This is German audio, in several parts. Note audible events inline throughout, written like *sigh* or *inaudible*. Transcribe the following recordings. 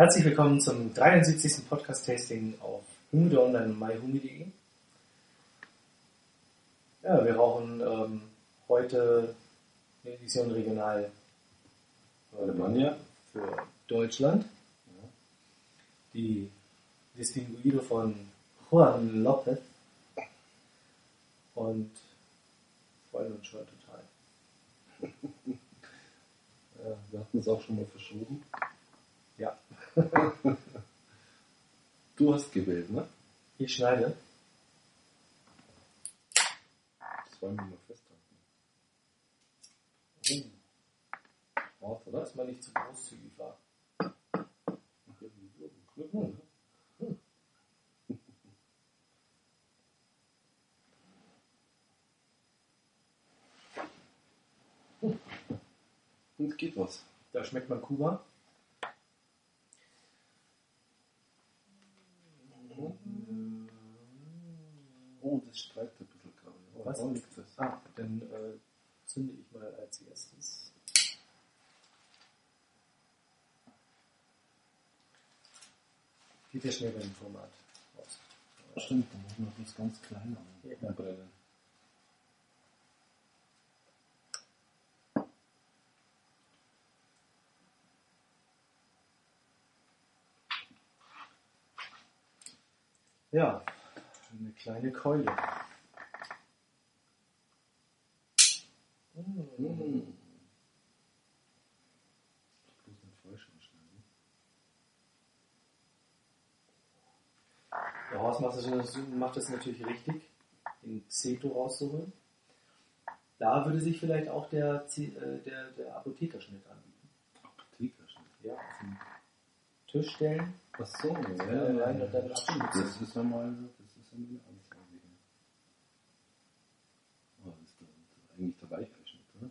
Herzlich willkommen zum 73. Podcast-Tasting auf Humide Online und. Ja, wir rauchen ähm, heute eine Edition Regional Alemannia. für Deutschland. Die Distinguido von Juan Lopez. Und freuen uns schon total. *laughs* Ja, wir hatten es auch schon mal verschoben. *laughs* Du hast gewählt, ne? ich schneide. Zweimal mal festhalten. Oh, Hart, oder? dass man nicht zu großzügig war. *laughs* Hm. Und geht was. Da schmeckt man Kuba. Oh, das streikt ein bisschen gerade. Ja, Was? Liegt das? Ah, dann äh, zünde ich mal als erstes. Geht ja schnell beim Format aus. Stimmt, dann machen wir das ganz klein Ja. anbrennen. Ja, eine kleine Keule. Mm. Mmh. Der Horst macht das, macht das natürlich richtig, den Xeto rauszuholen. Da würde sich vielleicht auch der, äh, der, der Apothekerschnitt anbieten. Apothekerschnitt. Ja, auf den Tisch stellen. Ach so, ja, Ja, ja, das ist ja mal, mal eine Anfrage hier. Oh, das ist der, eigentlich der Weicheischnitt, oder?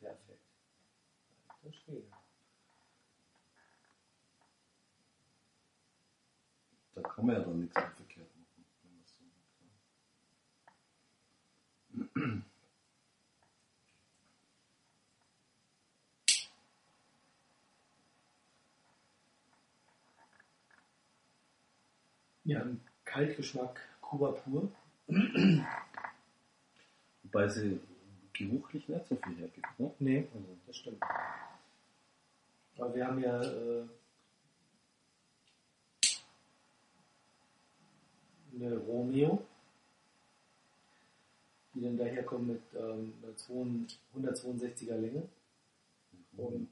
Perfekt. Alter Schwede. Da kann man ja dann nichts mehr verkehrt machen, wenn man es so macht. Ja, ein Kaltgeschmack Kuba pur. Wobei sie geruchlich nicht so viel hergibt, ne? Nee, Also, das stimmt. Aber wir haben ja äh, eine Romeo, die dann daherkommt mit ähm, einer 200 162er Länge. Und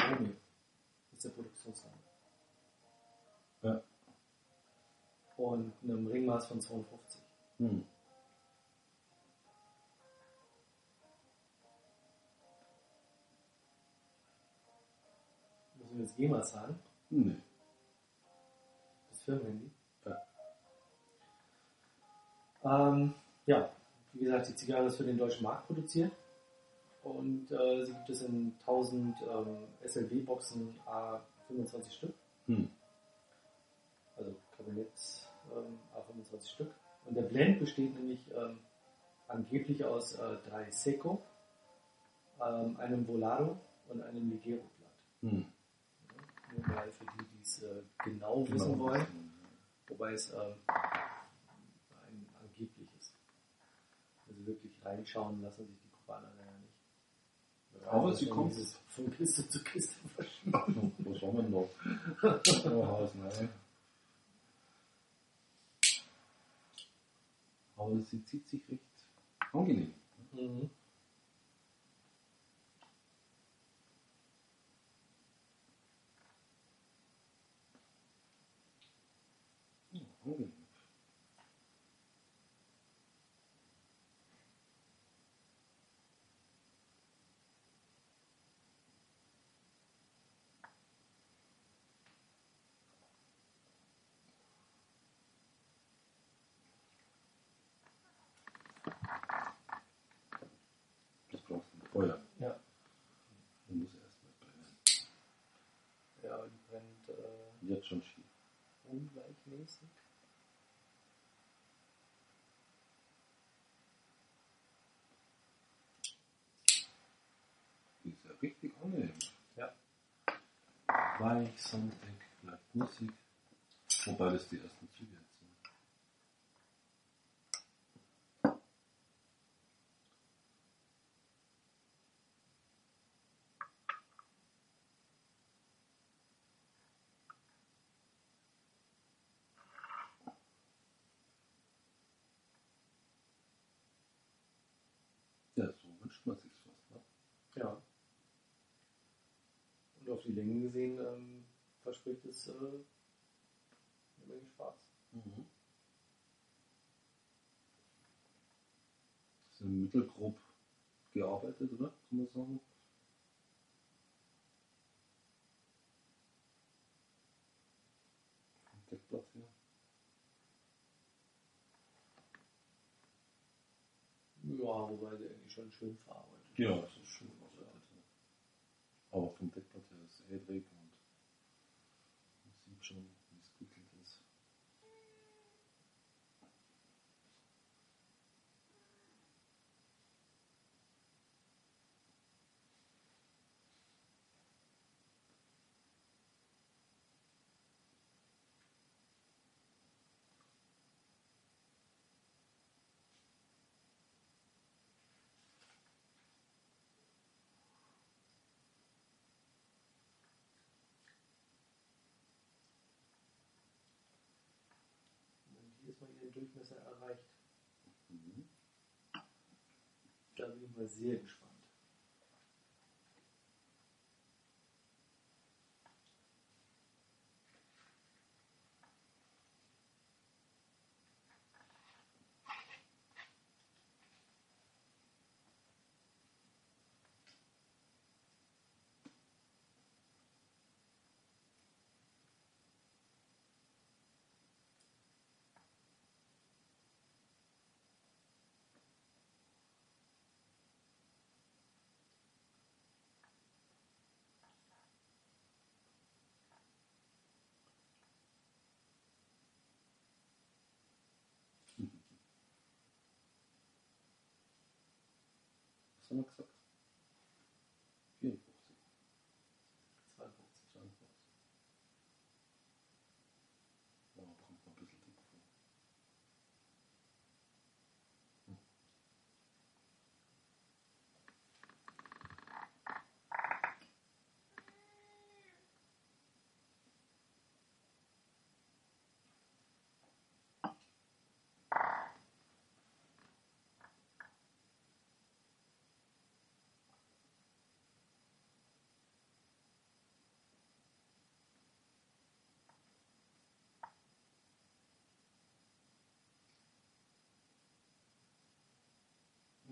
Romeo ist der Produktionsname. Und einem Ringmaß von 52. hm. Müssen wir jetzt GEMA zahlen? Nee. Das Firmenhandy? Ja. Ähm, ja, wie gesagt, die Zigarre ist für den deutschen Markt produziert und äh, sie gibt es in 1000 ähm, SLB-Boxen A 25 Stück, Hm. also Kabinett ähm, A 25 Stück. Und der Blend besteht nämlich ähm, angeblich aus äh, drei Seco, ähm, einem Volado und einem Ligero-Blatt. Hm. Nur mal für die, die es äh, genau wissen wollen. Wobei es ähm, ein angebliches. Also wirklich reinschauen lassen sich die Kubaner ja nicht. Aber Das sie kommt- Von Kiste zu Kiste verschieben. Was haben wir noch? *laughs* oh, Haus, nein. Aber sie zieht sich recht angenehm. Mhm. Angenehm. wird schon schief. Ungleichmäßig? Die ist ja richtig angenehm. Ja. Weich, sandig, bleibt flüssig. Wobei das die ersten Züge sind. Wünscht man sich fast. Ne? Ja. Und auf die Länge gesehen ähm, verspricht es äh, eine Menge Spaß. Mhm. Ist ja mittelgrob gearbeitet, oder? Kann man sagen. Deckblatt her. Ja, wobei eigentlich schon schön verarbeitet Ja, das ist gearbeitet. Ja. Aber vom Deckblatt her ist es edrig und man sieht schon, wie es gewickelt ist. Ist mal ihren Durchmesser erreicht. Mhm. Da bin ich mal sehr gespannt. Was haben wir gesagt? 54, 52. 52. Ja, kommt mir ein bisschen dick vor.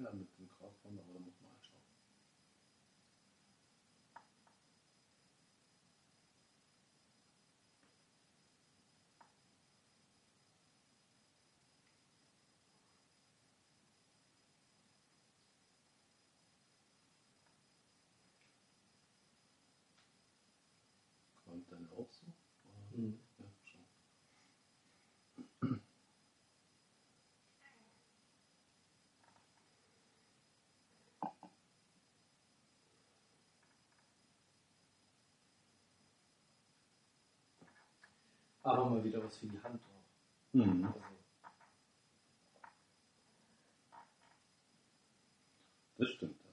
Ja, mit dem Grasband, aber da muss man halt schauen. Qualmt deine auch so? Oder? Mhm. Ja, schon. Aber mal wieder was für die Hand drauf. Mhm. Also, Das stimmt, ja.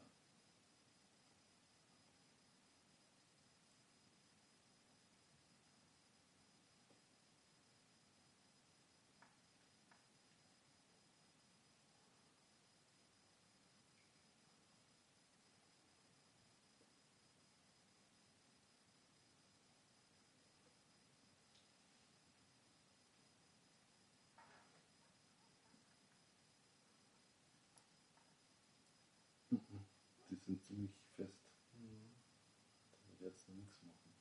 Mhm. Ziemlich fest. mhm. Da wird jetzt noch nichts machen.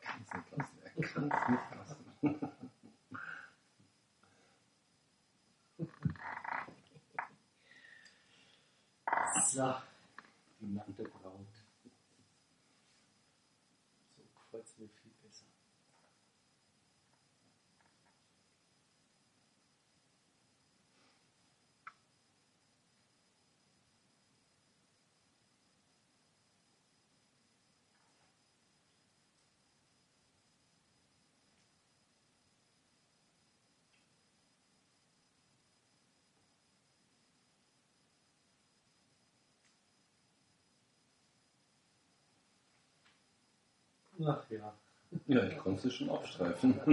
Kannst nicht lassen. *laughs* Er kann es nicht lassen. *laughs* So, die nackte Braut. So kreuzt mir viel Ach ja. Ja, ich konnte es schon abstreifen. *laughs*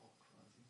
Auch quasi.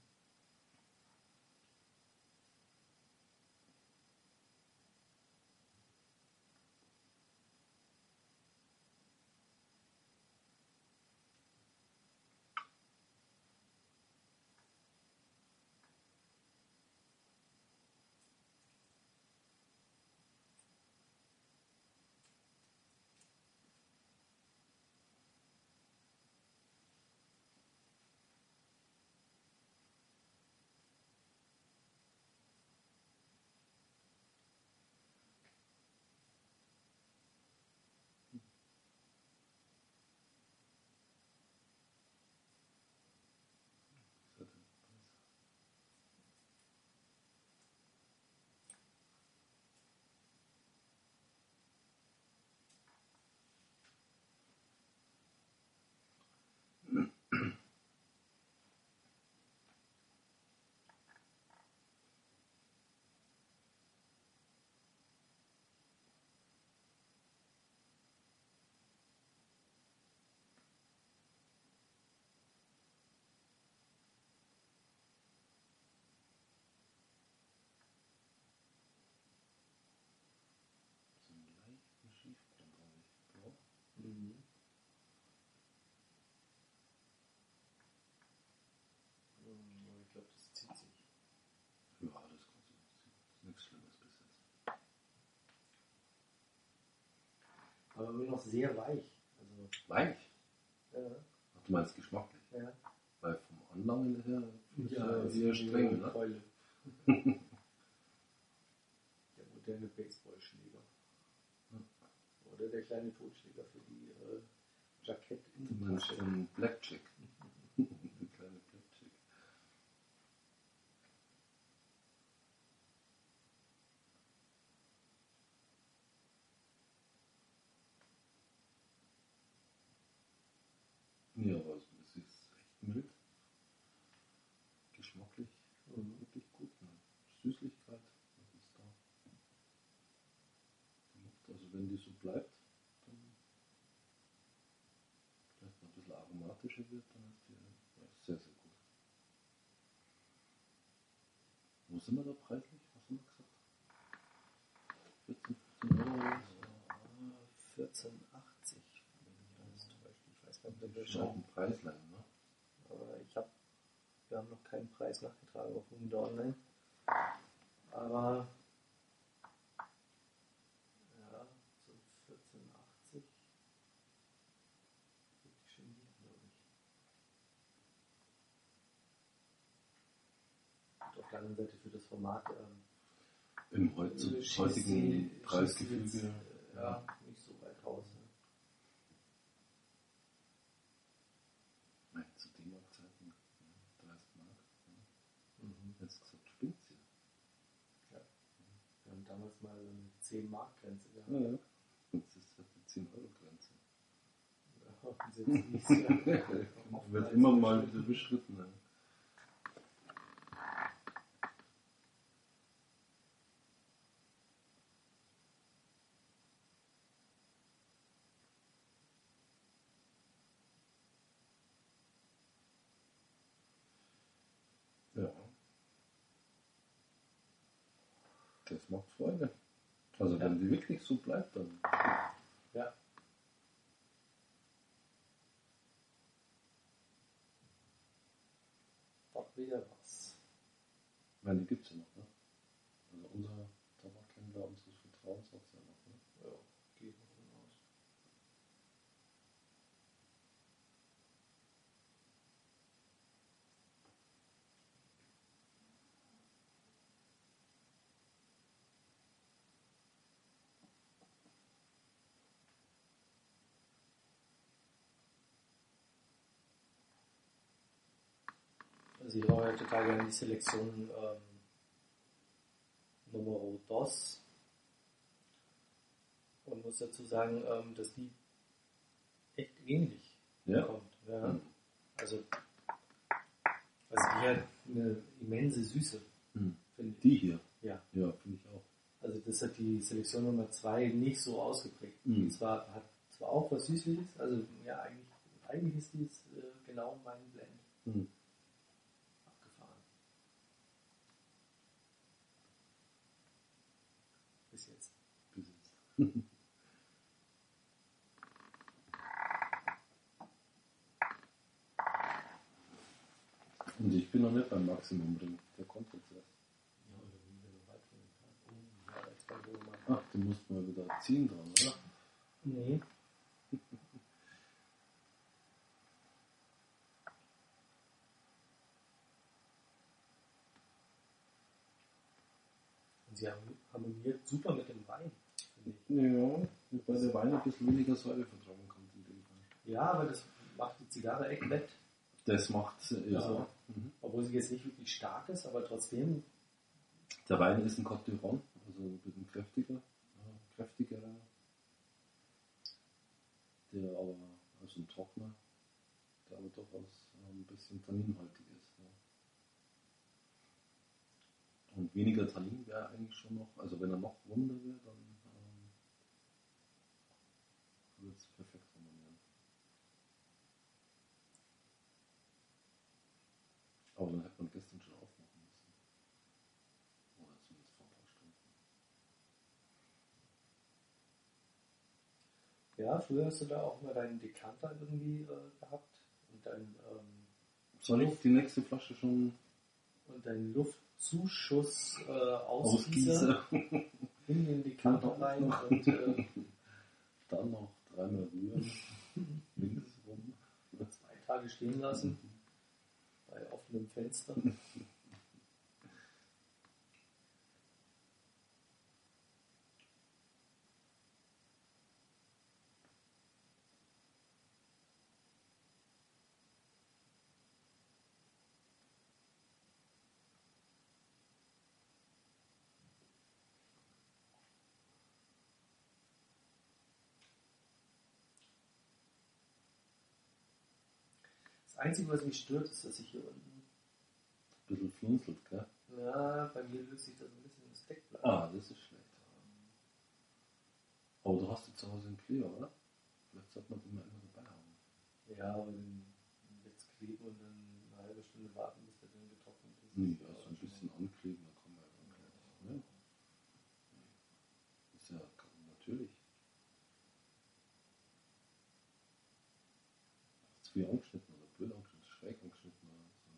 So einen leichten Schiefgrund habe ich. Blau. Mhm. Mhm, Ich glaube, das zieht sich. Ja, das kannst du nicht sehen. Das ist nichts Schlimmes bis jetzt. Aber immer noch sehr weich. Also, Weich? ja, Ach, du meinst geschmacklich? ja. Weil vom Anlangen her ist Ja, ja wie streng, ne? Keule. *laughs* der moderne Baseballschläger. Oder der kleine Totschläger für die äh, jackett Du meinst den Blackjack. Der kleine Blackjack. Ja, aber es ist echt mild. Geschmacklich Mhm. wirklich gut. Ne? Süßlichkeit das ist da. Die Luft, also wenn die so bleibt, dann vielleicht noch ein bisschen aromatischer wird, dann ist die ja, sehr, sehr gut. Wo sind wir da preislich? Was haben wir gesagt? 14, 15 Euro oder so? 1480, wenn ich alles täuscht. Ich weiß gar nicht, ob wir Das ist auch ein Preislein, ne? Aber ich habe, wir haben noch keinen Preis nachgetragen auf Hunger Online. Aber ja, so 1480 wird die schon liegen, glaube ich. Und auf der anderen Seite für das Format ähm, Im heutigen Preisgefüge. äh, ja, nicht so weit raus. Ne? Nein, zu D-Mark-Zeiten, ja, 30 Mark. Ja. Mhm. Jetzt gesagt, spinnt sie. Ja. Wir haben damals mal so eine 10 Mark Grenze gehabt. Ja, ja. Jetzt ist das die 10-Euro-Grenze. Ja, *laughs* und jetzt nicht sehr. Wird immer mal wieder beschritten. Ne? Ja. Das macht Freude. Also wenn die wirklich so bleibt, dann Ja. Das wäre was. Ich meine, die gibt es ja noch, ne? Also unser Tabakhändler unseres Vertrauens hat es ja noch, ne? Ja, geht davon aus. Also ich höre total gerne die Selektion ähm, Numero Dos und muss dazu sagen, ähm, dass die echt ähnlich Ja. kommt. Ja. Mhm. Also, also die hat eine immense Süße, Hm. finde ich. Die hier. Ja. Ja, finde ich auch. Also das hat die Selektion Nummer 2 nicht so ausgeprägt. Mhm. Und zwar hat zwar auch was Süßliches, also ja, eigentlich, eigentlich ist dies äh, genau mein Blend. Hm. Abgefahren. Bis jetzt. Bis jetzt. *laughs* Und ich bin noch nicht beim Maximum drin. Der kommt jetzt erst. Ja, oder wenn wir noch weit von. Ach, den musst du mal wieder ziehen dran, oder? Nee. *laughs* Sie haben harmoniert super mit dem. Ja, weil der Wein ein bisschen weniger Säure vertragen kann in dem Fall. Ja, aber das macht die Zigarre echt nett. Das macht, ja. Also- Mhm. Obwohl sie jetzt nicht wirklich stark ist, aber trotzdem, Der Wein ist ein Côte d'Ivoire, also ein bisschen kräftiger, äh, kräftigerer. Der aber, also ein Trockner, der aber durchaus äh, ein bisschen tanninhaltig ist. Ja. Und weniger Tannin wäre eigentlich schon noch, also wenn er noch runder wäre, dann ähm, würde es perfekt harmonieren. Dann hätte man gestern schon aufmachen müssen. Oder zumindest vor ein paar Stunden. ja, früher hast du da auch mal deinen Dekanter irgendwie äh, gehabt und deinen, ähm, Soll ich die nächste Flasche schon und deinen Luftzuschuss äh, ausgießen? in den Dekanter rein und äh, Dann noch dreimal rühren. *laughs* Links rum. zwei Tage stehen lassen bei offenem Fenster. *laughs* Einzige, was mich stört, ist, dass ich hier unten, Ein bisschen flunzelt, gell? ja, bei mir löst sich das ein bisschen das Deckblatt. Ah, das ist schlecht. Aber du hast die zu Hause im Clear, oder? Vielleicht sollte man den mal immer dabei haben. Ja, und dann jetzt kleben und dann eine halbe Stunde warten, bis der dann getrocknet ist. Nee, also ist ein bisschen ankleben, dann man ja dann gleich. Ne? Ist ja natürlich. Angeschnitten oder blöd angeschnitten, schräg angeschnitten oder so.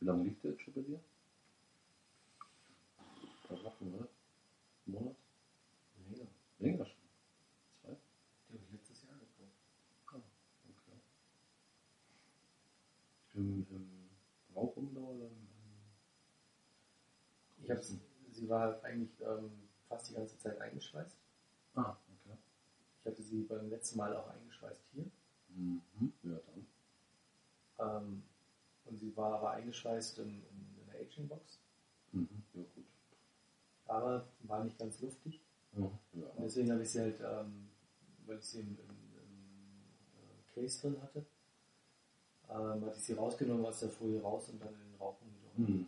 Wie lange liegt der jetzt schon bei dir? Ein paar Wochen, oder? Ein Monat? länger. Länger schon. Zwei? Die habe ich letztes Jahr gekauft. Ah, okay. Im, im Rauchum da oder im, im Ich habe sie war halt eigentlich ähm, fast die ganze Zeit eingeschweißt. Ah, okay. Ich hatte sie beim letzten Mal auch eingeschweißt hier. Mhm. Ja, dann. Ähm, und sie war aber eingeschweißt in, in, in der Aging-Box. Mhm. Ja, gut. Aber war nicht ganz luftig. Ja, Und ja. deswegen habe ich sie halt, ähm, weil ich sie im, im, im äh, Case drin hatte, ähm, hatte ich sie rausgenommen aus der Folie raus und dann in den Rauch umgedreht. Mhm.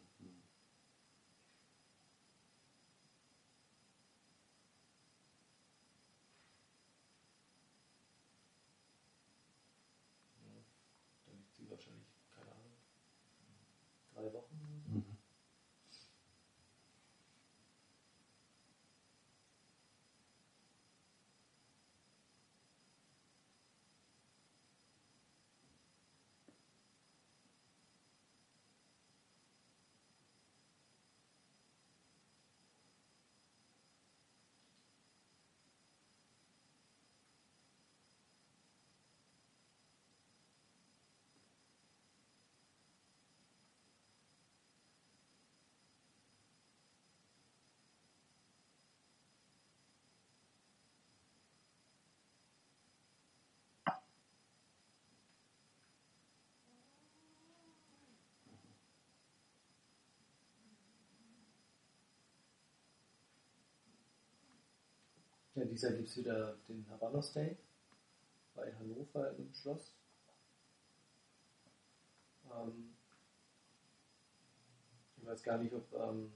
Ja, dieses Jahr gibt es wieder den Habanos Day bei Hannover im Schloss. Ähm, ich weiß gar nicht, ob ähm,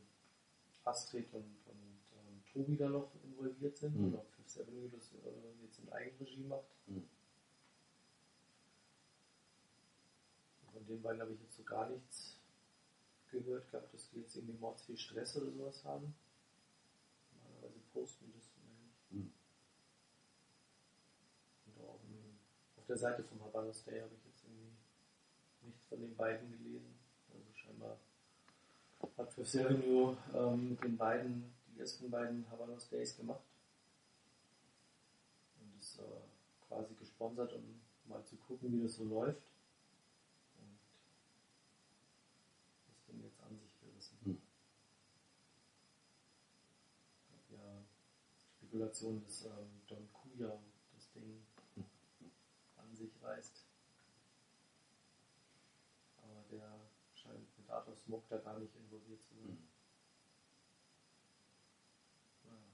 Astrid und, und ähm, Tobi da noch involviert sind Mhm. oder ob Fifth Avenue das äh, jetzt in Eigenregie macht. Mhm. Von den beiden habe ich jetzt so gar nichts gehört gehabt, dass die jetzt irgendwie mords viel Stress oder sowas haben. Normalerweise posten das immer nicht. Mhm. Und auch im, auf der Seite vom Habanos Day habe ich jetzt irgendwie nichts von den beiden gelesen. Also scheinbar hat Fifth Avenue ähm, mit den beiden, die ersten beiden Habanos Days gemacht. Und ist äh, quasi gesponsert, um mal zu gucken, wie das so läuft. Und ist dann jetzt an sich gerissen. Hm. Ich hab ja Spekulation, dass ähm, Don Kuya an sich reißt. Aber der scheint mit Art of Smoke da gar nicht involviert zu sein. Mhm.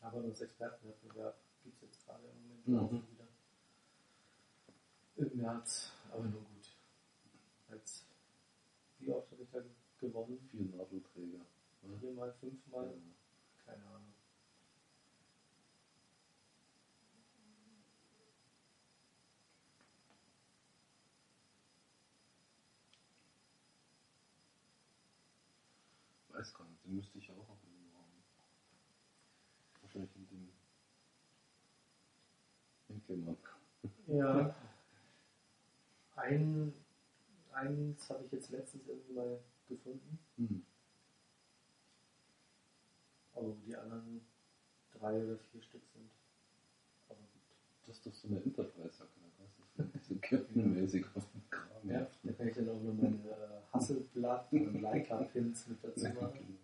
Aber das Expertenwettbewerb gibt es jetzt gerade im Moment Mhm. auch wieder. Im März, aber nur gut. Als, wie oft habe ich da gewonnen? Vier Nadelträger. ne? Viermal, fünfmal? Ja. Keine Ahnung. Weiß gar nicht, den müsste ich auch noch haben. Wahrscheinlich in dem Enkelmann. Ja. Ein, eins habe ich jetzt letztens irgendwie mal gefunden, Hm. aber die anderen drei oder vier Stück sind. Aber gut. Das ist doch so eine Enterprise-Jacke, da hast du so Captain-mäßig auf dem Kram. Ja, da kann ich dann auch noch meine äh, Hasselblatt und Leica-Pins mit dazu machen.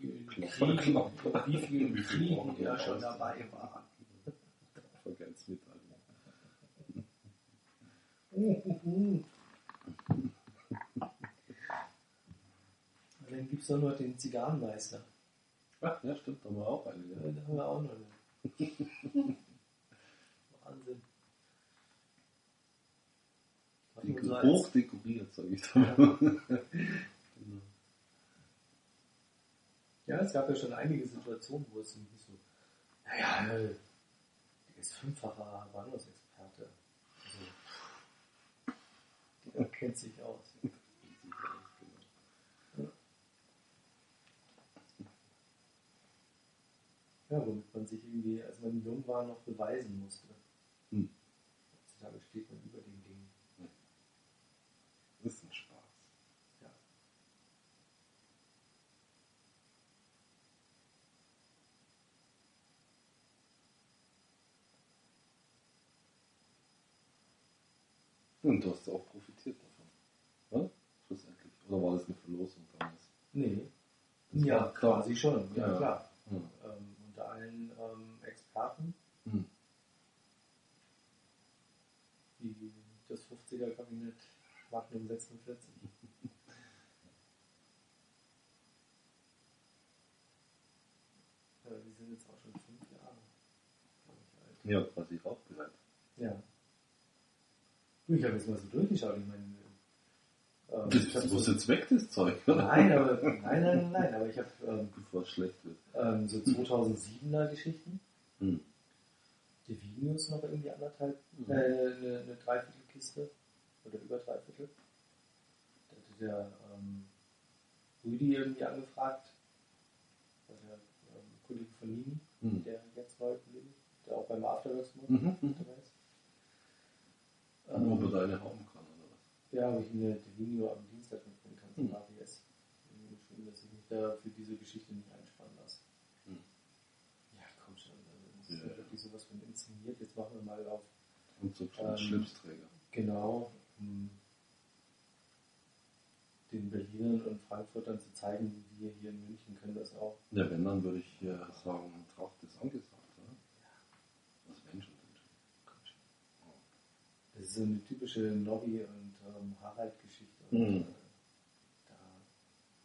In wie vielen Kriegen, wie vielen Kriegen er schon dabei war. Vergesst *laughs* mit dann gibt es doch noch den Zigarrenmeister. Ach, ja, stimmt, da haben wir auch eine. Ja, Ja. da haben wir auch noch eine. *laughs* Wahnsinn. So als- hoch dekoriert, sag ich da mal. Ja, es gab ja schon einige Situationen, wo es irgendwie so, naja, äh, der ist fünffacher Habanos-Experte. Also, der kennt sich aus. Ja, womit man sich irgendwie, als man jung war, noch beweisen musste. Hm. Heutzutage steht man über den Dingen. Das ist ein Spaß. Ja. Und du hast auch profitiert davon. Ja? Schlussendlich. Oder war das eine Verlosung damals? Nee. Das ja, quasi schon. Ja, Ja. klar. Hm. Ähm, unter allen ähm, Experten, Hm. die das 50er-Kabinett Magnum 46. Ja, die sind jetzt auch schon fünf Jahre, alt. Ja, quasi rauchbereit. Ja. Ich habe jetzt mal so durchgeschaut. Ich meine, ähm, Das hab muss so, jetzt weg, das Zeug, oder? nein, aber nein, nein, nein, aber ich habe ähm, Bevor es schlecht wird. ähm, so 2007er Geschichten. Hm. Die Videos noch irgendwie anderthalb, Mhm. äh, eine, eine Dreiviertelkiste oder über Dreiviertel. Da hatte der ähm, Rüdi irgendwie angefragt, also der ähm, Kollege von Nini, Mhm. der jetzt neue Kollege, der auch beim Afterworks Mhm. mhm. dabei ist. Deine haben kann, oder was? ja, ob ich mir die Video am Dienstag mitbringen kann zum Mhm. AWS. Irgendwie geschrieben, dass ich mich da für diese Geschichte nicht einspannen lasse. Mhm. Ja, komm schon. Also das ist Ja. ja wirklich sowas von inszeniert. Jetzt machen wir mal auf Und so Ähm, Schlipsträger. Genau, um den Berlinern und Frankfurtern zu zeigen, wir hier in München können das auch. Ja, wenn, dann würde ich hier sagen, Tracht ist angesagt, oder? Was Menschen sind. Quatsch. Das ist so eine typische Nobby- und ähm, Harald-Geschichte. Mhm. Äh, da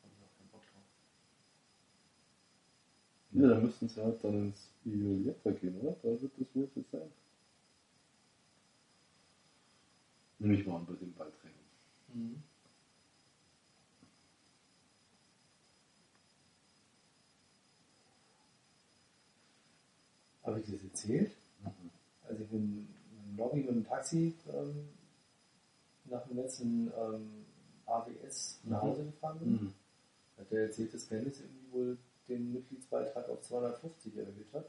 habe ich auch keinen Bock drauf. Ja, dann müssten sie halt dann ins Violetta gehen, oder? Da wird das wohl so sein. Nehme ich mal bei den Beiträgen. Mhm. Habe ich das erzählt? Mhm. Als ich dem Lobby mit dem Taxi ähm, nach dem letzten ähm, AWS nach Mhm. Hause gefahren bin, Mhm. hat er erzählt, dass Dennis irgendwie wohl den Mitgliedsbeitrag auf 250 erhöht hat.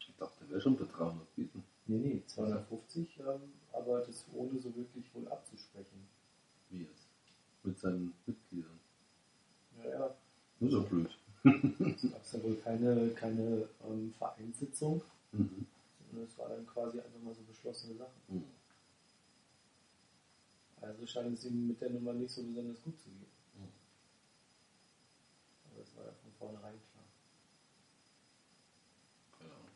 Ich dachte, der wäre schon bei 300 bieten. Nee, nee, 250, ähm, aber das ohne so wirklich wohl abzusprechen. Wie jetzt? Mit seinen Mitgliedern. Naja, Das ist ja blöd. es gab ja wohl keine, keine ähm, Vereinssitzung, Mhm. Sondern es war dann quasi einfach mal so beschlossene Sache. Mhm. Also scheint es ihm mit der Nummer nicht so besonders gut zu gehen. Mhm. Aber das war ja von vornherein klar. Ahnung.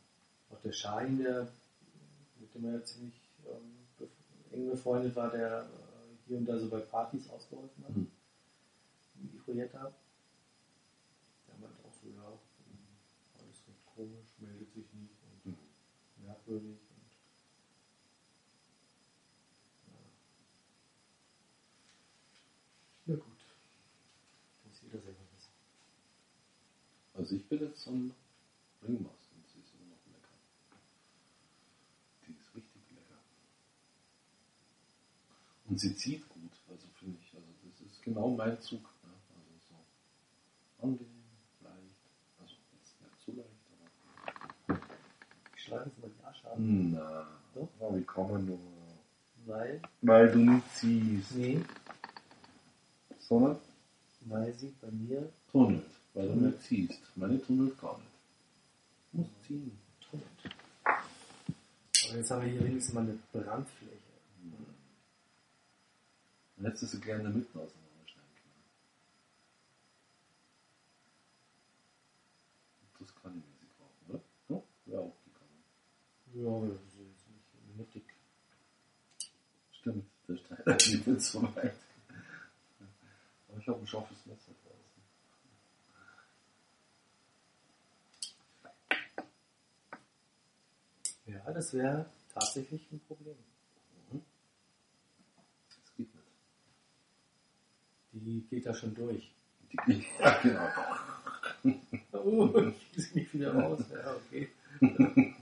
Auch der Schein, der mit dem er ja ziemlich ähm, bef- eng befreundet war, der äh, hier und da so bei Partys ausgeholfen hat, Mhm. wie die Projetta. Der meint auch so, ja, ähm, alles recht komisch, meldet sich nicht und. Merkwürdig. Ja. ja gut. Muss jeder selber wissen. Also ich bin jetzt zum Ringmaster und sie ist immer noch lecker. Die ist richtig lecker. Und sie zieht gut, also finde ich. Also das ist genau mein Zug. Ne? Also so angenehm, leicht. Also jetzt nicht zu leicht, aber. Schlagen Sie mal Na, Doch. na wie kann man nur. Weil, Weil du nicht ziehst. nee, Sondern weil sie bei mir tunnelt. Weil du nicht ziehst. Meine tunnelt gar nicht. Muss ziehen. tunnelt. Aber jetzt haben wir hier wenigstens mal eine Brandfläche. Und jetzt ist sie gerne in der Mitte auseinanderschneiden können. Das kann ich mäßig brauchen, oder? Ja, wäre auch gegangen. Ja, aber das ist jetzt nicht mittig. Stimmt, der Schneider geht nicht so weit. Aber ich habe ein scharfes Messer draußen. Ja, das wäre tatsächlich ein Problem. Mhm. Das geht nicht. Die geht da schon durch. Die geht, *laughs* ja, genau. *laughs* Oh, ich zieh mich wieder raus. Ja, okay. *laughs*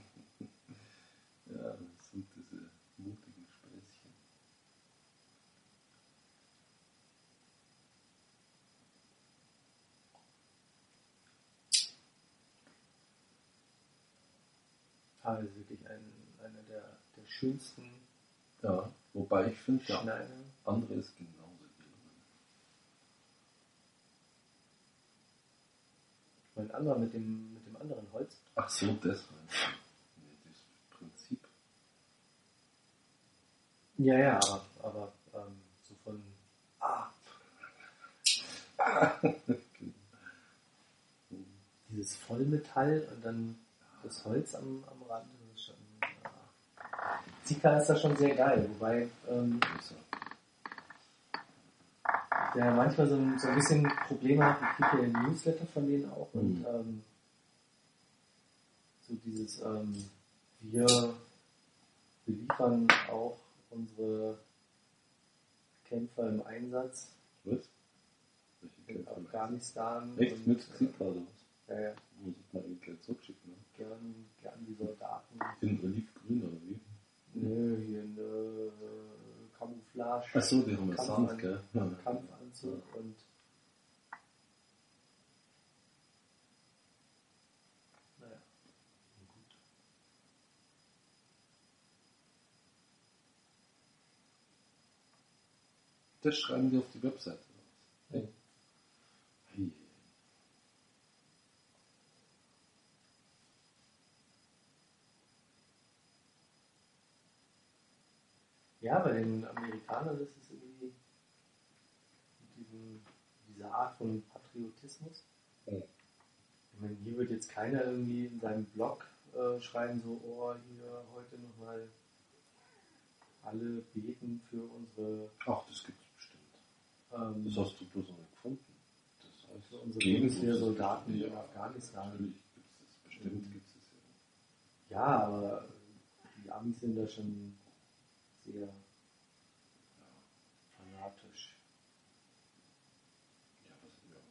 Ja, das sind diese mutigen Späßchen. Ah, das ist wirklich ein, einer der, der schönsten Ja, wobei ich finde, der Schneider. andere ist genauso gelungen. Mein anderer mit dem, mit dem anderen Holz. Ach so, das meinst du. Das Prinzip. Ja, ja, aber, aber ähm, so von. Ah, *laughs* dieses Vollmetall und dann das Holz am, am Rand. Das ist schon. Ja. Zika ist da schon sehr geil, wobei ähm, er. der manchmal so ein, so ein bisschen Probleme hat. Ich kriege ja den Newsletter von denen auch und Mhm. ähm, so dieses ähm, wir beliefern auch unsere Kämpfer im Einsatz Was? In? Afghanistan Echt und mit äh, ja, ja, Muss ich mal eben gleich zurückschicken. Ne? gern, gern die Soldaten. In Olivgrün oder wie? Nö, hier eine Camouflage. Ach so, die haben wir Kampf- Sand, gell? Ja. Kampfanzug und naja, gut. Das schreiben die auf die Webseite. Ja, bei den Amerikanern ist es irgendwie mit diesem, dieser Art von Patriotismus. Ja. Ich meine, hier wird jetzt keiner irgendwie in seinem Blog äh, schreiben, so, oh, hier heute nochmal alle beten für unsere, Ach, das gibt es bestimmt. ähm, Das hast du bloß noch nicht gefunden. Das heißt, für unsere Bundeswehrsoldaten ja, in Afghanistan. Natürlich gibt es das. Bestimmt Mhm. gibt es das ja. Ja, aber die Amis sind da schon sehr fanatisch. Ja, was, ja.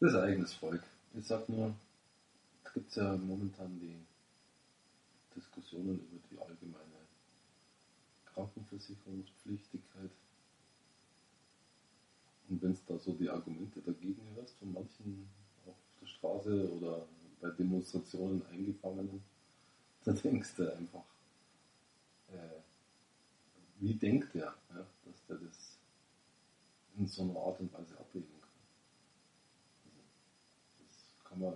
Das ist ein eigenes Volk. Ich sag nur, es gibt ja momentan die Diskussionen über die allgemeine Krankenversicherungspflichtigkeit. Und wenn es da so die Argumente dagegen hörst, von manchen auf der Straße oder bei Demonstrationen eingefangenen, *laughs* da denkst du einfach, äh, wie denkt der, ja, dass der das in so einer Art und Weise abwägen kann. Also, das kann man,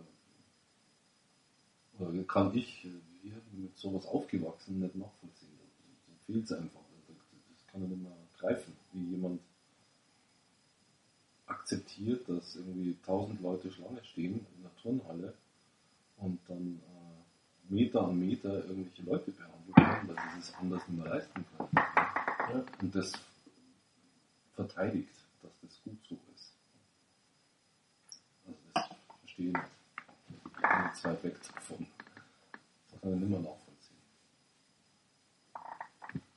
oder kann ich, wir mit sowas aufgewachsen, nicht nachvollziehen. Fehlt es einfach. Das kann man nicht mehr greifen, wie jemand akzeptiert, dass irgendwie tausend Leute Schlange stehen in der Turnhalle und dann äh, Meter an Meter irgendwelche Leute behandelt werden, weil sie es anders nicht mehr leisten können. Ja. Und das verteidigt, dass das gut so ist. Also das verstehe ich nicht. Ich bin jetzt weit weg davon. Das kann ich nicht mehr nachvollziehen.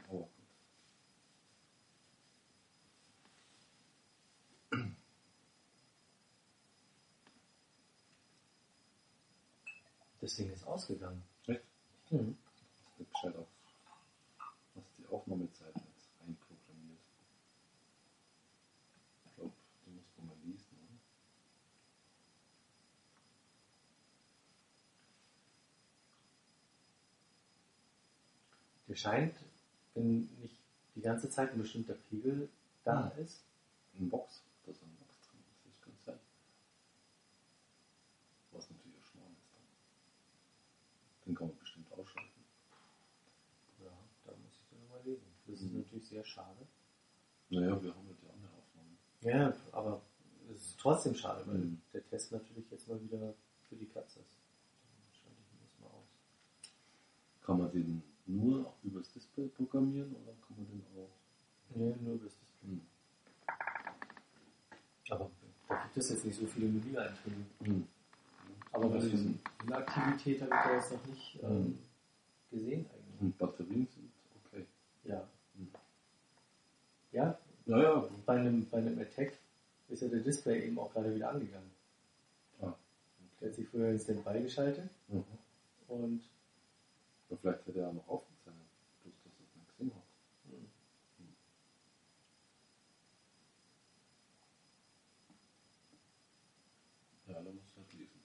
Aber gut. Das Ding ist ausgegangen. Echt? Mhm. Das wird Bescheid auf. Hast die Aufnahmezeit jetzt einprogrammiert. Ich glaube, die musst du mal lesen, oder? Der scheint, wenn nicht die ganze Zeit ein bestimmter Pegel da da ist ein Box drin, das ist ganz sein. Was natürlich auch Schmarrn ist dann. Den kann man bestimmt ausschalten. ja, da muss ich dann mal lesen. Das Mhm. sehr schade. Naja, wir haben halt die andere Aufnahme. Ja, aber es ist trotzdem schade, weil Mhm. der Test natürlich jetzt mal wieder für die Katz ist. Dann schalte ich jetzt mal aus. Kann man den nur übers Display programmieren oder kann man den auch? Nee, nur bis das. Hm. Aber da gibt es jetzt nicht so viele Menüeinträge. Hm. Aber bei diesen Aktivität habe ich da jetzt noch nicht ähm, Mhm. gesehen eigentlich. Und Batterien sind okay. Ja. Mhm. Ja, Naja, bei einem, bei einem Attack ist ja der Display eben auch gerade wieder angegangen. ah, Der hat sich früher in Standby geschaltet mhm. und Aber vielleicht hätte er noch aufgezeichnet, bloß dass es nicht gesehen hat. Ja, dann musst du halt lesen.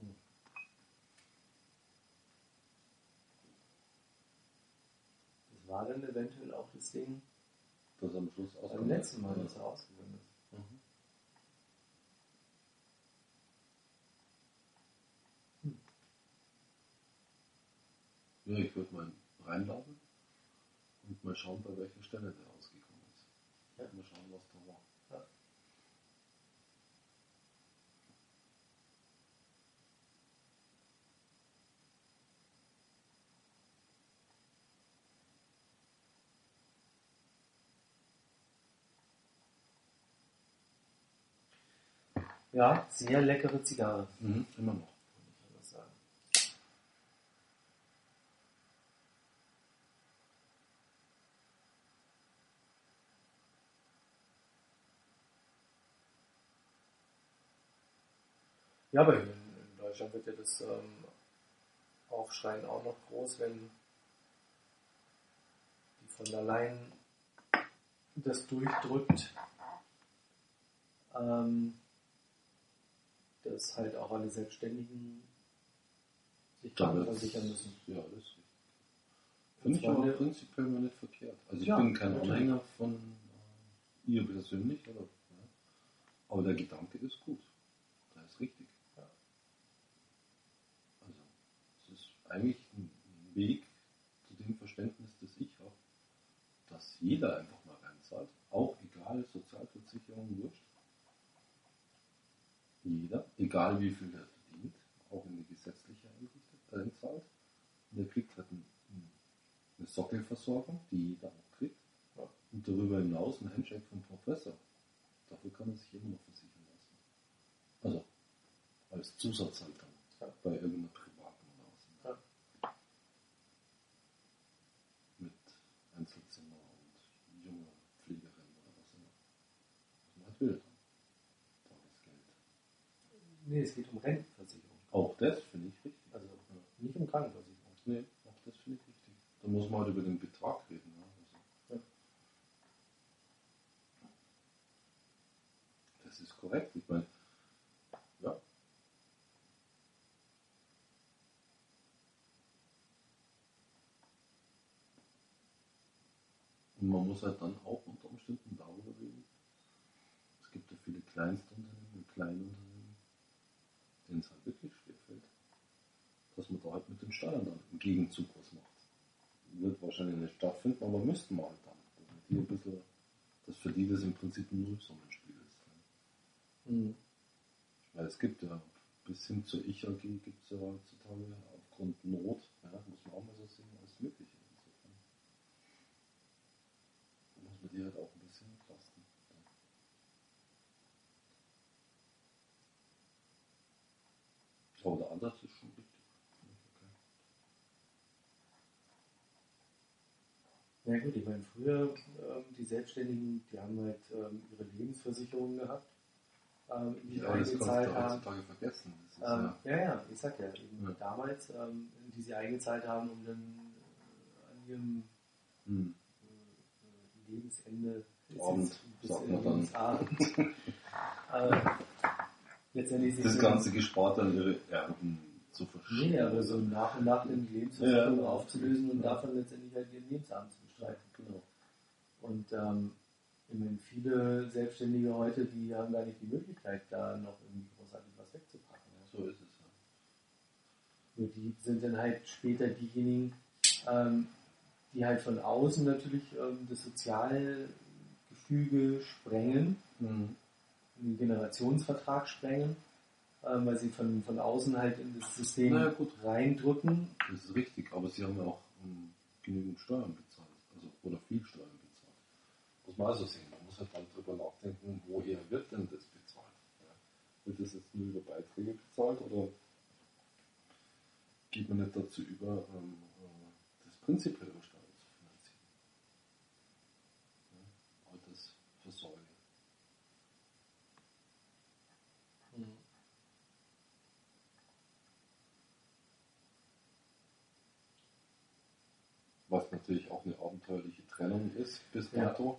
Nichts. das war dann eventuell das Ding Dass er am Schluss beim ausgegangen letzten Mal, dass er ausgegangen ist. Mhm. Ja, ich würde mal reinlaufen und mal schauen, bei welcher Stelle der ausgekommen ist. Ja. Mal schauen, was da war. Ja. Ja, sehr leckere Zigarre. Mhm, immer noch. kann ich anders sagen. Ja, aber in, in Deutschland wird ja das ähm, Aufschreien auch noch groß, wenn die von der Leyen das durchdrückt, ähm, dass halt auch alle Selbstständigen sich versichern müssen. Ja, das Finde ich aber prinzipiell mal nicht verkehrt. Also ich ja, bin kein Anhänger von äh, ihr persönlich, oder, ja. aber der Gedanke ist gut. Der ist richtig. Ja. Also es ist eigentlich ein Weg zu dem Verständnis, das ich habe, dass jeder einfach mal reinzahlt, auch egal, Sozialversicherung, Wurscht. Jeder, egal wie viel er verdient, auch in die gesetzliche einrichtet, einzahlt. Und er kriegt halt ein, eine Sockelversorgung, die jeder auch kriegt. Ja. Und darüber hinaus ein Handshake vom Professor. Dafür kann er sich immer noch versichern lassen. Also als Zusatz halt dann. Ja. Bei irgendeiner privaten oder was. Ja. Mit Einzelzimmer und junger Pflegerin oder was immer. Was man halt will dann. Tagesgeld. Nee, es geht um Rentenversicherung. Auch das finde ich richtig. Also nicht um Krankenversicherung. Nee, auch das finde ich richtig. Da muss man halt über den Betrag reden. Ja? Also, Ja. Das ist korrekt. Ich meine, ja. Und man muss halt dann auch unter Umständen darüber reden. Es gibt ja viele Kleinstunternehmen Kleinunternehmen, denen es halt wirklich schwerfällt, dass man da halt mit den Steuern dann im Gegenzug was macht. Wird wahrscheinlich nicht stattfinden, aber müssten wir halt dann. Damit die ein bisschen, dass für die das im Prinzip ein Nullsummenspiel ist. Mhm. Weil es gibt ja bis hin zur Ich-AG gibt es ja heutzutage aufgrund Not, ja, muss man auch mal so sehen, alles Mögliche. Insofern. Da muss man die halt auch ein bisschen entlasten. Aber der Ansatz ist schon richtig. Okay. Ja gut, ich meine, früher ähm, die Selbstständigen, die haben halt ähm, ihre Lebensversicherung gehabt, ähm, die sie Ja, das kannst du haben. heutzutage vergessen. Ist Ähm, ja, ja, ja, ich sag ja, eben Ja. damals, ähm, die sie eingezahlt haben, um dann äh, an ihrem hm, äh, Lebensende Abend, bis in. Lebensabend *laughs* äh, letztendlich das ganze gespart an ihre Erben zu verschieben. Nee, aber so nach und nach in die Lebensversicherung Ja. aufzulösen und davon letztendlich halt ihren Lebensabend zu bestreiten. Genau. Und ähm, ich meine, viele Selbstständige heute, die haben gar nicht die Möglichkeit, da noch irgendwie großartig was wegzupacken. Ja. So ist es. Ja. Nur die sind dann halt später diejenigen, ähm, die halt von außen natürlich ähm, das Sozialgefüge sprengen, Mhm. Den Generationsvertrag sprengen, ähm, weil sie von, von außen halt in das System ja, gut. reindrücken. Das ist richtig, aber sie haben ja auch ähm, genügend Steuern bezahlt. Also, oder viel Steuern bezahlt. Muss man also sehen. Man muss halt dann drüber nachdenken, woher wird denn das bezahlt? Ja. Wird das jetzt nur über Beiträge bezahlt oder geht man nicht dazu über, ähm, äh, das prinzipiell über Steuern zu finanzieren? Ja. Altersversorge. Was natürlich auch eine abenteuerliche Trennung ist bis Ja. dato,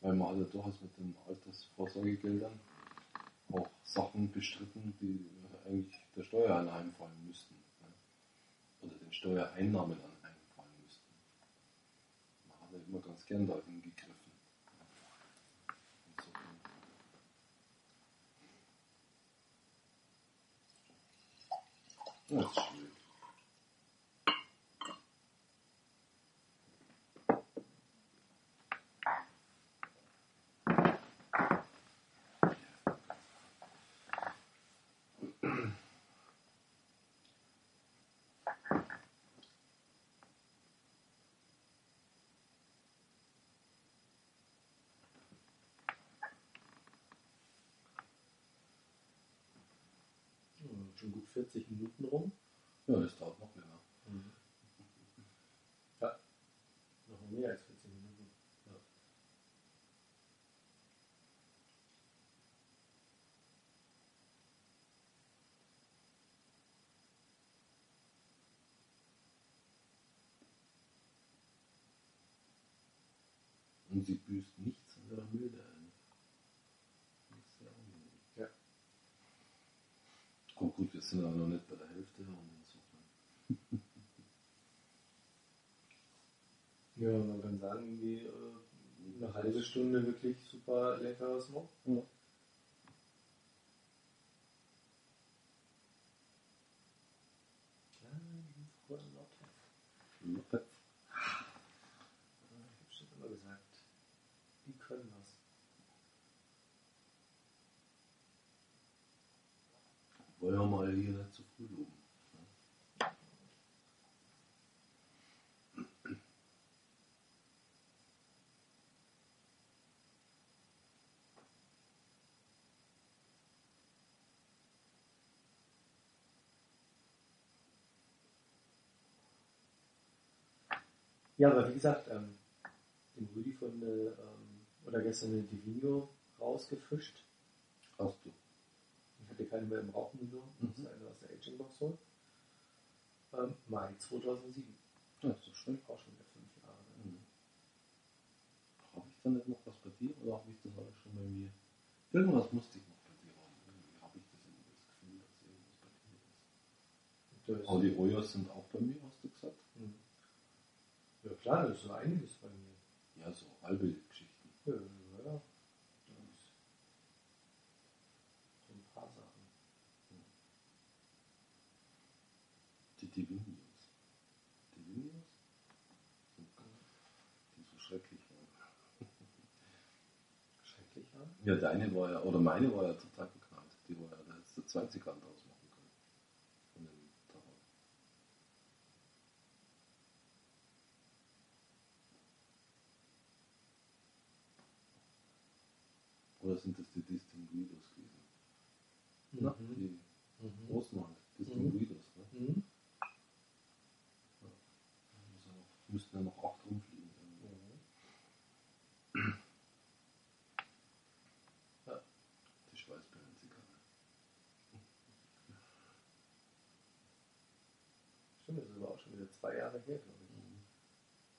weil man halt durchaus mit den Altersvorsorgegeldern auch Sachen bestritten, die eigentlich der Steuer anheimfallen müssten. Ne? Oder den Steuereinnahmen anheimfallen müssten. Man hat ja immer ganz gern da hingegriffen. Insofern. Ja, das ist schwierig. Hm, Schon gut 40 Minuten rum. Ja, das dauert noch länger. Ja. Noch mehr als 40 Minuten. Ja. Und sie büßt nichts an ihrer Milde ein. Das ist sehr angenehm. Ja. Gut, gut, wir sind aber noch nicht bei der Hälfte und insofern. *laughs* Ja, man kann sagen, irgendwie äh, eine halbe Stunde wirklich super leckeres Mo. Ja. Ah, Lotte. Ich hab schon immer gesagt. Wollen wir mal hier nicht zu früh loben. Ja, aber wie gesagt, ähm, den Rüdi von der, ähm, oder gestern eine Divino rausgefischt. Hast du. Ich hatte keine mehr im Rauchen genommen. Mhm. Das ist eine aus der Aging Box so. Ähm, Mai 2007. Ja, ist doch schön. Auch schon wieder fünf Jahre. Ne? Mhm. Habe ich dann nicht noch was bei dir oder habe ich das alles schon bei mir? Irgendwas musste ich noch bei dir haben. Irgendwie habe ich das immer das Gefühl, dass irgendwas bei dir ist. Das, Aber die Ojas sind auch bei mir, hast du gesagt? Mhm. Ja klar, das ist so einiges bei mir. Ja, so halbe Geschichten. Ja. Das ist So ein paar Sachen. Die? So, die so schrecklich waren. *laughs* Schrecklich, ja. Ja, deine war ja, oder meine war ja total beknallt. Die war ja, da hättest du 20 Hand ausmachen können. Von dem Tarot. Oder sind das die Distinguidos gewesen? Na, Mhm. die Mhm. großen halt. Distinguidos, ne? Mhm. Da muss ja noch- Müssten ja noch acht rumfliegen. Mhm. Die Schweißperlenzigarre. Stimmt, das ist aber auch schon wieder zwei Jahre her, glaube ich, Mhm.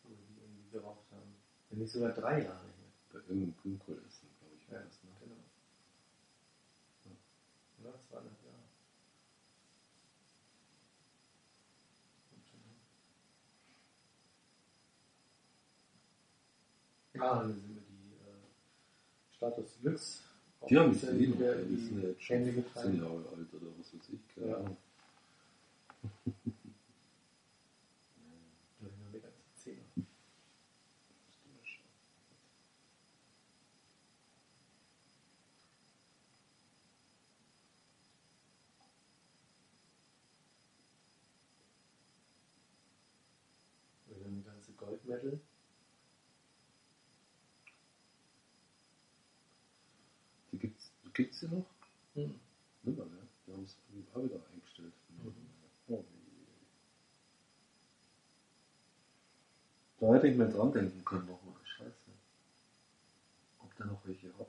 wo wir die irgendwie geraucht haben. Wenn nicht sogar drei Jahre her. Bei irgendeinem Grünkohlessen, glaube ich, war Ja, das. Ne? genau. Ja, zweieinhalb Jahre. Ja, dann sind mir die äh, Status Deluxe Die haben gesehen, wieder die ja die jetzt schon Hände 15 geteilt. Jahre alt oder was weiß ich. Keine Ja. Ahnung. Da *laughs* sind wir mit als Zehner. Musst du mal schauen. Wir haben die ganze Goldmedal. Die gibt's, die noch? Mhm. Nimmer, ne? Die haben es auch wieder eingestellt. Mhm. Oh, je. Da hätte ich mir dran denken können nochmal. Scheiße. Ob der noch welche hat.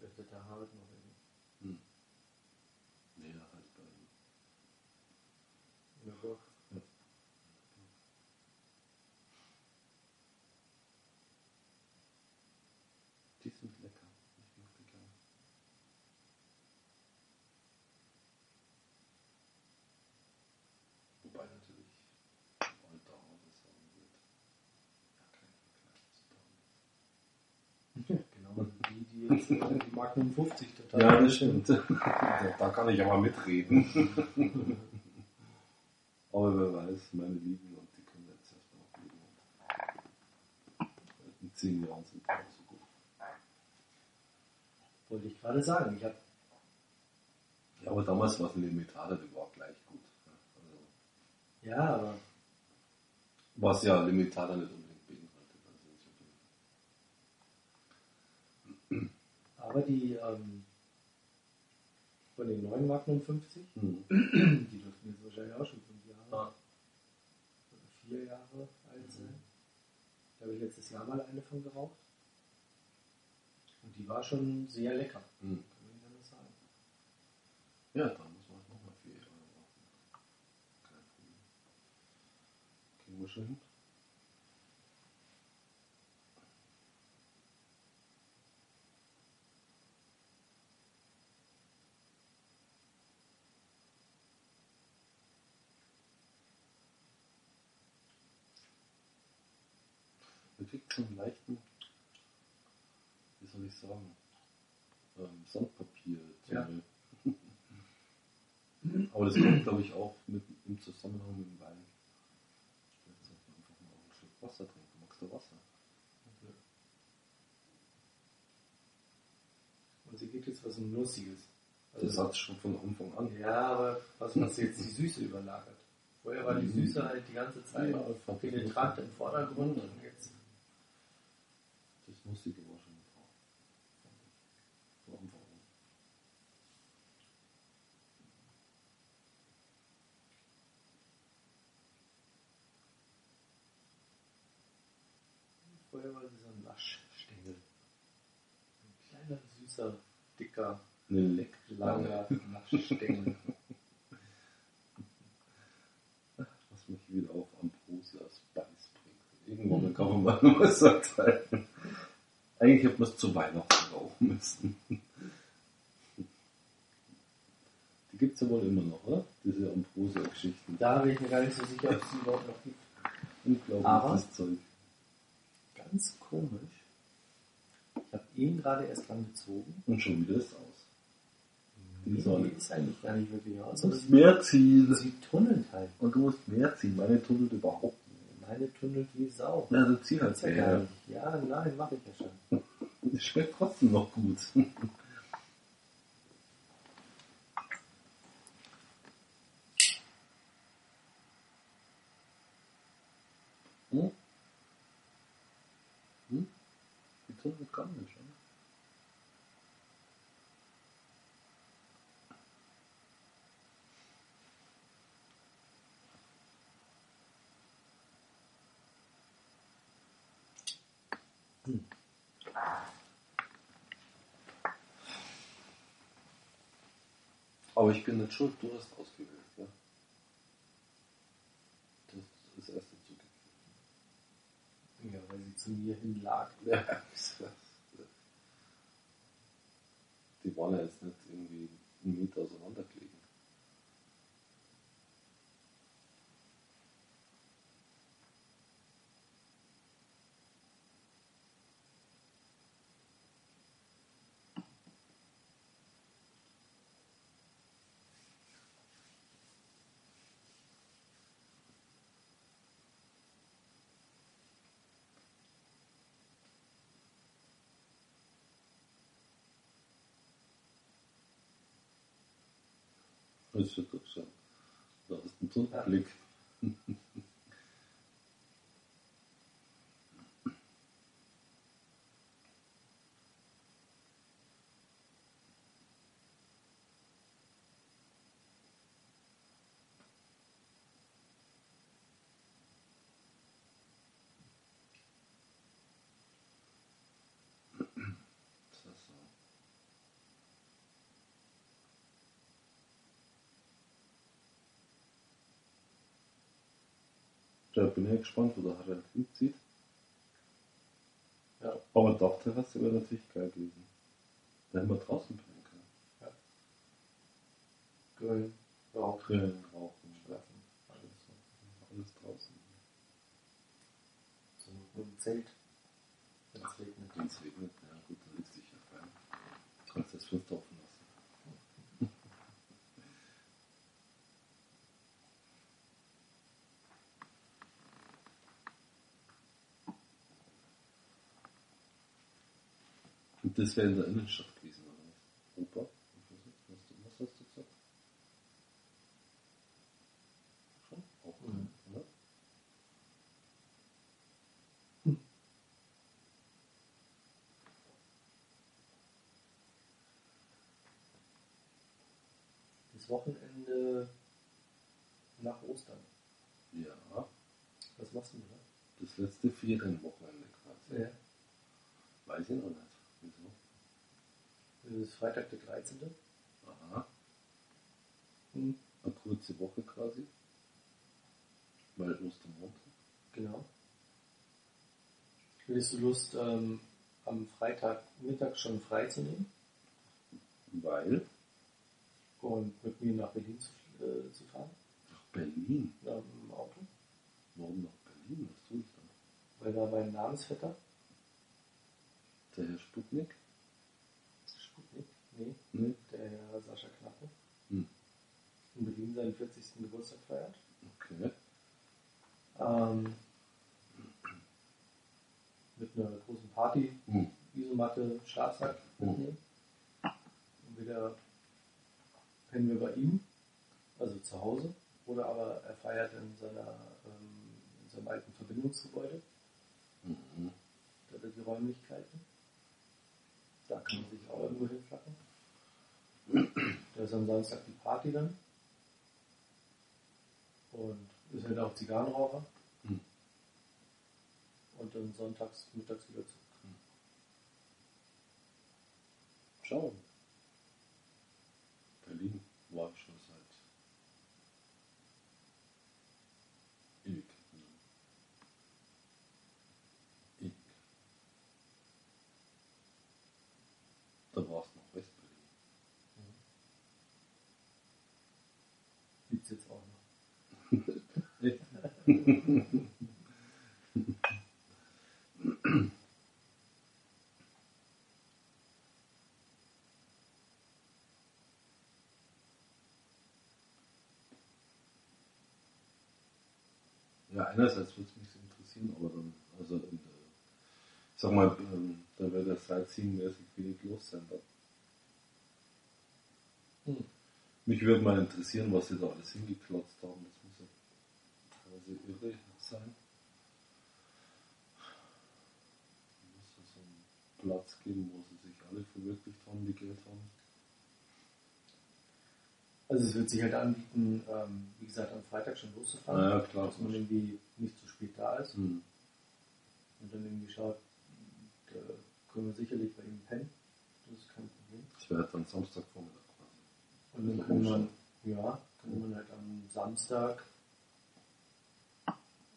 Dürfte der Harald noch in Hm. Nee, halt bei in der Burg. Die sind lecker. Ich die gerne. Wobei natürlich Alter Hase sagen wird. Ja, kein Vergleich *laughs* zu. Genau, die, die jetzt die Magnum 50 total. Ja, das stimmt. *laughs* da, kann ich aber mitreden. *laughs* aber wer weiß, meine Lieben, und die können jetzt erstmal noch leben. In zehn Jahren sind gut. Wollte ich gerade sagen. Ich habe Ja, aber damals war es ein Limitaler, der war gleich gut. Also, ja, aber was ja Limitaler nicht unbedingt beinhaltet. Also aber die ähm, von den neuen Magnum 50, Hm. die dürften jetzt wahrscheinlich auch schon fünf Jahre Ah. oder vier Jahre alt sein. Da habe ich letztes Jahr mal eine von geraucht. Die war schon sehr lecker. Hm. Kann man nicht anders sagen. Ja, dann muss man nochmal vier Jahre warten. Kein Problem. Kriegen wir schon hin. Kriegt so einen leichten, ich sagen, ähm, Sandpapier. Ja. *laughs* Aber das kommt, glaube ich, auch mit, im Zusammenhang mit dem Wein. Vielleicht sollte man einfach mal einen Schluck Wasser trinken. Magst du Wasser? Und sie geht jetzt was Nussiges. Der Satz schon von Anfang an. Ja, aber was, was jetzt die Süße überlagert. Vorher war die Süße halt die ganze Zeit Ja, ich das penetrant im Vordergrund und jetzt Das Nussige war schon vor. Von Anfang an. vorher war sie so ein Naschstängel. Ein süßer, dicker, Leck. langer Naschstängel. Was mich wieder auf Ambrosia Spice bringt. Irgendwann kann man mal noch was erteilen. Eigentlich hätte man es zu Weihnachten rauchen müssen. Die gibt es ja wohl immer noch, oder? Diese Ambrosia-Geschichten. Da bin ich mir gar nicht so sicher, ob es die überhaupt noch gibt. Aber- Unglaubliches Zeug. Ganz komisch. Ich habe ihn gerade erst dran gezogen. Und schon wieder ist es aus. Die Die Sonne. ist eigentlich gar nicht wirklich aus. Du musst mehr ziehen. Sie tunnelt halt. Und du musst mehr ziehen. Meine tunnelt überhaupt nicht. Meine tunnelt wie Sau. Ja, zieh halt Gibt's ja gar mehr. nicht. Ja, nein, mache ich ja schon. *laughs* Es schmeckt trotzdem noch gut. Hm? Hm? Nicht, oder? Aber ich bin nicht schuld, du hast ausgewählt, ja. Du hast das erste zugegeben. Ja, weil sie zu mir hin ist was. Die ja jetzt nicht irgendwie einen Meter auseinanderlegen. Das ist ja gut schon. Da hast du einen Tunnelblick. So, so. Da bin ich gespannt, wo der Harald hinzieht. Ja. Aber Dachterrasse wäre natürlich geil gewesen. Da hätten wir draußen bleiben können. Grillen, Rauch, Grillen, rauchen, schlafen, alles alles draußen. So einem Zelt, wenn es regnet. Wenn es regnet, ja gut, dann sitzt dich ja fein. Kannst das Fenster offen lassen. Und das wäre in der Innenstadt gewesen, oder was? Opa? Was hast du, gesagt? Schon? Auch, Mhm. oder? Das Wochenende nach Ostern. Ja, Was machst du da? das letzte Ferienwochenende quasi. Ja. Weiß ich noch nicht. Das ist Freitag der 13. Aha. Mhm. Eine kurze Woche quasi. Weil Ostermontag. Genau. Hättest du Lust, ähm, am Freitagmittag schon frei zu nehmen Weil und mit mir nach Berlin zu, äh, zu fahren? nach Berlin. Ja, Im Auto? Warum nach Berlin? Was tue ich dann? Weil da mein Namensvetter, Der Herr Sputnik? Sputnik, nee, Nee. der Herr Sascha Knappe, Hm. in Berlin seinen 40. Geburtstag feiert. Okay. Ähm, mit einer großen Party, Hm. Isomatte, Schlafsack Hm. mitnehmen. Und wir entweder pennen wir bei ihm, also zu Hause, oder aber er feiert in, seiner, ähm, in seinem alten Verbindungsgebäude. Mhm. Da er die Räumlichkeiten. Da kann man sich auch irgendwo hinflacken. Da ist am Samstag die Party dann. Und ist halt auch Zigarrenraucher. Hm. Und dann sonntags, mittags wieder zurück. Schauen. Berlin war schon seit Ewigkeiten. Ewig. Da war es noch Westberlin. Gibt's jetzt auch noch. Echt? Ja, einerseits würde es mich interessieren, aber dann, also in der, ich sag mal, ähm, da wird ja Sightseeing-mäßig wenig los sein. Hm. Mich würde mal interessieren, was sie da alles hingeklotzt haben. Das teilweise irre sein. Da muss es so einen Platz geben, wo sie sich alle verwirklicht haben, die Geld haben. Also es wird sich halt anbieten, ähm, wie gesagt, am Freitag schon loszufahren, Ja, klar. dass man irgendwie nicht zu spät da ist Hm. und dann irgendwie schaut, da können wir sicherlich bei ihm pennen. Das ist kein Problem. Das wäre dann Samstagvormittag quasi. Und dann Also kann man, ja, kann man halt am Samstag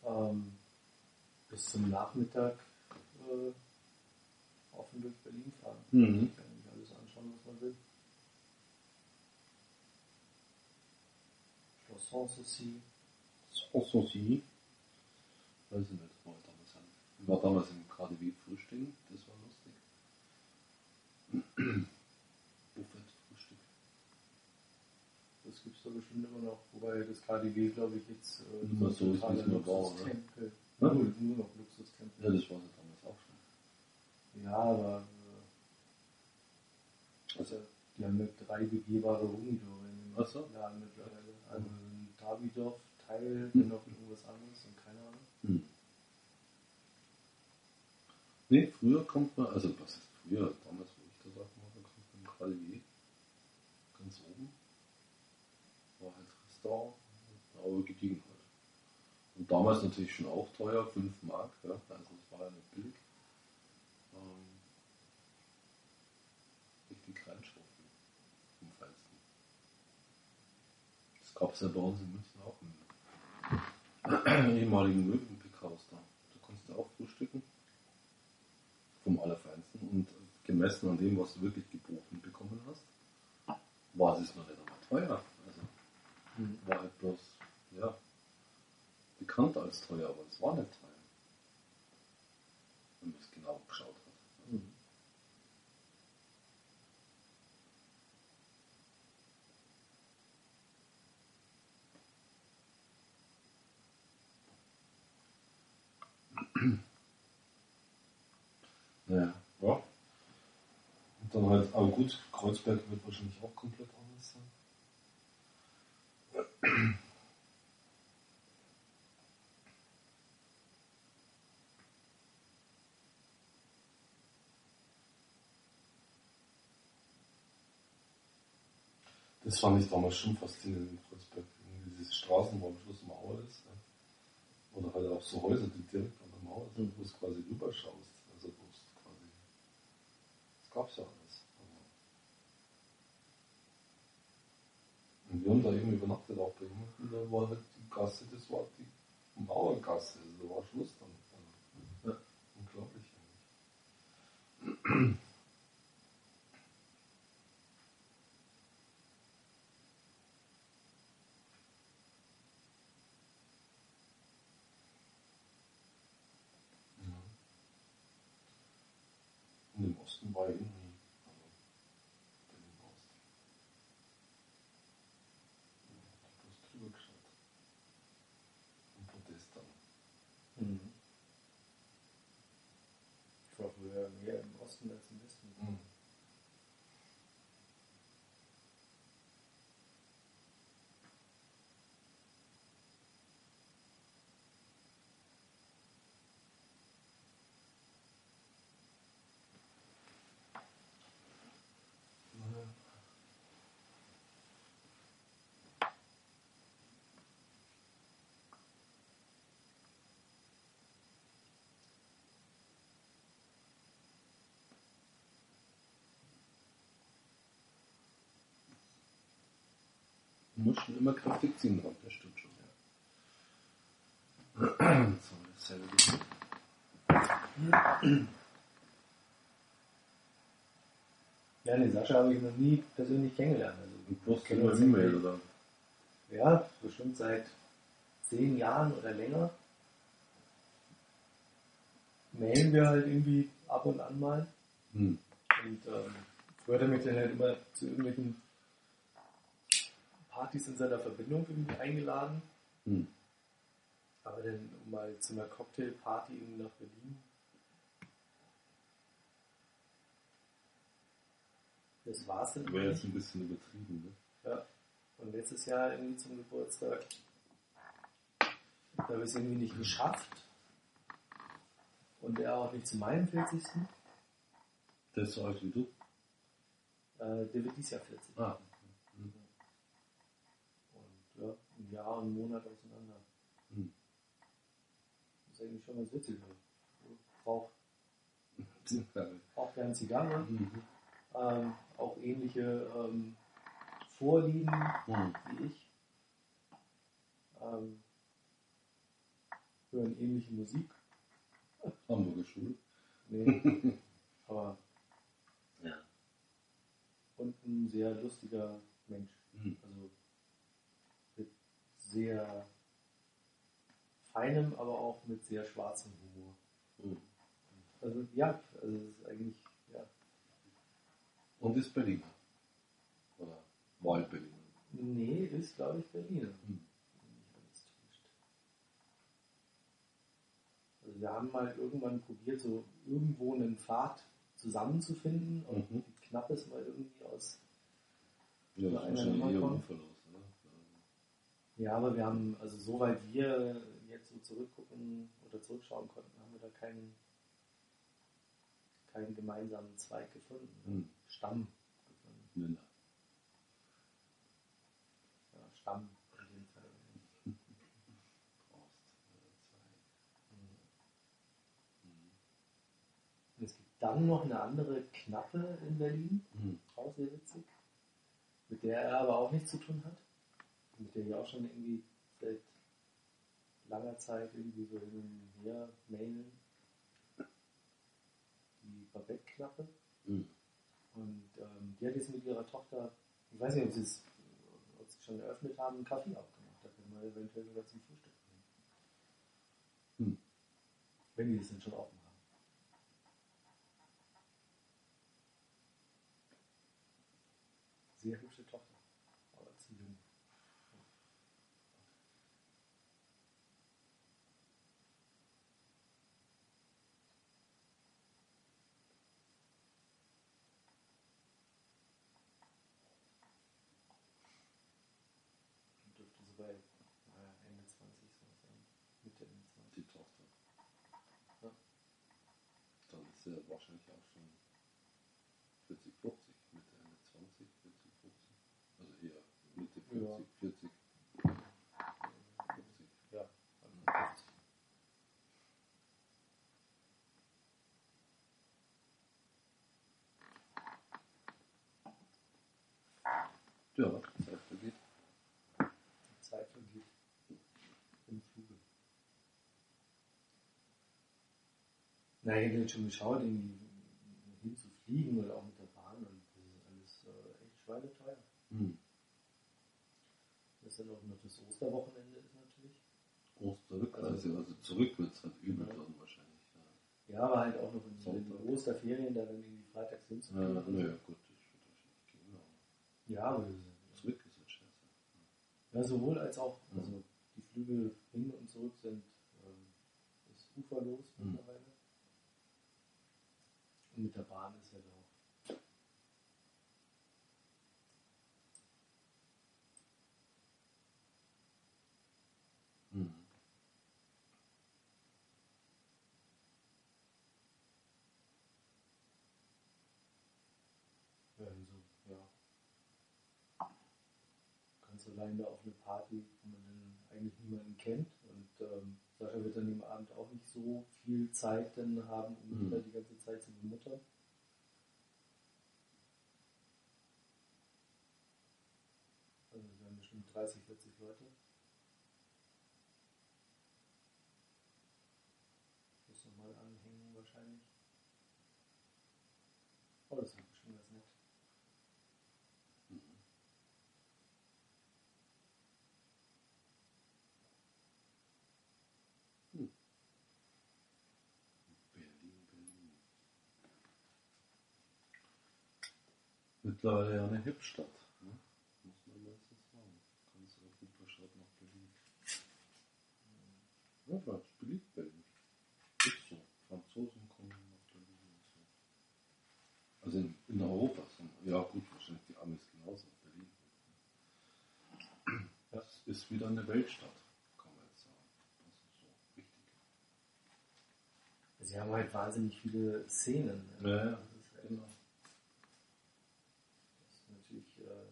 ähm, bis zum Nachmittag äh, offen durch Berlin fahren. Mhm. Kann sich alles anschauen, was man will. Schloss Sanssouci. Sanssouci. Weiß ich nicht, war ich damals ein. Ich war damals im KDW Frühstück, das war lustig. Buffet-Frühstück. Das gibt es da bestimmt immer noch, wobei das KDW, glaube ich, jetzt äh, Nicht mehr so ist, es mal war, oder? Luxustempel. Ja? Nur, nur noch Luxustempel. Ja, das war sie damals auch schon. Ja, aber äh, also, die haben eine drei begehbare Humidore in dem Ach so. Laden mittlerweile. Also ein Davidoff-Teil, Hm. dann noch irgendwas anderes und keine Ahnung. Hm. Nee, früher kommt man, also was ist früher, damals wo ich das auch habe, kommt man im KDW ganz oben. Restaurant, aber gediegen halt. Und damals natürlich schon auch teuer, 5 Mark, ja, also es war ja nicht billig. Ähm, richtig reinschaufeln vom Feinsten. Das gab es ja bei uns in München auch im ehemaligen Möwenpickhaus da. Da konntest du auch frühstücken. Vom Allerfeinsten. Und gemessen an dem, was du wirklich geboten bekommen hast, war es noch nicht einmal teuer. War halt bloß, ja, bekannt als teuer, aber es war nicht teuer. Wenn man es genau geschaut hat. Mhm. *clears throat* Naja, ja. Und dann halt, aber gut, Kreuzberg wird wahrscheinlich auch komplett sein. Das fand ich damals schon faszinierend in Kreuzberg. Diese Straßen, wo am Schluss Mauer ist. Ja. Oder halt auch so Häuser, die direkt an der Mauer sind, wo du quasi rüberschaust. Also wo es quasi. Das gab's ja alles. Aber und wir haben da eben übernachtet, auch bei jemandem, da war halt die Gasse, das war die Mauergasse. Also da war Schluss dann. Ja, unglaublich eigentlich. Und im Osten war ich eh noch nie. Also, Berlin Ost. Ja, ich hab bloß drüber geschaut. Vom Podest dann. Mhm. Ich war früher mehr im Osten als im Westen. Mhm. Du musst schon immer kräftig ziehen drauf, das stimmt schon. Ja. *clears throat* so, dasselbe geht Ja, den Sascha habe ich noch nie persönlich kennengelernt. Also, Du brauchst kennen immer uns E-Mail oder? Ja, bestimmt seit zehn Jahren oder länger. Mailen wir halt irgendwie ab und an mal. Hm. Und ähm, früher hat er mich dann halt immer zu irgendwelchen Partys in seiner Verbindung irgendwie eingeladen. Hm. Aber dann mal zu einer Cocktailparty nach Berlin. Das war's dann. Wäre jetzt ein bisschen übertrieben, ne? Ja. Und letztes Jahr irgendwie zum Geburtstag da habe ich es irgendwie nicht geschafft. Und er auch nicht zu meinem 40. Der ist so alt wie du. Äh, der wird dieses Jahr 40. Ah. Und ja, ein Jahr und Monat auseinander. Hm. Das ist eigentlich schon ganz witzig. Ja. auch gern *laughs* Zigarre. Mhm. Ähm, auch ähnliche ähm, Vorlieben Hm. wie ich. Ähm, hören ähnliche Musik. Hamburger Schule. Nee. *laughs* Aber Ja. und ein sehr lustiger Mensch. Hm. Also sehr feinem, aber auch mit sehr schwarzem Humor. Hm. Also ja, also es ist eigentlich, ja. Und ist Berliner. Oder Wahlberliner. Nee, ist glaube ich Berliner. Hm. täuscht. Also wir haben mal irgendwann probiert, so irgendwo einen Pfad zusammenzufinden und Mhm. knapp es mal irgendwie aus. Ja, ist einer Nummer kommt. ne? Ja, aber wir haben, also soweit wir jetzt so zurückgucken oder zurückschauen konnten, haben wir da keinen, keinen gemeinsamen Zweig gefunden. Hm. Stamm gefunden. Nenner. Ja, Stamm in dem Fall. Und es gibt dann noch eine andere Knappe in Berlin, Hm. auch sehr witzig, mit der er aber auch nichts zu tun hat. Mit der ich auch schon irgendwie seit langer Zeit irgendwie so hin und her mailen. Die Babette-Knappe. Hm. Und ähm, die hat jetzt mit ihrer Tochter, ich weiß nicht, ob sie es ob sie schon eröffnet haben, einen Kaffee aufgemacht. Da können wir eventuell sogar zum Frühstück bringen. Hm. Wenn die das denn schon offen haben. Sehr hübsche Tochter. Aber zu jung. Dürfte so bei naja, Ende 20 so sein. Mitte Ende 20. Die Tochter. Ja. Dann ist er wahrscheinlich auch schon 40, 50, Mitte, Ende 20, 40, 50. Also eher Mitte 40, Ja. 40, 50. Ja, Anfang 50. Ja, Zeit vergeht. Die Zeit vergeht im Fluge. Na, ich hätte jetzt schon geschaut, irgendwie hinzufliegen oder auch mit der Bahn und das ist alles äh, echt schweineteuer. Hm. Das dann auch noch das Osterwochenende ist natürlich. Osterrückreise, also zurück wird es halt übel Ja. dann wahrscheinlich. Ja, aber halt auch noch in den. Osterferien, da dann irgendwie freitags Ja, hinzufliegen. ja, naja, gut, das wird wahrscheinlich gehen. Aber ja, aber zurück ist halt scheiße. Ja, sowohl als auch. Mhm. Also die Flüge hin und zurück sind ähm, ist uferlos Mhm. mittlerweile. Und mit der Bahn ist halt auch. Mhm. Ja, so, ja. Ganz allein da auf eine Party, wo man dann eigentlich niemanden kennt. Und ähm, Sascha wird dann im Abend auch nicht so viel Zeit dann haben, um Mhm. die ganze Zeit zu bemuttern. Also wir werden bestimmt 30, 40 Leute. Muss nochmal anhängen wahrscheinlich. Oh, das wird bestimmt ganz nett. Berlin, Berlin. Mittlerweile ja eine Hipstadt. Ne? Muss man mal so sagen. Ganz Europa schaut nach Berlin. Ja, das ist beliebt Berlin. Ist so. Franzosen kommen nach Berlin und so. Also in, in Europa. So. Ja gut, wahrscheinlich die Amis genauso nach Berlin. Das ist wieder eine Weltstadt, kann man jetzt sagen. Das ist so wichtig. Sie haben halt wahnsinnig viele Szenen. ne? Ja, ja, Das ist, halt, genau. das ist natürlich äh,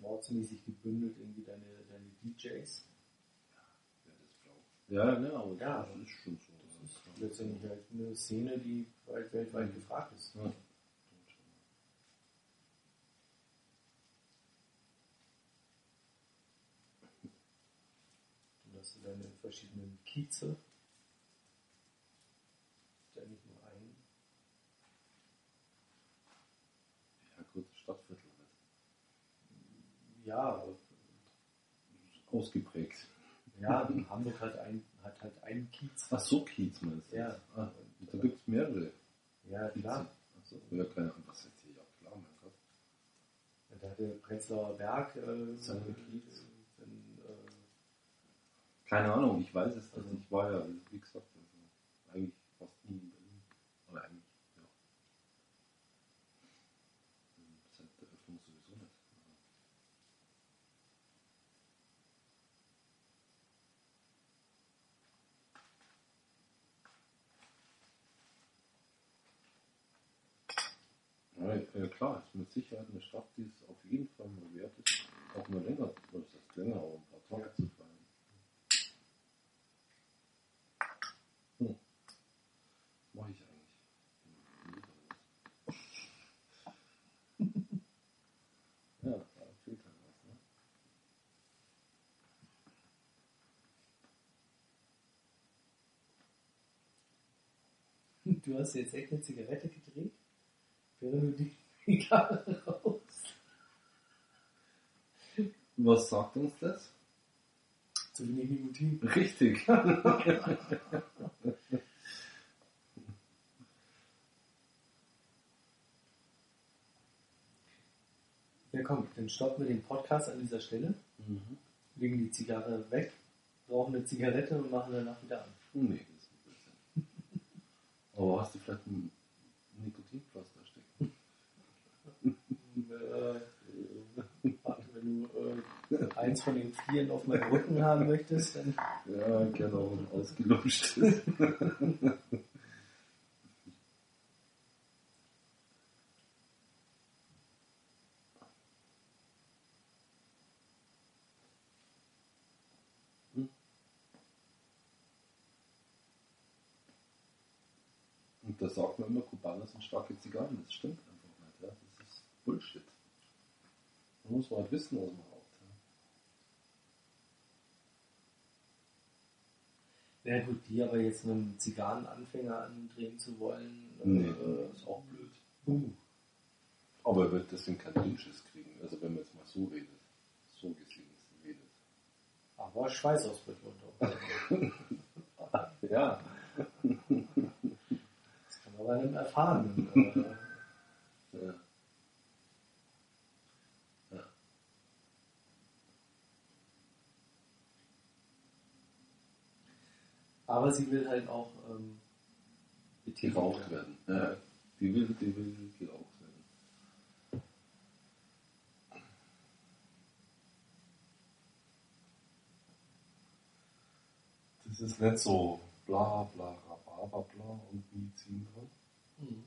mordsmäßig gebündelt, irgendwie deine, deine DJs. Ja. Ja, ne, aber Ja, das ist schon so. Das ist letztendlich halt eine Szene, die halt weltweit gefragt ist. Ja. Hast du deine verschiedenen Kieze. Ist ja nicht nur ein. Ja, gut, Stadtviertel halt. Ja, Ausgeprägt. ja, Hamburg hat, ein, hat halt einen Kiez. Ach so, Kiez meinst du? Ja. Ah, da gibt es mehrere. Ja, klar. Ach so, ja, keine Ahnung, was jetzt hier? Ja, klar, mein Gott. Da hatte Prenzlauer Berg äh, Seinen äh, Kiez. den, äh, Keine Ahnung, ich weiß es nicht. Also- Ich war ja, wie gesagt, also eigentlich fast nie in Berlin. Oder eigentlich, ja. Ähm, Seit der Öffnung sowieso nicht. Also, Ja, klar, ist mit Sicherheit eine Stadt, die es auf jeden Fall mal wert ist, auch mal länger, was heißt länger, aber ein paar Tage zu feiern. Hm. Mache ich eigentlich. *laughs* ja, da fehlt halt was, ne? Du hast jetzt echt eine Zigarette gedreht, während du die Zigarre raus. Was sagt uns das? Zu wenig Nikotin. Richtig. *laughs* Ja komm, dann stoppen wir den Podcast an dieser Stelle, mhm. legen die Zigarre weg, rauchen eine Zigarette und machen danach wieder an. Nee, das ist ein Blödsinn. *laughs* Aber hast du vielleicht ein Nikotinpflaster? Äh, *laughs* wenn du äh, eins von den Vieren auf meinem Rücken haben möchtest, dann Ja. Hm. Und da sagt man immer, Kubaner sind starke Zigarren. Das stimmt einfach nicht. Ja? Das ist Bullshit. Da muss man halt wissen, was man raucht. Ja. Ja gut, die aber jetzt einem Zigarrenanfänger andrehen zu wollen, Nee, äh, das ist auch blöd. uh, Aber er wird deswegen keinen Lynches kriegen. Also wenn man jetzt mal so redet. So gesehen redet. aber Schweißausbrüche unter *laughs* Ja. Das kann man bei einem erfahrenen. Äh, ja. ja. Aber sie will halt auch ähm, Geraucht werden. Ja. Die will, die will geraucht werden. Das ist nicht so bla bla bla bla und Medizin dran. Mhm.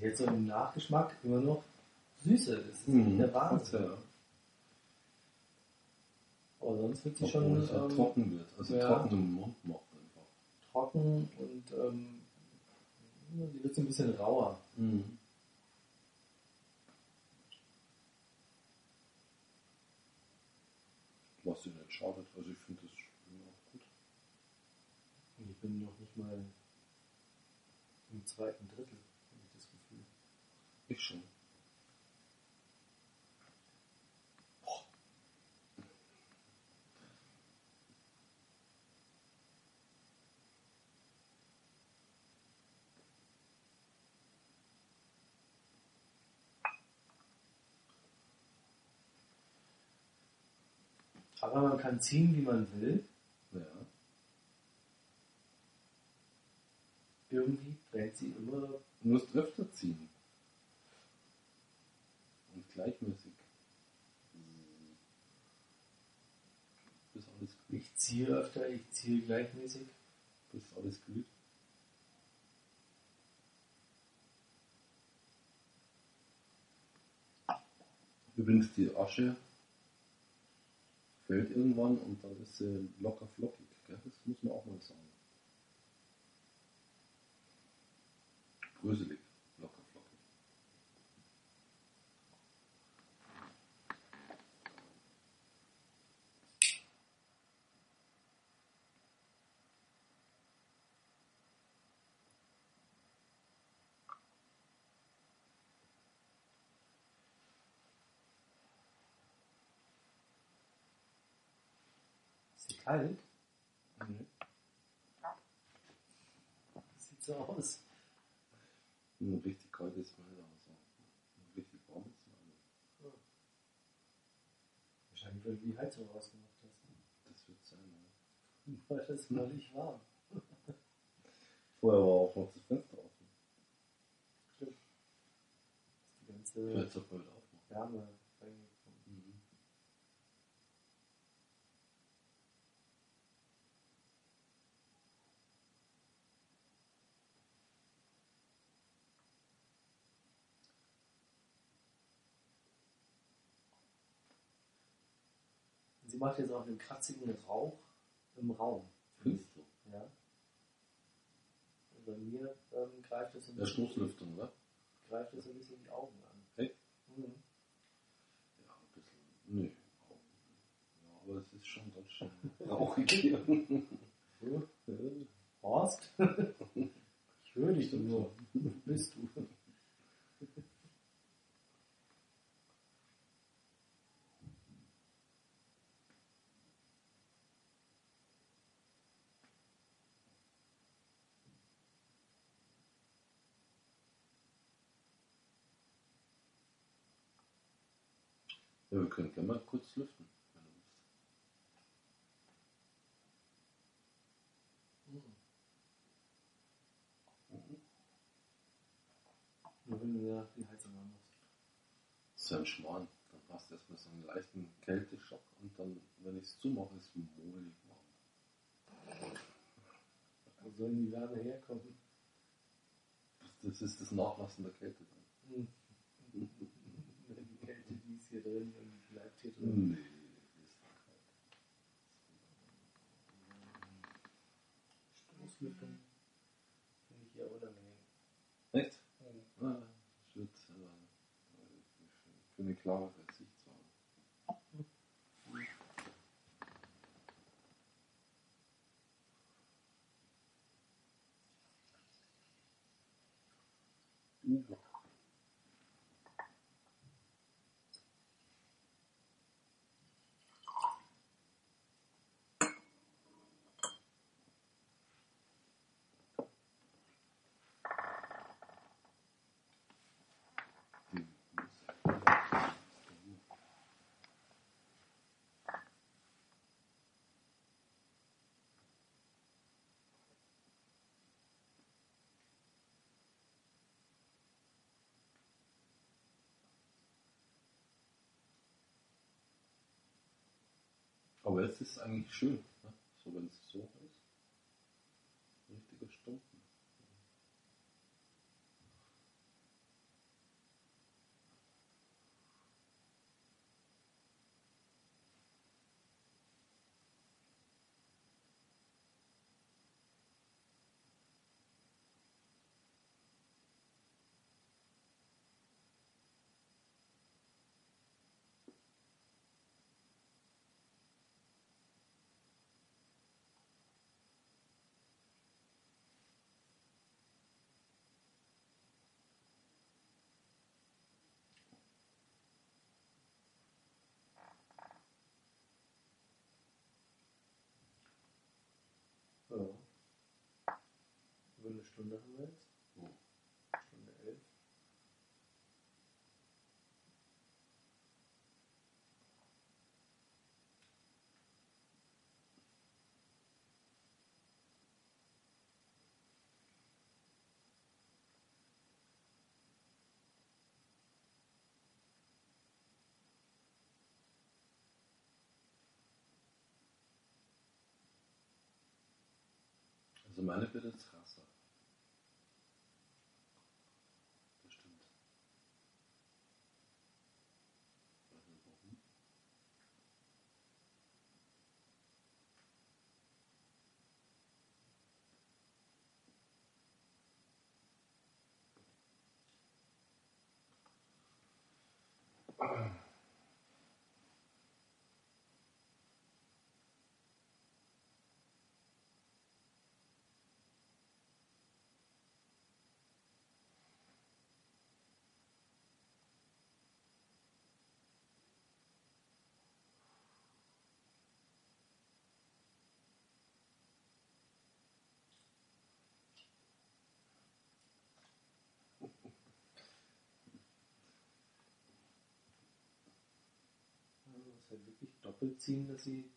Jetzt so im Nachgeschmack immer noch Süße. Das ist Mhm. der Wahnsinn. Ja. Aber sonst wird sie Obwohl schon es ähm, trocken wird. Also ja. trocken im Mund macht einfach. trocken und ähm, sie wird so ein bisschen rauer. Mhm. Was dir nicht schadet. Also ich finde das immer auch gut. Ich bin noch nicht mal im zweiten Drittel, habe ich das Gefühl. Ich schon. Aber man kann ziehen, wie man will. Ja. Irgendwie brennt sie immer. Du musst öfter ziehen. Gleichmäßig. Bis alles glüht. Ich ziehe öfter, ich ziehe gleichmäßig. Bis alles glüht. Übrigens, die Asche fällt irgendwann und dann ist sie locker flockig. Gell? Das muss man auch mal sagen. Gruselig, locker flockig. Ist sie kalt? Mhm. Sieht so aus. Ein richtig kaltes Mal, also ein richtig warmes Mal. Wahrscheinlich, weil du die Heizung rausgemacht hast. Das wird sein. Ja. *laughs* Weil das war nicht warm. Vorher war auch noch das Fenster offen. Stimmt. Ist die ganze Vielleicht sollten wir wieder aufmachen. Wärme reingekommen. Mhm. Sie macht jetzt auch einen kratzigen Rauch im Raum. Findest du? Ja. Und bei mir ähm, greift das ein Der Stoßlüftung, oder? greift das ein bisschen die Augen an. Echt? Mhm. Ja, ein bisschen. Nö. Ja, aber es ist schon ganz schön *laughs* rauchig hier. Horst? *laughs* ich höre dich doch nur. Bist du? *laughs* Ja, wir können gerne mal kurz lüften, wenn du willst. Nur wenn du die Heizung anmachst. Das ist ja ein Schmarrn. Dann hast du erstmal so einen leichten Kälteschock und dann, wenn ich es zumache, ist es mohlig warm. Wo soll denn die Wärme herkommen? Das, ist das Nachlassen der Kälte dann. Hm. Die ist hier drin und bleibt hier drin. Kalt. Stoßlüftung finde ich hier unangenehm. Echt? Ja, ich würde äh, für eine klare Sicht sagen. Ja. Die muss- Aber jetzt ist es eigentlich schön, ne? so wenn es so ist. Richtiger Stumpen. Dreiviertel Stunde haben wir jetzt. Stunde elf. Also meine Bitte ist Rasa. Wirklich doppelt ziehen, dass sie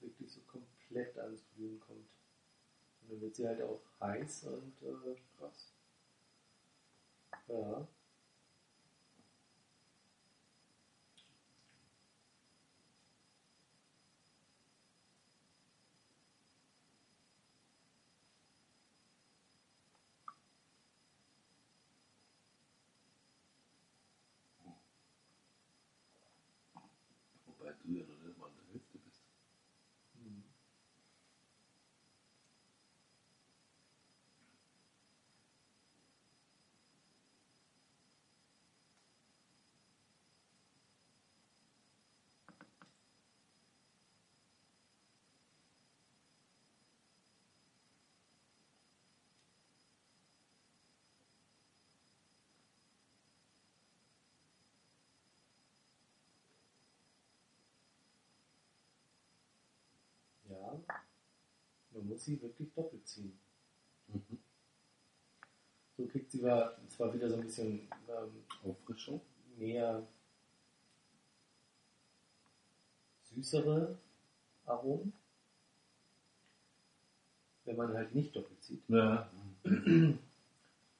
wirklich so komplett ans Glühen kommt. Und dann wird sie halt auch heiß und äh, Krass. ja. Wobei du ja noch nicht mal an der Hälfte bist. Hm. Ja, sie wirklich doppelt ziehen. Mhm. So kriegt sie zwar zwar wieder so ein bisschen ähm, Auffrischung. mehr süßere Aromen, wenn man halt nicht doppelt zieht. Ja. *clears throat*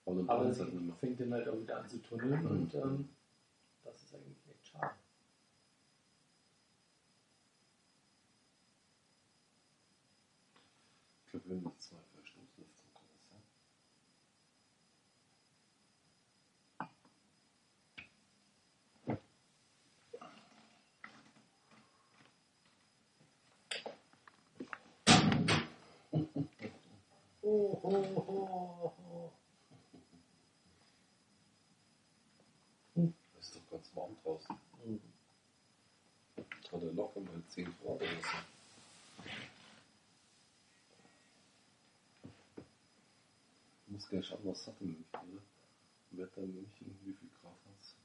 Aber dann Aber sie fängt dann halt auch wieder an zu tunneln Mhm. und ähm, das ist eigentlich echt schade. Haben noch zwei Verstoßlüften. Kann das sein? Oh, ho, ho. Es ist doch ganz warm draußen. Mhm. Hat er locker mal 10 Grad oder so. Was hat in München, oder? Wetter München, wie viel Grad hat es?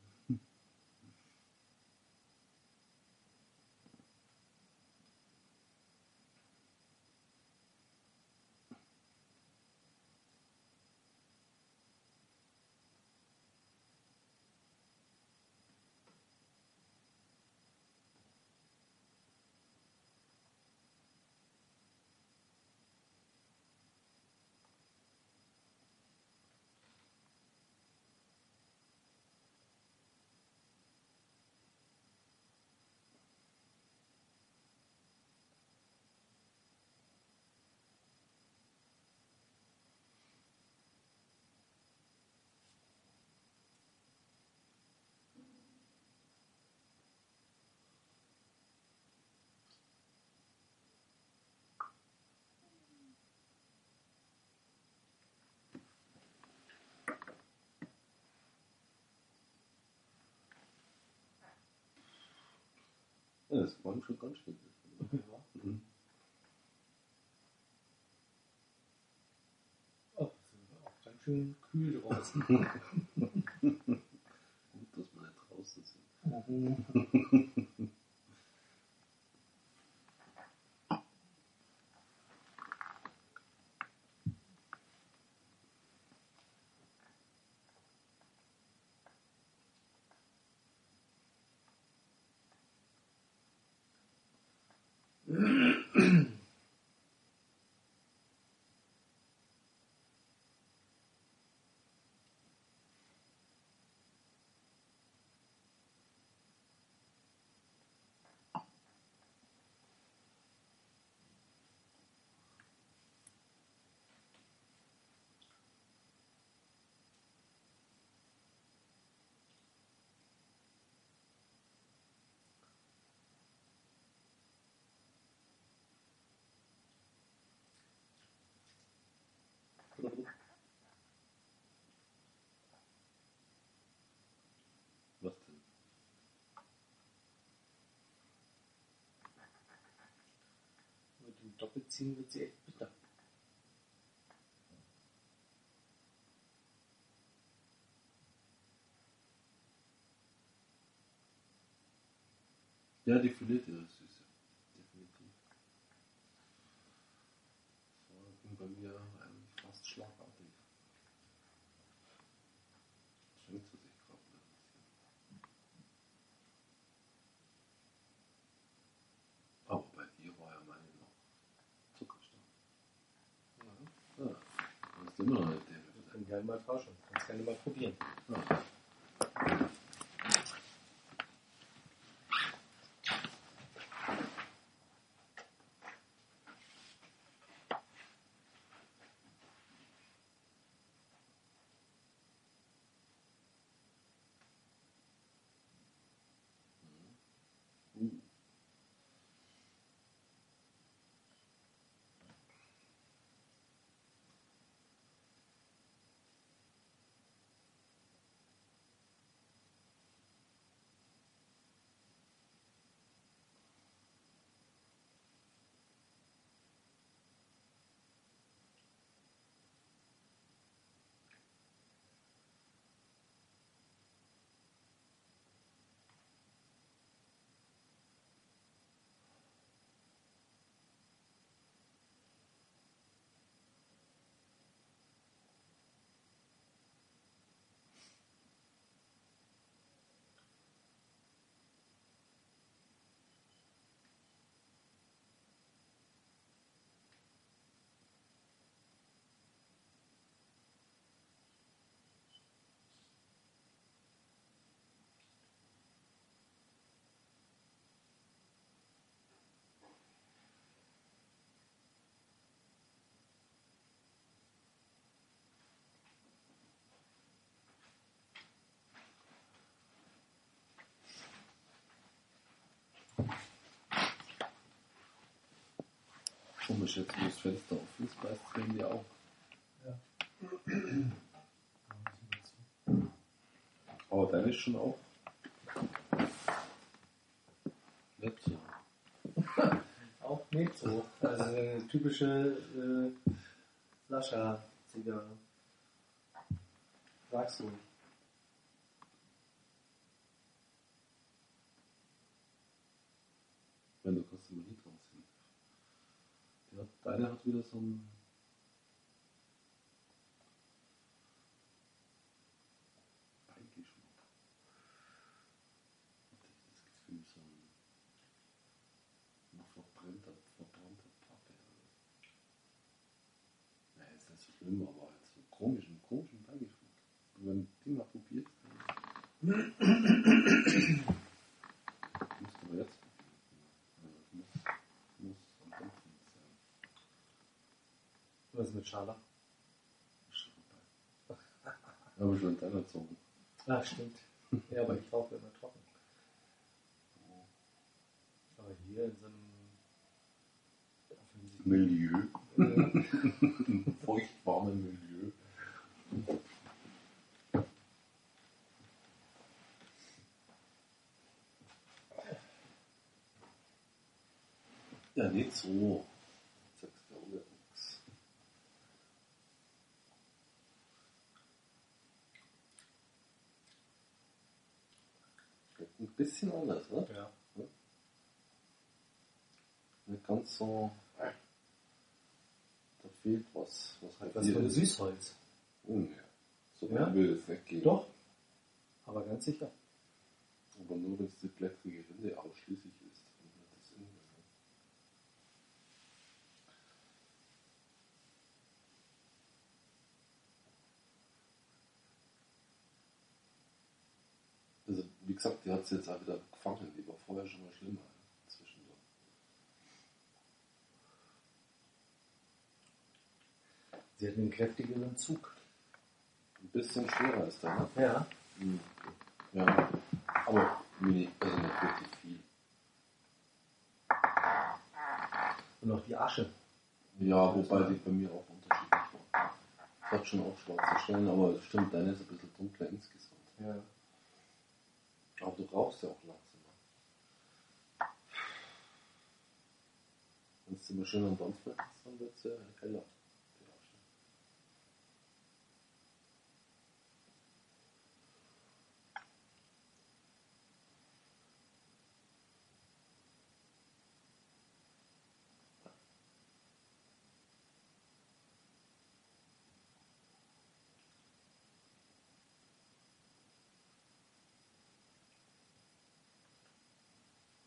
Ja, das war schon ganz schön. Ja. Mhm. Oh, es ist auch ganz schön kühl draußen. *laughs* Gut, dass wir nicht draußen sind. *laughs* Doppelziehen wird sie echt bitter. Ja, die Filete ist süß. Definitiv. Das war ging bei mir eigentlich fast schlagartig. Schenkt sie sich gerade wieder ein bisschen. Aber bei dir war ja meine noch Zuckerstark. Ja. Ja, das ist immer noch nicht der Wir können gerne mal tauschen. Kannst gerne mal probieren. Ja. Uh. Jetzt wo das Fenster offen ist, beißt das Handy auch. Aber deine ist schon auf. Nicht. *laughs* Auch nicht so. Also eine typische äh, Sascha-Zigarre. Sag's ruhig. Wenn du kannst du mal nicht dran ziehen. Die hat, wieder so einen Beigeschmack. Das Gefühl, so ein noch verbrannter, verbrannter Pappe. Naja, ist nicht schlimm, aber halt so komischen, komischen Beigeschmack. Und wenn du die mal probierst, dann musst du aber jetzt probieren. Also, muss, muss am Anfang sein. Dabei. Aber schon deiner Zunge. Ah, stimmt. Ja, aber ich rauche immer trocken. Aber hier in so einem Milieu. *laughs* äh, Feuchtwarme Milieu. Ja, nicht so. Sagst du auch nix. Schmeckt ein bisschen anders, ne? ja. Nicht ganz so. Da fehlt was. Was halt Was hier für ein ist. Süßholz. Oh, ja. So Ja? will es nicht gehen. Doch. Aber ganz sicher. Aber nur wenn es die blättrige Rinde ausschließlich ist. Und nicht das Innere. Wie gesagt, die hat sie jetzt auch wieder gefangen. Die war vorher schon mal schlimmer zwischendurch. Sie hat einen kräftigeren Zug. Ein bisschen schwerer ist der, ne? Ja. Hm. Ja, aber mini, also nicht wirklich viel. Und auch die Asche. Ja, wobei die bei mir auch unterschiedlich war. Es hat schon auch schwarze Stellen, aber es stimmt, deine ist ein bisschen dunkler insgesamt. Ja. Aber du rauchst ja auch langsamer. Wenn es immer schön am Dampf ist, dann wird es ja heller. die Asche.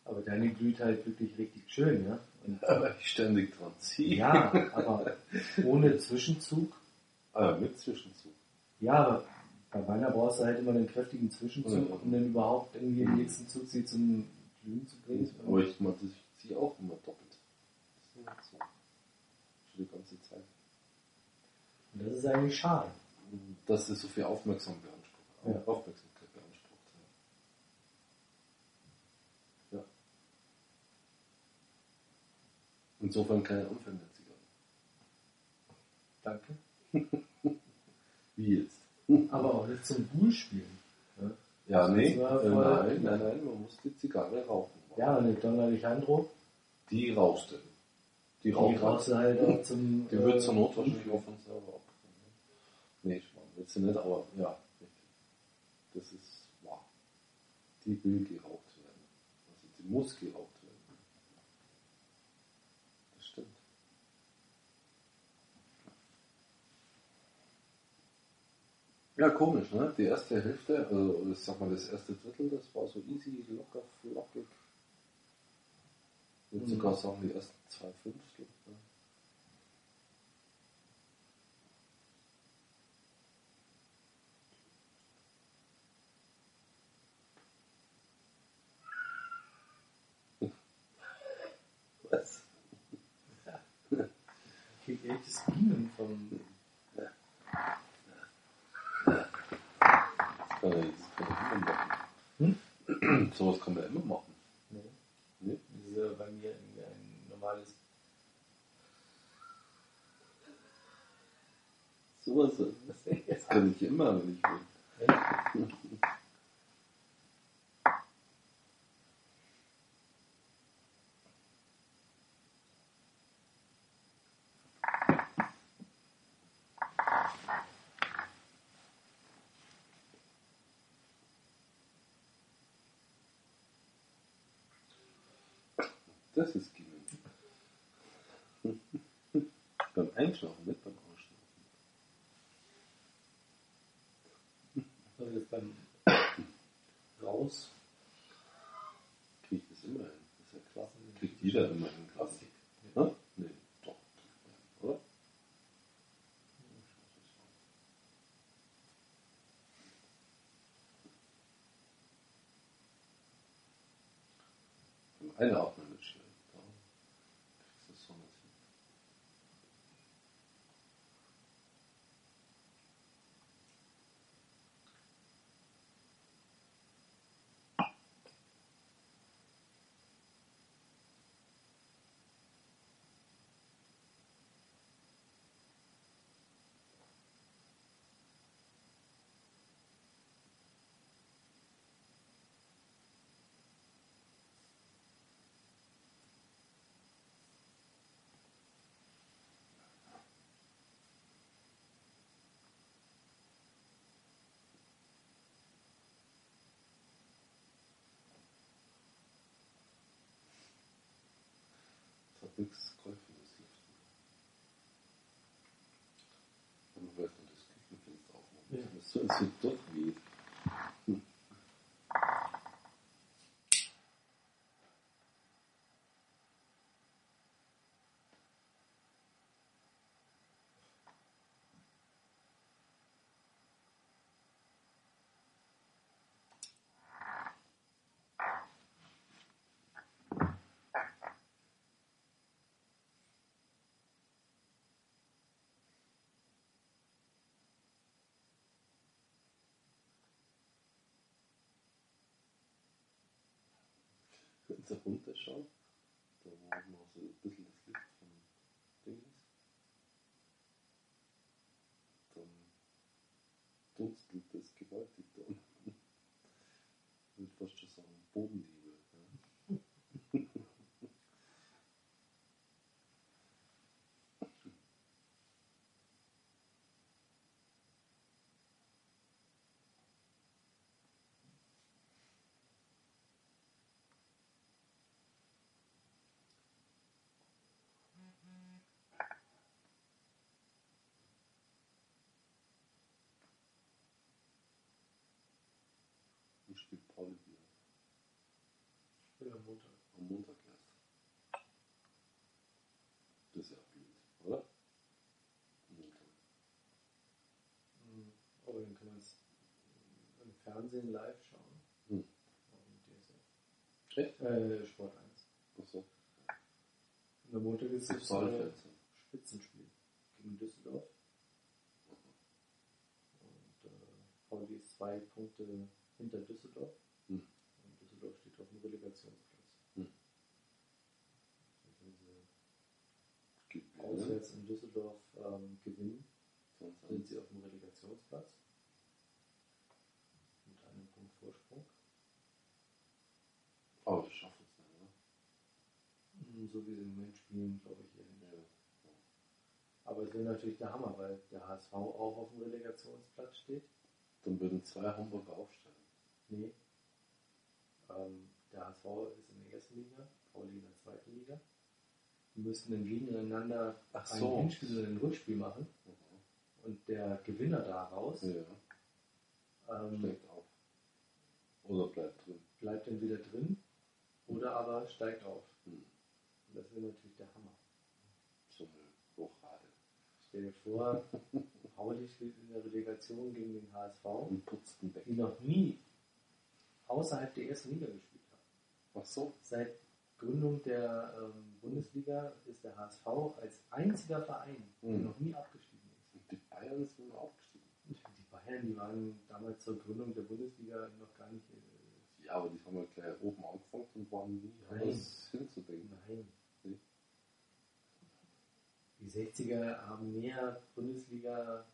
Aber deine glüht halt wirklich richtig schön, ja. Und, *laughs* Aber ich ständig dran ziehe. ja, aber ohne Zwischenzug. Ah, mit Zwischenzug. Ja, aber bei meiner brauchst du halt immer einen kräftigen Zwischenzug, Ja. um dann überhaupt irgendwie den nächsten Zug sie zum Glühen zu bringen. Aber ich, meine, ich ziehe auch immer doppelt. Das ist so. Schon die ganze Zeit. Und das ist eigentlich schade. Dass es so viel Aufmerksamkeit beansprucht. Ja. Aufmerksamkeit beansprucht. Ja. ja. Insofern keine Anfängerzigarre. Danke. *laughs* Wie jetzt? Aber auch nicht zum Bullspielen. Ja, Ja, nee, äh, nein, nein, nein, man muss die Zigarre rauchen. ja und der Don Alejandro, Die rauchst du. Die die brauchst du halt auch zum. *laughs* Die wird zur Not wahrscheinlich auch von selber abgefangen. Nee, Schmarrn, wird sie nicht, aber ja, richtig. Das ist wahr. Die will geraucht werden. Also die muss geraucht werden. Das stimmt. Ja, komisch, ne? Die erste Hälfte, also ich sag mal das erste Drittel, das war so easy, locker, flockig. Ich würde Mhm. sogar sagen, die ersten zwei Fünftel. Ne? *laughs* Was? krieg echtes Bienen vom. Das kann ja, das kann man immer machen. *clears throat* Sowas kann man immer machen. Nee. Ne? *laughs* Das ist ja bei mir irgendwie ein normales. Sowas, das kann ich immer, wenn ich will. Das ist Gimmick. *laughs* beim Einschlafen, nicht beim Ausschlafen. Also jetzt beim *coughs* Raus. Kriegt das immer hin. Das ist ja klar. Kriegt jeder immer hin. Plastik. Hä? Nee, doch. Oder? Beim Einatmen wird schwer. Da kriegst du es so nicht hin. Das hat nichts geholfen, das Lüften. Aber vielleicht noch das Küchenfenster aufmachen. Ja. Das so, es wird doch weh. Hm. Da runter schaue, da wo noch so ein bisschen das Licht vom Ding ist, dann dunstelt das gewaltig da unten. *laughs* Ich würde fast schon sagen, Bodennebel. Ja. Wie spielt Pauli wieder? Ich bin am Montag. Am Montag erst. Das ist ja blöd, oder? Montag. Mhm. Aber dann kann man es im Fernsehen live schauen. Hm. DSF. Echt? Äh, Sport 1. Achso. Und am Montag ist es äh, Saalfeld. Spitzenspiel gegen Düsseldorf. Und äh, Pauli ist zwei Punkte hinter Düsseldorf. Hm. Und Düsseldorf steht auf dem Relegationsplatz. Hm. Und wenn sie auswärts in Düsseldorf ähm, gewinnen, Sonst sind sie auf dem Relegationsplatz. Mit einem Punkt Vorsprung. Aber das schaffen es nicht, oder? Mhm, So wie sie im Moment spielen, glaube ich eher nicht. Ja. Aber es wäre natürlich der Hammer, weil der HSV auch auf dem Relegationsplatz steht. Dann würden zwei Hamburger aufsteigen. Nee. Ähm, der HSV ist in der ersten Liga, Pauli in der zweiten Liga. Die müssten dann gegeneinander Ach ein so. Hinspiel und ein Rückspiel machen. Mhm. Und der Gewinner daraus Ja, ähm, steigt auf. Oder bleibt drin. bleibt dann wieder drin oder aber steigt auf. Hm. Und das wäre natürlich der Hammer. So eine Hochrate. Stell dir vor, *laughs* Pauli spielt in der Relegation gegen den HSV, Und putzt den die Deckel. noch nie außerhalb der ersten Liga gespielt haben. Ach so. Seit Gründung der ähm, Bundesliga ist der HSV als einziger Verein, der Mhm. noch nie abgestiegen ist. Und die Bayern sind aufgestiegen. Die Bayern, die waren damals zur Gründung der Bundesliga noch gar nicht. Äh, Ja, aber die haben ja gleich oben angefangen und waren nie anders hinzudenken. nein. Nee. Die 60er haben mehr Bundesliga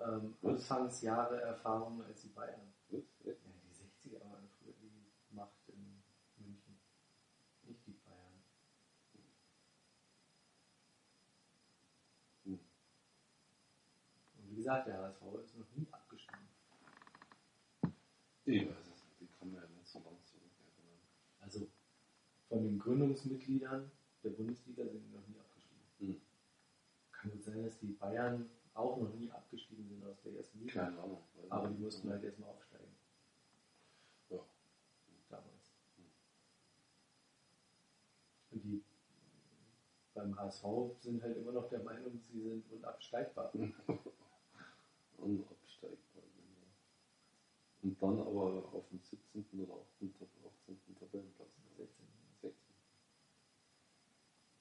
ähm, Was? Anfangsjahre Erfahrung als die Bayern. Was? Ja, die 60er waren früher die Macht in München, nicht die Bayern. Hm. Und wie gesagt, der HSV ist noch nie abgestiegen. Ich weiß es nicht. Die man ja nicht so lang zurück. Also von den Gründungsmitgliedern der Bundesliga sind die noch nie abgestiegen. Hm. Kann gut sein, dass die Bayern auch noch nie abgestiegen sind aus der ersten Liga. Keine Ahnung. Aber die mussten halt erstmal aufsteigen. Ja. Damals. Und die beim HSV sind halt immer noch der Meinung, sie sind unabsteigbar. *laughs* Unabsteigbar, genau. Und dann aber auf dem 17. oder 18. Tab- 18. Tabellenplatz. 16. 16.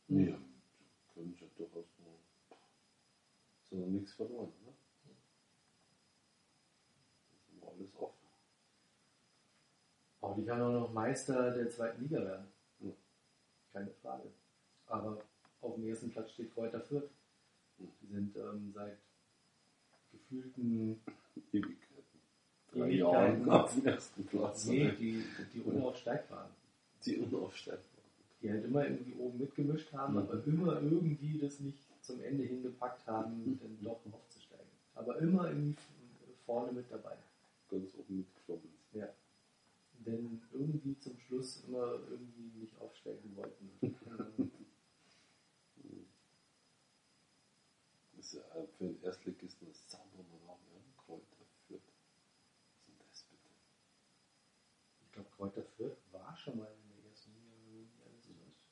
Mhm. Nee, können schon durchaus. Sind noch nichts verloren, ne? Das ist immer alles offen. Pauli kann auch noch Meister der zweiten Liga werden. Ja. Keine Frage. Aber auf dem ersten Platz steht Kräuter Fürth. Die sind ähm, seit gefühlten Ewigkeiten. Drei Ewigkeiten. Jahre auf dem ersten Platz. nee, die, die unaufsteigbaren. Die unaufsteigbar. Die halt immer irgendwie oben mitgemischt haben, Mhm. aber immer irgendwie das nicht zum Ende hingepackt haben, dann doch aufzusteigen. Aber immer irgendwie vorne mit dabei. Ganz oben mitgeschwommen. Ja. Denn irgendwie zum Schluss immer irgendwie nicht aufsteigen wollten. *laughs* Ähm, Das ist ja für den Erstligisten das saubere ja? Kräuter Fürth. Was ist denn das bitte? ich glaube, Kräuter Fürth war schon mal in der ersten Liga, wenn mich nicht alles täuscht.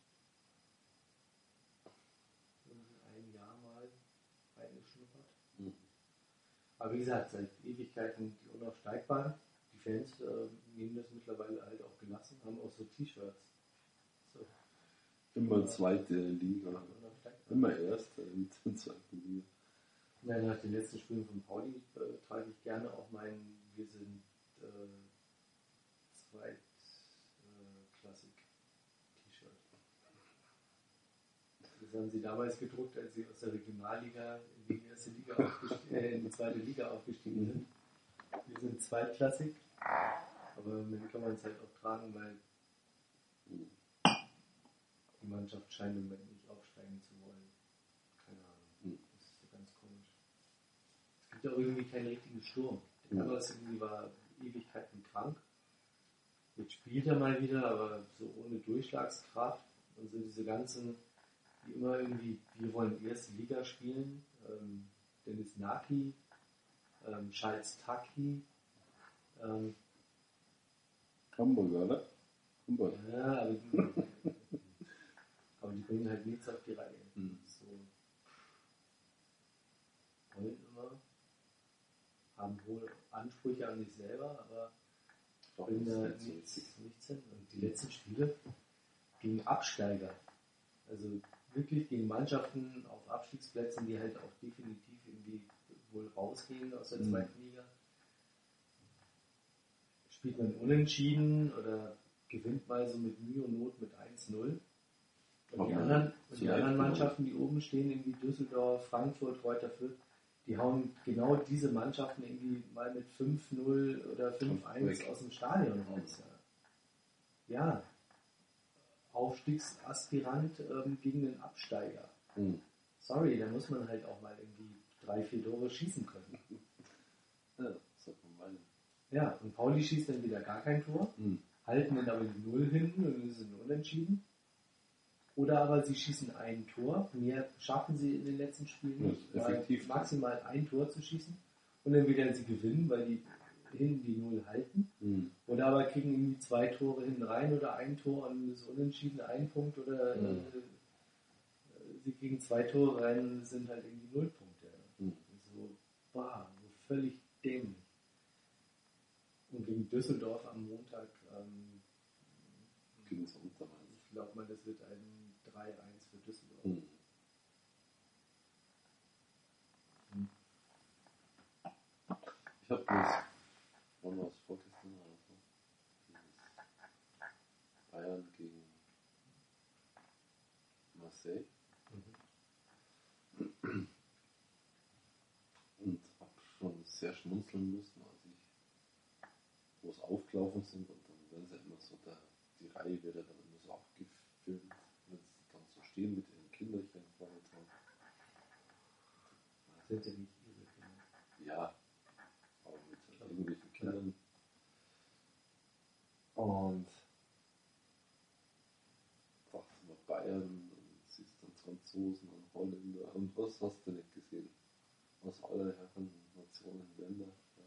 Irgendwie ein Jahr mal reingeschnuppert. Mhm. Aber wie gesagt, seit Ewigkeiten die unaufsteigbaren. Die Fans äh, nehmen das mittlerweile halt auch gelassen, haben auch so T-Shirts. So, Immer zweite Liga. unaufsteigbar. Immer erste in der zweiten Liga. Ja, nach den letzten Spielen von Pauli äh, trage ich gerne auch meinen Wir sind äh, zweit äh. Das haben sie damals gedruckt, als sie aus der Regionalliga in die erste Liga äh, in die zweite Liga aufgestiegen sind. Wir sind zweitklassig, aber Moment kann man es halt auch tragen, weil die Mannschaft scheint im Moment nicht aufsteigen zu wollen. Keine Ahnung. Das ist so ganz komisch. Es gibt ja irgendwie keinen richtigen Sturm. Der Ja. Navas irgendwie war Ewigkeiten krank. Jetzt spielt er mal wieder, aber so ohne Durchschlagskraft. Und so diese ganzen, die immer irgendwie, wir wollen erste Liga spielen. Ähm, Dennis Naki, ähm, Charles Taki, ähm, Hamburger, oder? Hamburg. ja, aber die, *laughs* aber die bringen halt nichts auf die Reihe. Mhm. So wollen immer, haben hohe Ansprüche an sich selber, aber Doch, bringen da nichts, nichts hin. Und die letzten Spiele gegen Absteiger, also wirklich gegen Mannschaften auf Abstiegsplätzen, die halt auch definitiv irgendwie wohl rausgehen aus der Mhm. zweiten Liga, spielt man unentschieden oder gewinnt mal so mit Mühe und Not mit 1-0. Und die anderen, und die anderen gewonnen. Mannschaften, die oben stehen, irgendwie Düsseldorf, Frankfurt, Kräuter Fürth, die hauen genau diese Mannschaften irgendwie mal mit 5-0 oder 5-1 Weg. aus dem Stadion raus. Ja, ja. Aufstiegsaspirant ähm, gegen den Absteiger. Mhm. Sorry, da muss man halt auch mal irgendwie drei, vier Tore schießen können. *laughs* Ja. Ja, und Pauli schießt dann wieder gar kein Tor, Mhm. halten dann aber die Null hinten und dann ist es ein Unentschieden. Oder aber sie schießen ein Tor, mehr schaffen sie in den letzten Spielen nicht, effektiv. maximal ein Tor zu schießen. Und dann wieder sie gewinnen, weil die hinten die Null halten. Mhm. Oder aber kriegen irgendwie zwei Tore hinten rein oder ein Tor und es ist unentschieden ein Punkt oder Mhm. äh, sie kriegen zwei Tore rein und es sind halt irgendwie null Punkte. Mhm. So, bah, so völlig dämlich. Und gegen Düsseldorf am Montag, ähm, glaube mal, das wird ein 3-1 für Düsseldorf. Mhm. Ich habe das, es vorgestern oder Bayern gegen Marseille Mhm. und habe schon sehr schmunzeln müssen, als ich, wo es aufgelaufen sind und dann werden sie immer so, da, die Reihe wird ja dann immer so abgefilmt, wenn sie dann so stehen mit ihren Kinderchen vorne dran. Das sind ja nicht ihre Kinder. Ja, aber mit irgendwelchen Kindern. Und dachte mal Bayern, und siehst dann Franzosen und Holländer und was hast du nicht gesehen? Aus aller Herren Nationen, Länder, ja.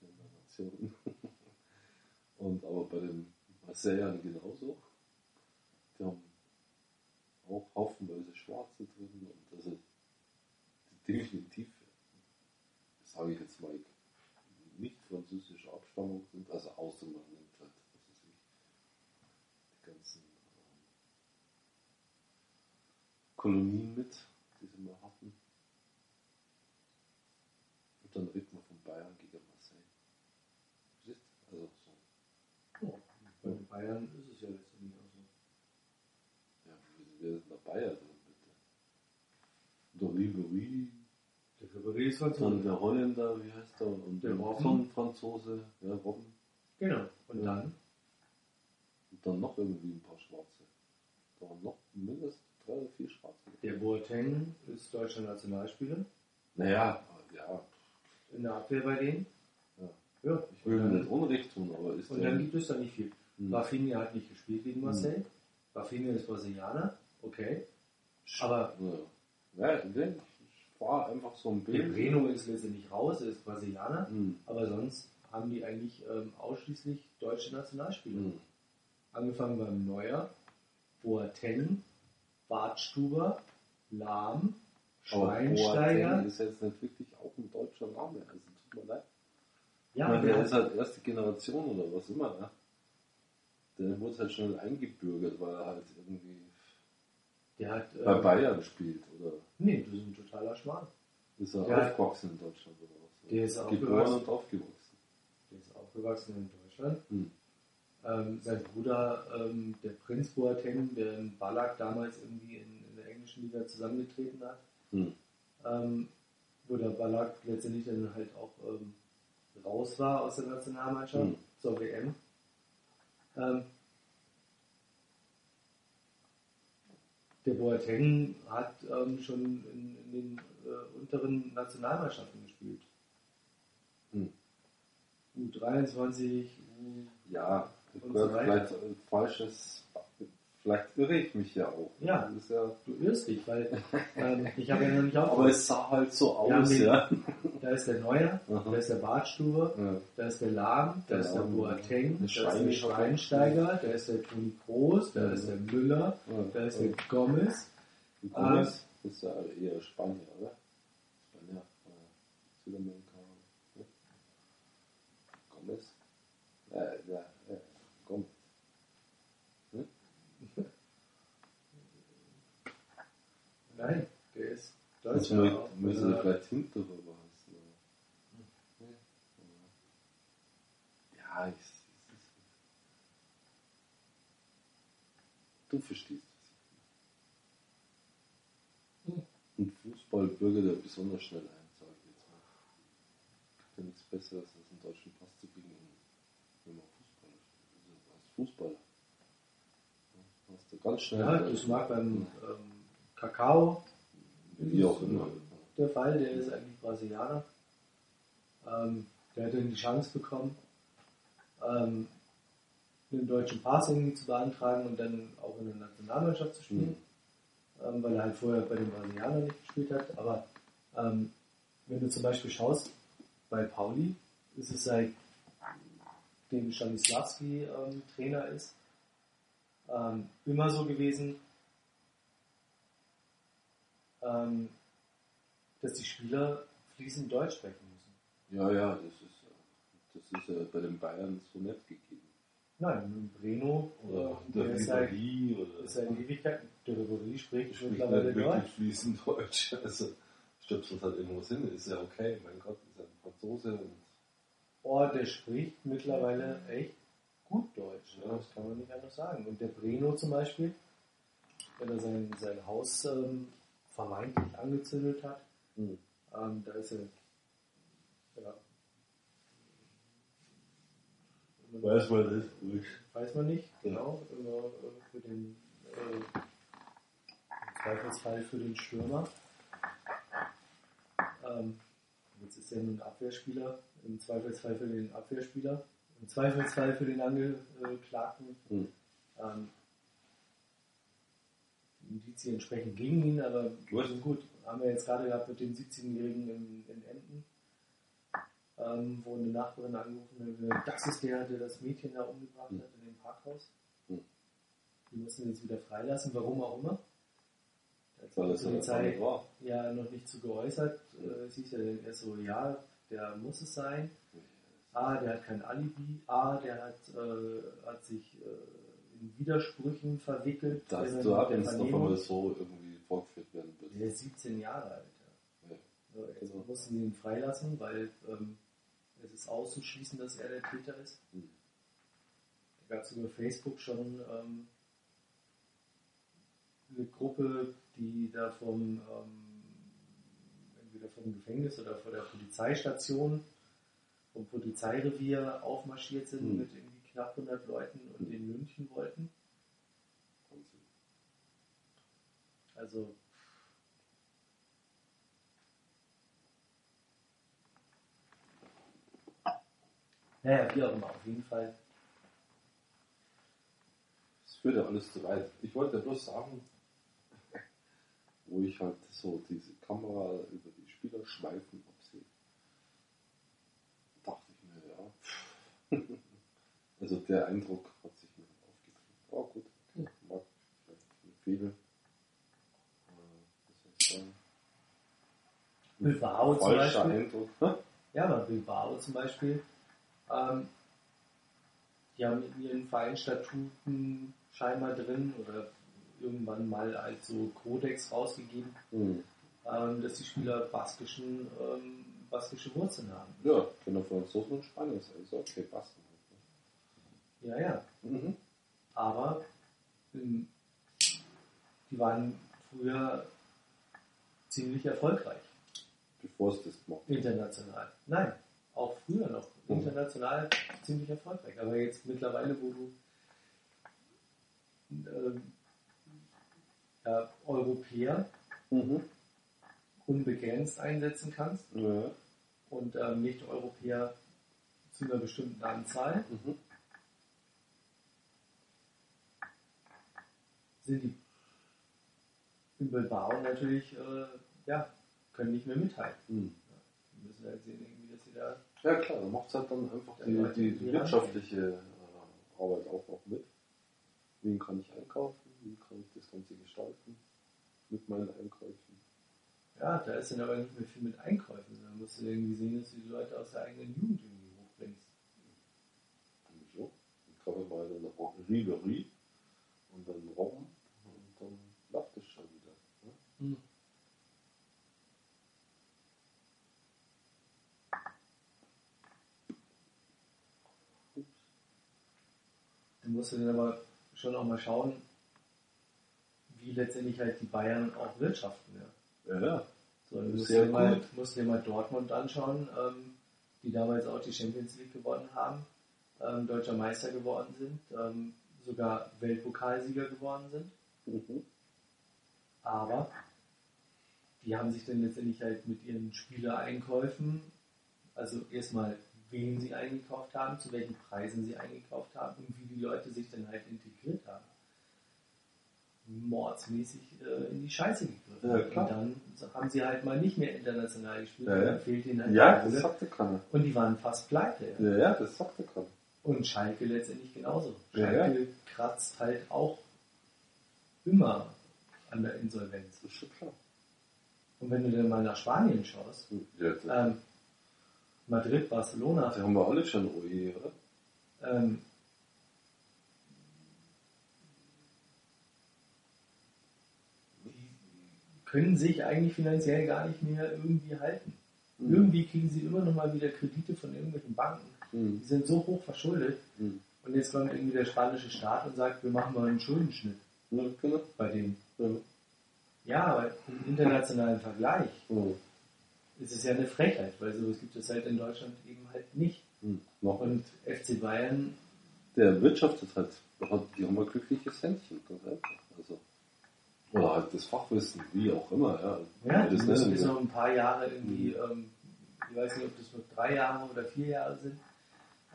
Länder, Nationen. *laughs* und aber bei den Marseillern genauso. Die haben auch haufenweise Schwarze drin und also definitiv sage ich jetzt mal, nicht französischer Abstammung sind, also außer man nimmt halt, was weiß ich, die ganzen ähm, Kolonien mit, die sie mal hatten. Und dann redet man von Bayern gegen Marseille. Also so, Oh, bei Bayern ist es ja letztendlich auch so. ja, wer ist denn der Bayer drin, bitte? Der Ribery, Der Ribéry ist dann so. der Holländer, wie heißt der? Und Der Robben. Franzose, ja, Robben. Genau. Und Ja. dann? Und dann noch irgendwie ein paar Schwarze. Da waren noch mindestens drei oder vier Schwarze. Der Boateng ist deutscher Nationalspieler. Naja, ja, In der Abwehr bei denen. Ja. Ja. ich will und, nicht Unrecht tun, aber ist und dann gibt es da nicht viel. Hm. Rafinha hat nicht gespielt gegen Marseille. Rafinha ist Brasilianer. Okay. Aber Ja, ja nee, ich war einfach so ein Bild. Breno ist letztendlich raus, er ist Brasilianer. Hm. Aber sonst haben die eigentlich ähm, ausschließlich deutsche Nationalspieler. Hm. Angefangen beim Neuer, Boateng, Bartstuber, Lahm, Aber Schweinsteiger. Boateng ist jetzt nicht wirklich auch ein deutscher Name, also tut mir leid. Ja, meine, der ist halt erste Generation oder was immer, ne? Der wurde halt schnell eingebürgert, weil er halt irgendwie Der hat. äh, bei Bayern spielt, oder Nee, du bist ein totaler Schwan. ist er Der aufgewachsen in Deutschland oder was? Der ist Geboren aufgewachsen. und aufgewachsen. Der ist aufgewachsen in Deutschland. Hm. Ähm, sein Bruder, ähm, der Prinz Boateng, der in Ballack damals irgendwie in, in der englischen Liga zusammengetreten hat, Hm. ähm, wo der Ballack letztendlich dann halt auch ähm, raus war aus der Nationalmannschaft Hm. zur WM. Der Boateng hat ähm, schon in, in den äh, unteren Nationalmannschaften gespielt. Hm. U23, U Ja, Und so weiter. vielleicht ein falsches, vielleicht irre ich mich ja auch. Ja. Das ist ja du irrst dich, weil ähm, ich habe ja noch nicht aber aufgehört. es sah halt so aus, den- ja. Da ist der Neuer, Aha. da ist der Bartstuber, ja. da ist der Lahm, da Der ist der Boateng, da ist der Schweinsteiger. Da ist der Toni Kroos, da Ja. ist der Müller, Ja. da ist der Gomez. Und Gomez ist ja eher Spanier, oder? Spanier, äh, Südamerikaner. Ne? Gomez? Äh, ja, äh, Gomez. Ne? Nein, der ist Das müsste Äh, vielleicht hinterher heißen. oder? Ne? Ja, ich, es du verstehst was Hm. Und Fußball bürgert ja besonders schnell ein, sage ich jetzt mal. Gibt ja nichts Besseres, als einen deutschen Pass zu kriegen, wenn man Fußballer spielt. Also als Fußballer. Hast du ganz schnell. Ja, das mag beim ähm, Kakao Wie auch immer. der Fall, der ist eigentlich Brasilianer. Ähm, der hat dann die Chance bekommen, ähm, einen deutschen Pass irgendwie zu beantragen und dann auch in der Nationalmannschaft zu spielen, ähm, weil er halt vorher bei den Brasilianern nicht gespielt hat. Aber ähm, wenn du zum Beispiel schaust, bei Pauli ist es seit dem Stanislavski ähm, Trainer ist, ähm, immer so gewesen, ähm, dass die Spieler fließend Deutsch sprechen müssen. Ja, ja, das ist, das ist ja bei den Bayern so nicht gegeben. Nein, Breno, Oder äh, der der ist seit, oder ist seit Ewigkeit, der Ribéry spricht spricht mittlerweile wirklich Deutsch. fließend Deutsch. *laughs* Also stöpselt halt irgendwo hin, ist ja okay, mein Gott, ist ja ein Franzose und Oh, der spricht mittlerweile echt gut Deutsch. Ja, das kann man nicht anders sagen. Und der Breno zum Beispiel, wenn er sein, sein Haus ähm, vermeintlich angezündet hat, Hm. ähm, da ist er. Ja, weiß man nicht. ruhig. Weiß man nicht, genau. Immer äh, für den äh, im Zweifelsfall für den Stürmer. Ähm, jetzt ist er ein Abwehrspieler, im Zweifelsfall für den Abwehrspieler, im Zweifelsfall für den Angeklagten. Hm. Ähm, Indizien entsprechend gegen ihn, aber Gut. gut, haben wir jetzt gerade gehabt mit den 17-Jährigen in, in Emden, ähm, wo eine Nachbarin angerufen hat, das ist der, der das Mädchen da umgebracht Hm. hat in dem Parkhaus. Hm. Die müssen ihn jetzt wieder freilassen, warum auch immer. Sich Weil die das ja Polizei war. ja noch nicht zu geäußert. Äh, es hieß ja erst so, ja, der muss es sein. A, der hat kein Alibi. A, der hat, äh, hat sich äh, in Widersprüchen verwickelt. Wenn er du ab der wenn es noch Vernehmung- einmal so irgendwie vorgeführt werden wird. Der ist 17 Jahre alt. Ja. Ja. So, jetzt Genau. mussten ihn freilassen, weil ähm, es ist auszuschließen, dass er der Täter ist. Hm. Da gab es über Facebook schon ähm, eine Gruppe, die da vom ähm, entweder vom Gefängnis oder vor der Polizeistation, vom Polizeirevier aufmarschiert sind Hm. mit irgendwie knapp 100 Leuten und den lynchen wollten. Also Naja, wie auch immer, auf jeden Fall. Es führt ja alles zu weit. Ich wollte ja bloß sagen, wo ich halt so diese Kamera über die Spieler schweifen absehe, dachte ich mir, ja. Also der Eindruck hat sich mir aufgedrängt. Oh gut, okay, mag vielleicht viele. Äh, was soll ich sagen? Bilbao zum Beispiel. Eindruck. Ja, aber Bilbao zum Beispiel, ähm, die haben in ihren Vereinsstatuten scheinbar drin oder irgendwann mal als so Kodex rausgegeben, Hm. ähm, dass die Spieler baskischen, ähm, baskische Wurzeln haben. Ja, können auch Franzosen und Spanier sein. Ist okay, passt. Ja, ja. Mhm. Aber ähm, die waren früher ziemlich erfolgreich. Bevor es das gemacht. International. Nein, auch früher noch. Mhm. International ziemlich erfolgreich. Aber jetzt mittlerweile, wo du ähm, ja, Europäer Mhm. unbegrenzt einsetzen kannst Ja. und ähm, Nicht-Europäer zu einer bestimmten Anzahl, Mhm. Sind die Bilbao natürlich, äh, ja, können nicht mehr mithalten. Mhm. Die müssen halt sehen, irgendwie, dass sie da Ja klar, dann macht es halt dann einfach die, Ja, die, die die wirtschaftliche äh, Arbeit auch noch mit. Wen kann ich einkaufen? Wie kann ich das Ganze gestalten mit meinen Einkäufen? Ja, da ist dann aber nicht mehr viel mit Einkäufen, sondern musst du irgendwie sehen, dass du die Leute aus der eigenen Jugend irgendwie hochbringst. Wieso? Dann kaufe ich mal eine Ribery und dann Rom und dann läuft es schon wieder. Ne? Ups. Dann musst du dann aber schon auch mal schauen, wie letztendlich halt die Bayern auch wirtschaften. Ja. Ja, ja. So, du musst dir, mal, musst dir mal Dortmund anschauen, ähm, die damals auch die Champions League gewonnen haben, ähm, deutscher Meister geworden sind, ähm, sogar Weltpokalsieger geworden sind. Mhm. Aber die haben sich dann letztendlich halt mit ihren Spielereinkäufen, also erstmal wen sie eingekauft haben, zu welchen Preisen sie eingekauft haben und wie die Leute sich dann halt integriert haben. Mordsmäßig äh, in die Scheiße gegriffen. Ja. Und dann haben sie halt mal nicht mehr international gespielt, Ja, dann fehlt ihnen halt Ja, das sagte keiner. Und die waren fast pleite. Ja. Ja, das sagte keiner. Und Schalke letztendlich genauso. Schalke kratzt halt auch immer an der Insolvenz. Das ist schon klar. Und wenn du dann mal nach Spanien schaust, ähm, Madrid, Barcelona, das haben wir alle schon OE, oder? ähm, die können sich eigentlich finanziell gar nicht mehr irgendwie halten. Mhm. Irgendwie kriegen sie immer noch mal wieder Kredite von irgendwelchen Banken. Mhm. Die sind so hoch verschuldet. Mhm. Und jetzt kommt irgendwie der spanische Staat und sagt, wir machen mal einen Schuldenschnitt Ja, genau. bei denen. Ja. Ja, aber im internationalen Vergleich Mhm. ist es ja eine Frechheit, weil sowas gibt es halt in Deutschland eben halt nicht. Mhm. Noch Und FC Bayern, der wirtschaftet halt, hat, die haben ein glückliches Händchen, ganz einfach. Also, oder halt das Fachwissen, wie auch immer, ja. ja, das wir. noch ein paar Jahre irgendwie, ähm, ich weiß nicht, ob das noch drei Jahre oder vier Jahre sind,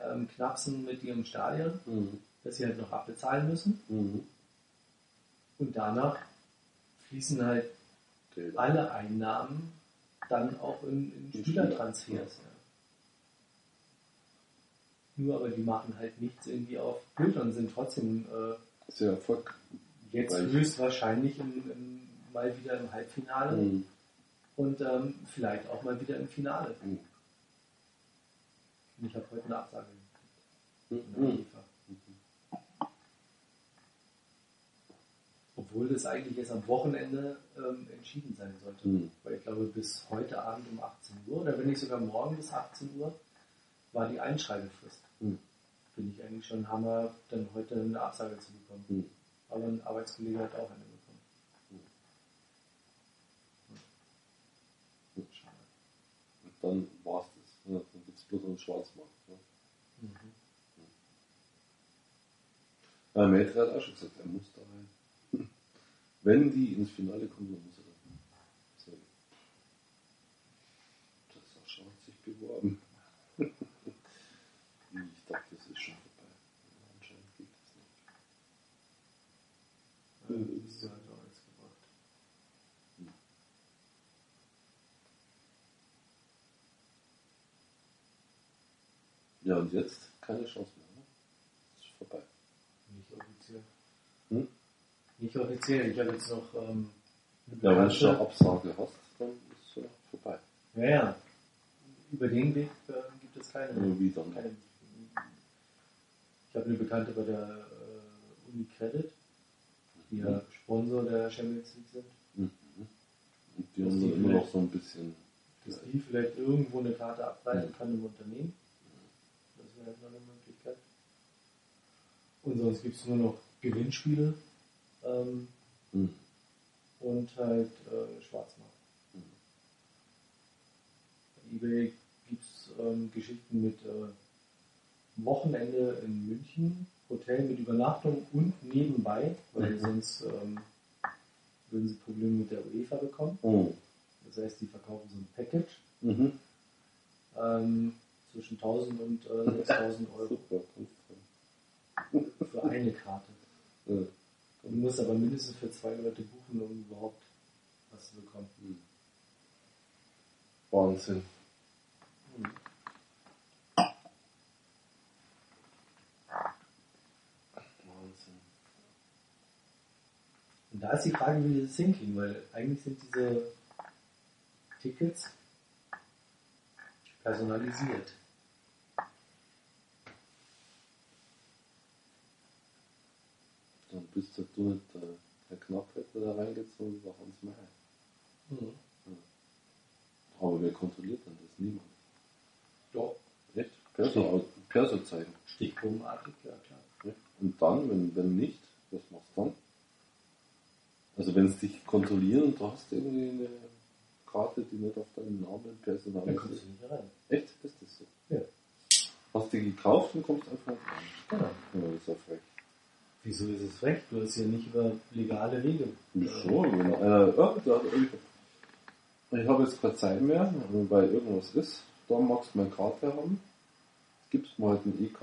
ähm, knapsen mit ihrem Stadion, Mhm. das sie halt noch abbezahlen müssen. Mhm. Und danach fließen halt Geld. alle Einnahmen dann auch in, in Spielertransfers. Ja. Nur aber die machen halt nichts irgendwie auf Bild und sind trotzdem äh, Sehr Erfolg. jetzt höchstwahrscheinlich im, im, mal wieder im Halbfinale Mhm. und ähm, vielleicht auch mal wieder im Finale. Mhm. Ich habe heute eine Absage Mhm. UEFA. Obwohl das eigentlich erst am Wochenende ähm, entschieden sein sollte. Mhm. Weil ich glaube, bis heute Abend um 18 Uhr, oder wenn nicht sogar morgen bis 18 Uhr, war die Einschreibefrist. Mhm. Finde ich eigentlich schon Hammer, dann heute eine Absage zu bekommen. Mhm. Aber ein Arbeitskollege hat auch eine bekommen. Mhm. Und dann war's das. Ja, dann gibt's bloß einen Schwarzmarkt. Ja. Mhm. Ja, Maitre hat auch schon gesagt, er muss da rein. Wenn die ins Finale kommen, dann muss er da rein. So. Das Sascha hat sich beworben. ich dachte, das ist schon vorbei. Anscheinend geht das nicht. Ja, das hat auch nichts gebracht. Ja, und jetzt keine Chance mehr. Ne? Das ist vorbei. Nicht offiziell. Hm? Nicht offiziell. Ich habe jetzt noch ähm, eine Ja, wenn du Bekannte- Absage hast, dann ist es ja vorbei. Ja, ja. Über den Weg äh, gibt es keine. Ja, wie dann? keine ich habe eine Bekannte bei der äh, Uni Credit, die ja Sponsor der Champions League sind, Mhm. Und die Dass haben die immer noch so ein bisschen. dass die vielleicht irgendwo eine Karte ableiten Mhm. kann im Unternehmen. Das wäre noch eine Möglichkeit. Und sonst gibt es nur noch Gewinnspiele ähm, Hm. und halt äh, Schwarzmarkt. Mhm. Bei eBay gibt es ähm, Geschichten mit äh, Wochenende in München, Hotel mit Übernachtung und nebenbei, weil Mhm. sonst ähm, würden sie Probleme mit der UEFA bekommen. Oh. Das heißt, die verkaufen so ein Package Mhm. ähm, zwischen 1000 und äh, *laughs* 6000 Euro Super, für eine Karte. Ja. Du musst aber mindestens für zwei Leute buchen, um überhaupt was zu bekommen. Wahnsinn. Wahnsinn. Und da ist die Frage, wie sie das hinkriegen, weil eigentlich sind diese Tickets personalisiert. Dann bist du du nicht der, der Knappheit, der da reingezogen war, Hans Meyer. Mhm. Aber wer kontrolliert denn das? Niemand. Doch, Echt? Perso, Perso-Zeichen. stichprobenartig, ja klar. Ja. Und dann, wenn, wenn nicht, was machst du dann? Also wenn es dich kontrollieren und du hast irgendwie eine Karte, die nicht auf deinen Namen Dann personalisiert kommst du nicht rein. Echt? Ist das so? Ja. Hast du die gekauft und kommst einfach nicht rein. Genau. Ja, das ist ja frech. Wieso ist es recht? Du hast ja nicht über legale Wege. Wieso? Einer, ja, da, ich, habe jetzt keine Zeit mehr, weil irgendwas ist. Da magst du meine Karte haben. Gibst mir halt ein EK.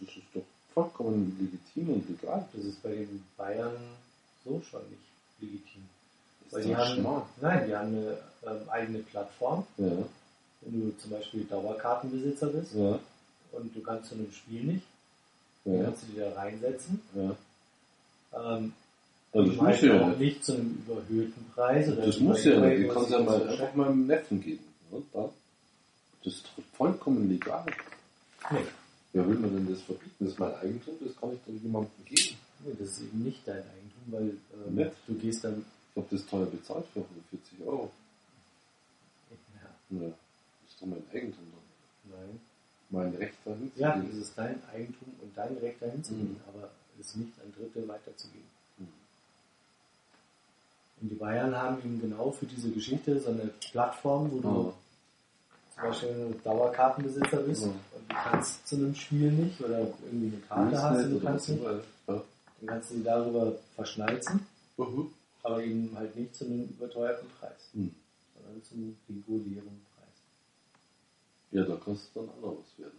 Das ist doch vollkommen legitim und legal. Das ist bei den Bayern so schon nicht legitim. Ist Weil die haben, nein, die haben eine ähm, eigene Plattform. Ja, Wenn du zum Beispiel Dauerkartenbesitzer bist ja, und du kannst zu einem Spiel nicht, ja, kannst du dich da reinsetzen. ja. Ähm, Also die das muss ja auch nicht. zu einem überhöhten Preis. Oder Das muss ja nicht. eBay, Ich was kann es ja mal einfach meinem Neffen geben. Und dann? Das ist vollkommen legal. Nee, Wer will mir denn das verbieten? Das ist mein Eigentum, das kann ich doch jemandem geben. nee, das ist eben nicht dein Eigentum, weil ähm, Nicht? du gehst dann. Ich habe das teuer bezahlt für 140 Euro. Ja, Ja, das ist doch mein Eigentum dann. nein. Mein Recht dahin zu Ja, es ist dein Eigentum und dein Recht dahin zu gehen, Mhm. aber es nicht an Dritte weiterzugeben. Mhm. Und die Bayern haben eben genau für diese Geschichte so eine Plattform, wo du Ja. zum Beispiel Dauerkartenbesitzer bist Ja. und du kannst zu einem Spiel nicht oder irgendwie eine Karte Willst hast und du oder kannst nicht, dann kannst du sie darüber verschnalzen, Mhm. aber eben halt nicht zu einem überteuerten Preis, sondern zum regulären. Ja, da kannst du dann auch noch was werden.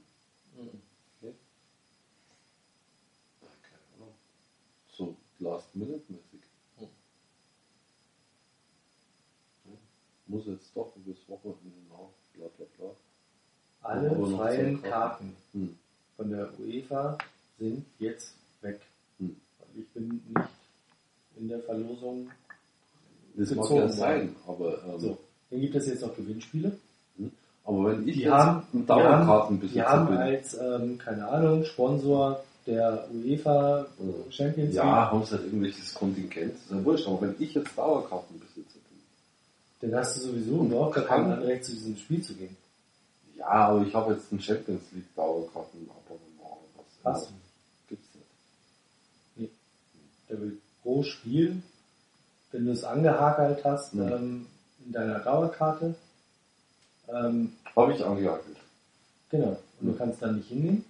Mhm. Ja, keine Ahnung. So Last-Minute-mäßig. Hm. Ja. Muss jetzt doch bis Wochenende nach, bla bla bla. Alle freien zehn Karten Hm. von der UEFA sind jetzt weg. Hm. Weil ich bin nicht in der Verlosung. Das mag ja sein, aber, ähm, So, dann gibt es jetzt noch Gewinnspiele. Aber wenn ich Die jetzt haben, ein die haben, Dauerkartenbesitzer die haben als, ähm, keine Ahnung, Sponsor der UEFA. Champions League. ja, haben sie halt irgendwelches Kontingent, das ist ja wurscht, aber wenn ich jetzt Dauerkartenbesitzer bin, Dann hast du sowieso überhaupt gar kein Anrecht, zu diesem Spiel zu gehen. ja, aber ich habe jetzt ein Champions League Dauerkartenabonnement oder was. Hast du. Gibt's nicht. Der will pro Spiel, wenn du es angehakelt hast, Mhm. ähm, in deiner Dauerkarte, ähm, Habe ich angehakelt. genau. Und du kannst dann nicht hingehen.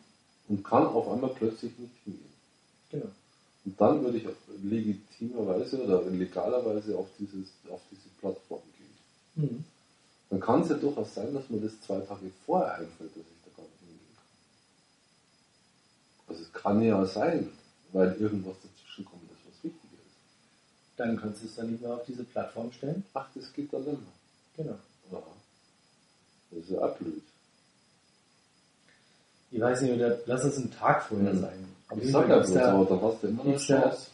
Und kann auf einmal plötzlich nicht hingehen. Genau. Und dann würde ich legitimerweise oder legalerweise auf, dieses, auf diese Plattform gehen. Mhm. Dann kann es ja durchaus sein, dass mir das zwei Tage vorher einfällt, dass ich da gar nicht hingehen kann. Also es kann ja sein, weil irgendwas dazwischen kommt, das was wichtiger ist. Dann kannst du es dann nicht mehr auf diese Plattform stellen. Ach, das geht dann nicht mehr. Genau. Ja. Das ist ja auch blöd. Ich weiß nicht, oder lass es einen Tag vorher Mhm. sein. Auf Ich sag ja bloß, da, aber dann hast du immer noch da- Chance.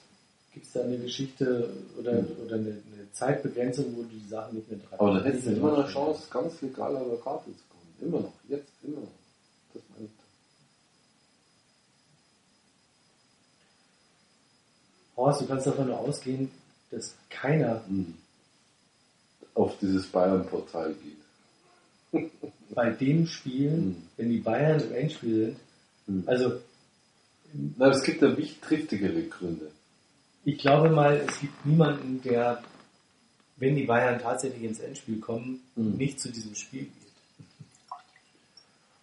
gibt's da eine Geschichte oder, Mhm. oder eine, eine Zeitbegrenzung, wo du die Sachen nicht mehr dran Aber da hättest du immer eine Chance, ganz legal an der Karte zu kommen. Immer noch, jetzt, immer noch. Das meine ich. Horst, du kannst davon nur ausgehen, dass keiner Mhm. Auf dieses Bayern-Portal geht. Bei dem Spiel, Mhm. wenn die Bayern im Endspiel sind, Mhm. also Na, es gibt ja wichtig triftigere Gründe. Ich glaube mal, es gibt niemanden, der, wenn die Bayern tatsächlich ins Endspiel kommen, Mhm. nicht zu diesem Spiel geht.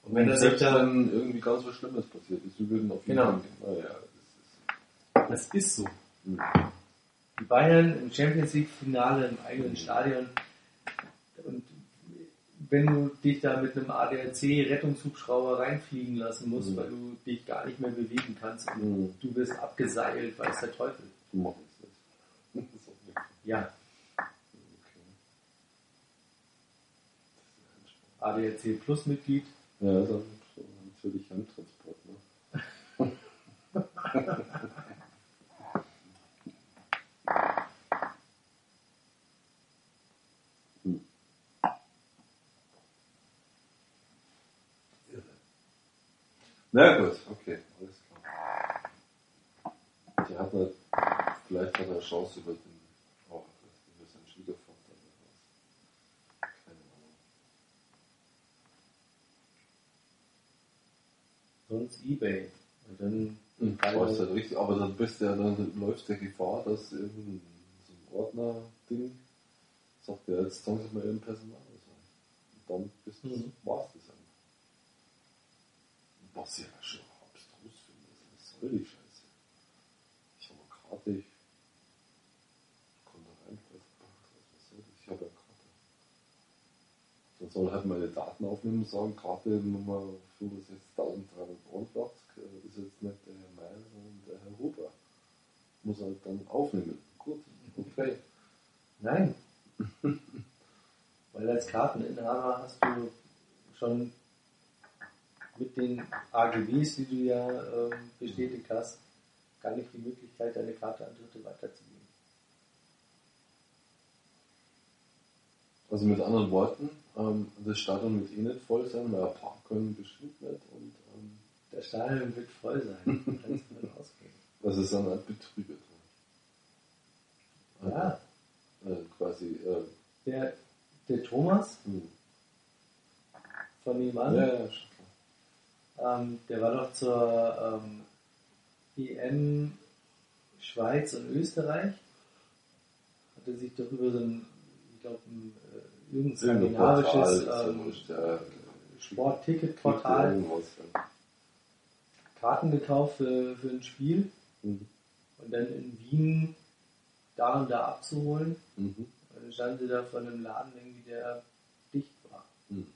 Und Wenn wenn er sich selbst da, dann irgendwie ganz was Schlimmes passiert ist, wir würden auf jeden Genau. Fall. Naja, das ist. das ist so. Mhm. Die Bayern im Champions League Finale im eigenen Stadion und wenn du dich da mit einem ADAC Rettungshubschrauber reinfliegen lassen musst, Mhm. weil du dich gar nicht mehr bewegen kannst und Mhm. du wirst abgeseilt, weiß der Teufel. Wir es nicht. *laughs* Das ist Ja, okay. Das ist. ADAC Plus Mitglied. Ja, das ist natürlich Heimtransport. Ne? *laughs* Na gut, okay, alles klar. Der hat eine, vielleicht hat er eine Chance über den, auch über seinen Schwiegervater oder was. Keine Ahnung. Sonst Ebay. Und dann Mhm. Weißt du, richtig, aber dann bist du ja, dann läufst du Gefahr, dass irgendein so ein Ordner-Ding sagt, ja, jetzt sagen sie mal ihren Personal. Und dann bist du, Mhm. war's das einfach. Was ich ja schon abstrus finde, das ist völlig scheiße. Ich habe Karte, ich komme da rein, weiß nicht, was soll das? Ich habe eine Karte. Dann soll halt meine Daten aufnehmen und sagen, Karte Nummer 65.383 äh, ist jetzt nicht der Herr Meier, sondern der Herr Huber. Muss halt dann aufnehmen. Gut, okay. Nein. *laughs* Weil als Karteninhaber hast du schon mit den AGBs, die du ja ähm, bestätigt hast, gar nicht die Möglichkeit, deine Karte an Dritte weiterzugeben. Also mit anderen Worten, ähm, das Stadion wird eh nicht voll sein, weil parken können bestimmt nicht und ähm, Der Stadion wird voll sein. *laughs* Du kannst davon ausgehen. also es sind halt Betrüger drin. Ja, Äh, quasi, äh, der, der Thomas hm. von nebenan, ja, ja, klar. Ähm, der war doch zur ähm, EM Schweiz und Österreich. Hatte sich doch über so ein, ich glaube, ein, äh, irgendein skandinavisches ähm. Sportticketportal. Karten gekauft für, für ein Spiel Mhm. und dann in Wien da und da abzuholen. Mhm. Und dann stand sie da vor einem Laden, irgendwie, der dicht war. Mhm.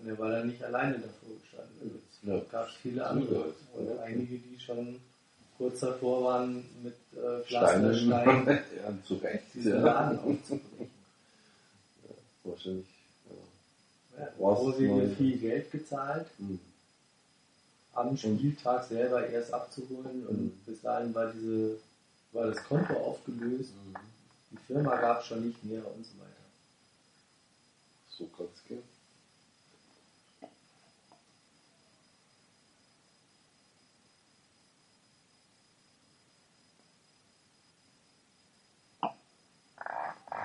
Und er war dann nicht alleine davor gestanden. Es Ja. gab viele andere. ja. Und einige, die schon kurz davor waren, mit äh, Pflaster, Steinen. Steinen *laughs* ja, zu Recht. diesen Ja. Laden aufzubrechen. Wahrscheinlich. Ja. Ja, Vorwege neu. viel Geld gezahlt, Mhm. am Spieltag selber erst abzuholen und Mhm. bis dahin war diese war das Konto aufgelöst, die Firma gab es schon nicht mehr und so weiter. So kann es gehen.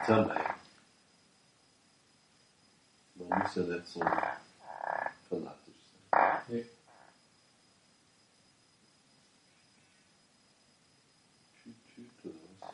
Tja, nein. Man muss ja nicht so fanatisch sein. Nee. Tüt, tüt, oder was?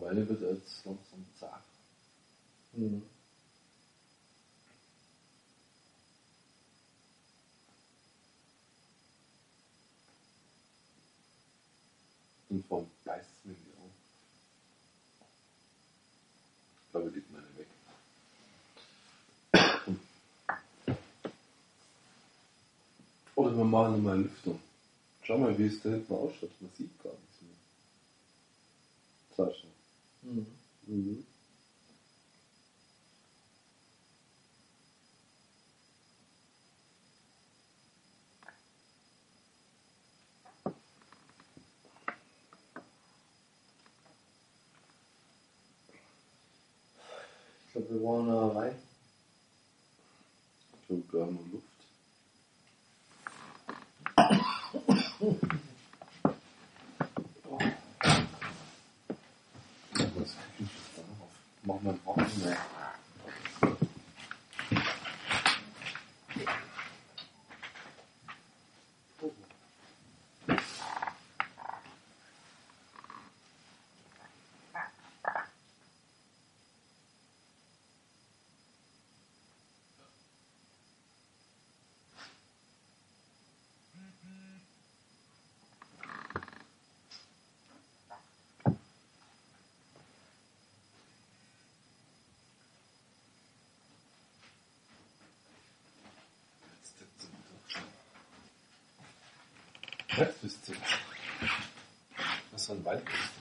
Meine wird jetzt langsam zart. Mhm. Und es mir in die Augen. Ich glaube, geht meine weg. Oder wir machen mal Lüftung. Schau mal, wie es da hinten ausschaut. Man sieht gar nichts mehr. Sascha. Mm. Mm-hmm. Ich glaube, wir waren äh, drauf? Mach mal einen Haken Restwüste. Was für ein Waldwüste.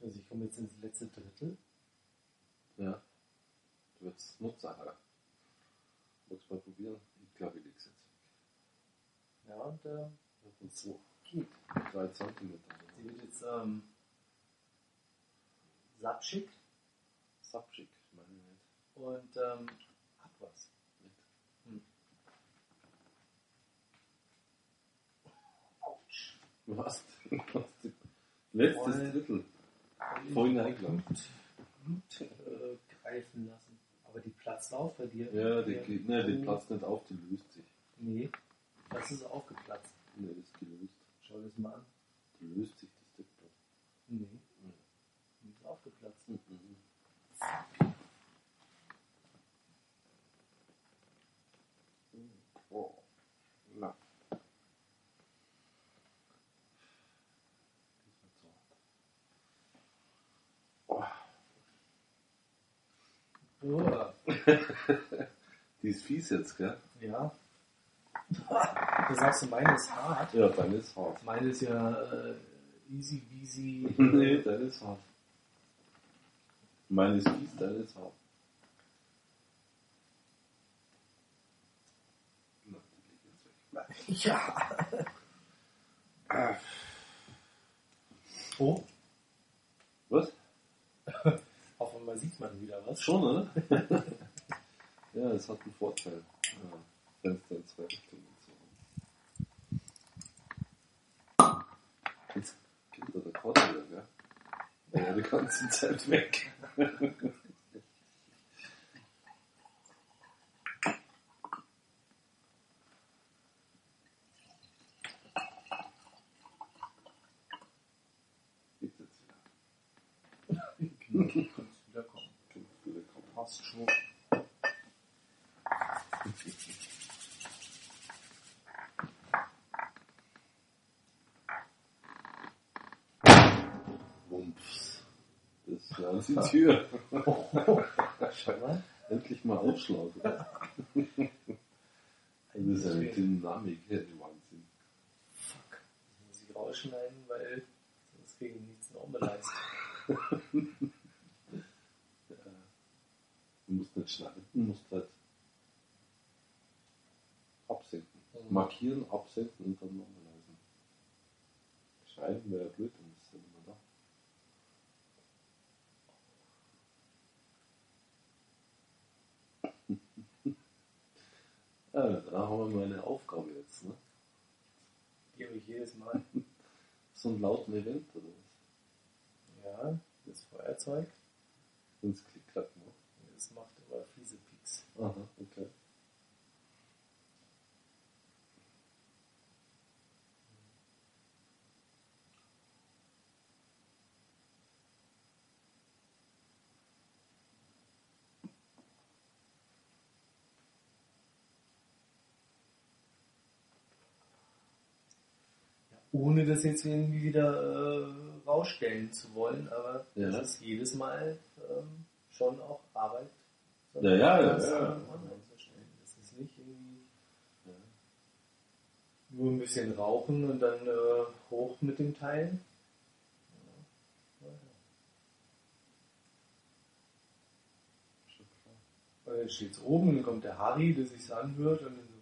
Also ich komme jetzt ins letzte Drittel. Ja. Du wirst. Magst du mal probieren? Ich glaube, ich leg's jetzt. Ja, und äh, Und so geht. drei Zentimeter. Sie wird jetzt ähm, sapschig Sapschig, meine ich nicht. und ähm, hat was. Nicht. Hm. Autsch. Was? *laughs* Was? Letztes. Drittel. Vorhin eingeladen. Blut äh, greifen lassen. Aber die platzt auf bei dir. Ja, die, geht, ne, die platzt nicht auf, die löst sich. Nee, das ist aufgeplatzt. Ne, das ist gelöst. Schau das mal an. Die löst sich das Deckblatt. Nee, die ist aufgeplatzt. Mhm. Oh. Na. Das wird so hart. Oh, Oh. *laughs* Die ist fies jetzt, gell? ja. Da sagst du, meine ist hart. Ja, deine ist hart. Meine ist ja äh, easy peasy. *laughs* nee, deine ist hart. Meine ist fies, deine ist hart. Na, die liegt jetzt weg. Ja. *laughs* Oh, Was? Einmal sieht man wieder was. Schon, oder? *laughs* ja, es hat einen Vorteil. Ja, Fenster in zwei Richtungen zu haben. Jetzt geht der Rekord wieder, gell? War die ganze Zeit weg. *laughs* Geht jetzt wieder. Kannst wieder kommen. Kommt Passt schon. Wumps. Das war die Tür. Schau mal. Endlich mal ausschlagen. *laughs* Das ist eine Dynamik, ja, die Wahnsinn. Fuck. Das muss ich rausschneiden, weil sonst kriege ich nichts normalized. *laughs* Du nicht schneiden, du musst halt absenken. Mhm. Markieren, absenken und dann normalisieren. Schneiden wäre ja blöd, dann ist es ja immer da. *laughs* Ja, da haben wir mal eine Aufgabe jetzt. Ne? Die habe ich jedes Mal. *laughs* So ein lauten Event oder was? Ja, das Feuerzeug. Wenn es klick klackt macht. Das macht war fiese Peaks. Aha, okay. ohne das jetzt irgendwie wieder äh, rausstellen zu wollen, aber ja. das ist jedes Mal ähm, schon auch Arbeit ja, ja, ja, das, ja. ist nicht irgendwie nur ein bisschen rauchen und dann äh, hoch mit dem Teil. Ja. Ja, ja. Weil dann steht's oben dann kommt der Harry, der sich's anhört und dann so,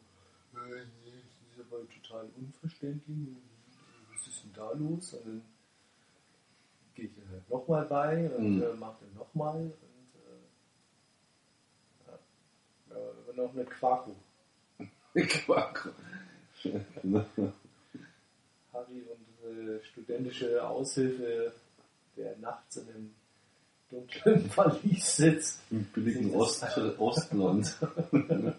äh, das ist aber total unverständlich. Was ist denn da los? Und dann gehe ich dann halt nochmal bei und Mhm. äh, mache dann nochmal und äh, ja. noch eine Quaku. *laughs* Quark. Harry, unsere studentische Aushilfe, der nachts in einem dunklen *laughs* Verlies sitzt. Im billigen Ost, Ostland. *laughs*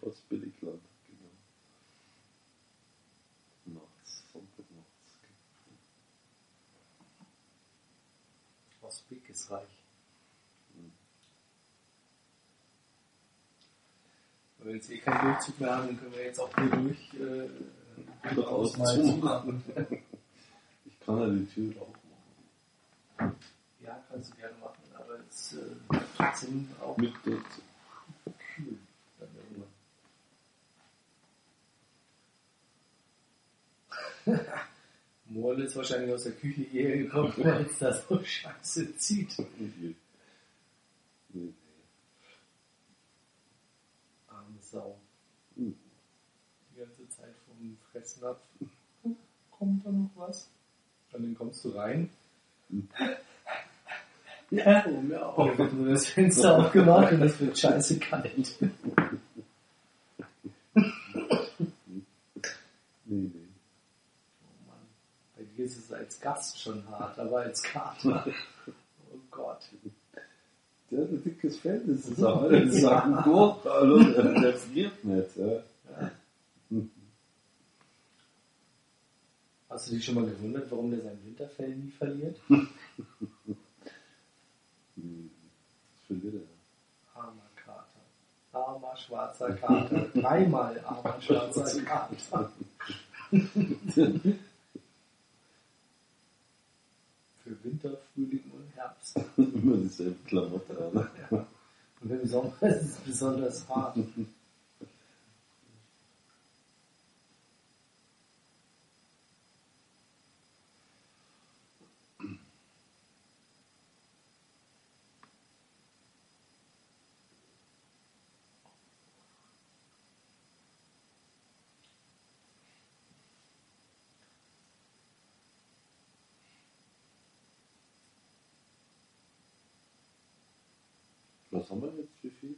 Ostbilligland, genau. Nachts, Sonntagnachts. Osbeck ist reich. Wir jetzt eh keinen Durchzug mehr haben, dann können wir jetzt auch hier durch. Äh, Durchaus mal zumachen. Ich kann ja die Tür auch machen. Ja, kannst du gerne machen, aber es äh, trotzdem auch Mit dazu. kühl. Dann irgendwann. Morl ist wahrscheinlich aus der Küche hierher gekommen, weil es da so scheiße zieht. Nee, nee. Arme Sau. Hm. Die ganze Zeit vom Fressnapf. Kommt da noch was? Und dann kommst du rein. Ja, oh, mir auch. Dann wird nur das Fenster aufgemacht und es wird scheiße kalt. Nee, nee. Oh Mann, bei dir ist es als Gast schon hart, aber als Kater. Oh Gott. Der hat ein dickes Fell, das ist *laughs* auch alles. Das ist auch ein Gurt, hallo, der, friert nicht. Ja. Hast du dich schon mal gewundert, warum der sein Winterfell nie verliert? *laughs* Hm. Das verliert er. Armer Kater. Armer schwarzer Kater. Dreimal armer schwarzer Kater. *laughs* Für Winter, Frühling und Herbst. Immer dieselbe Klamotte an. Und im Sommer *laughs* ist es besonders hart. Was haben wir jetzt? Wie viel?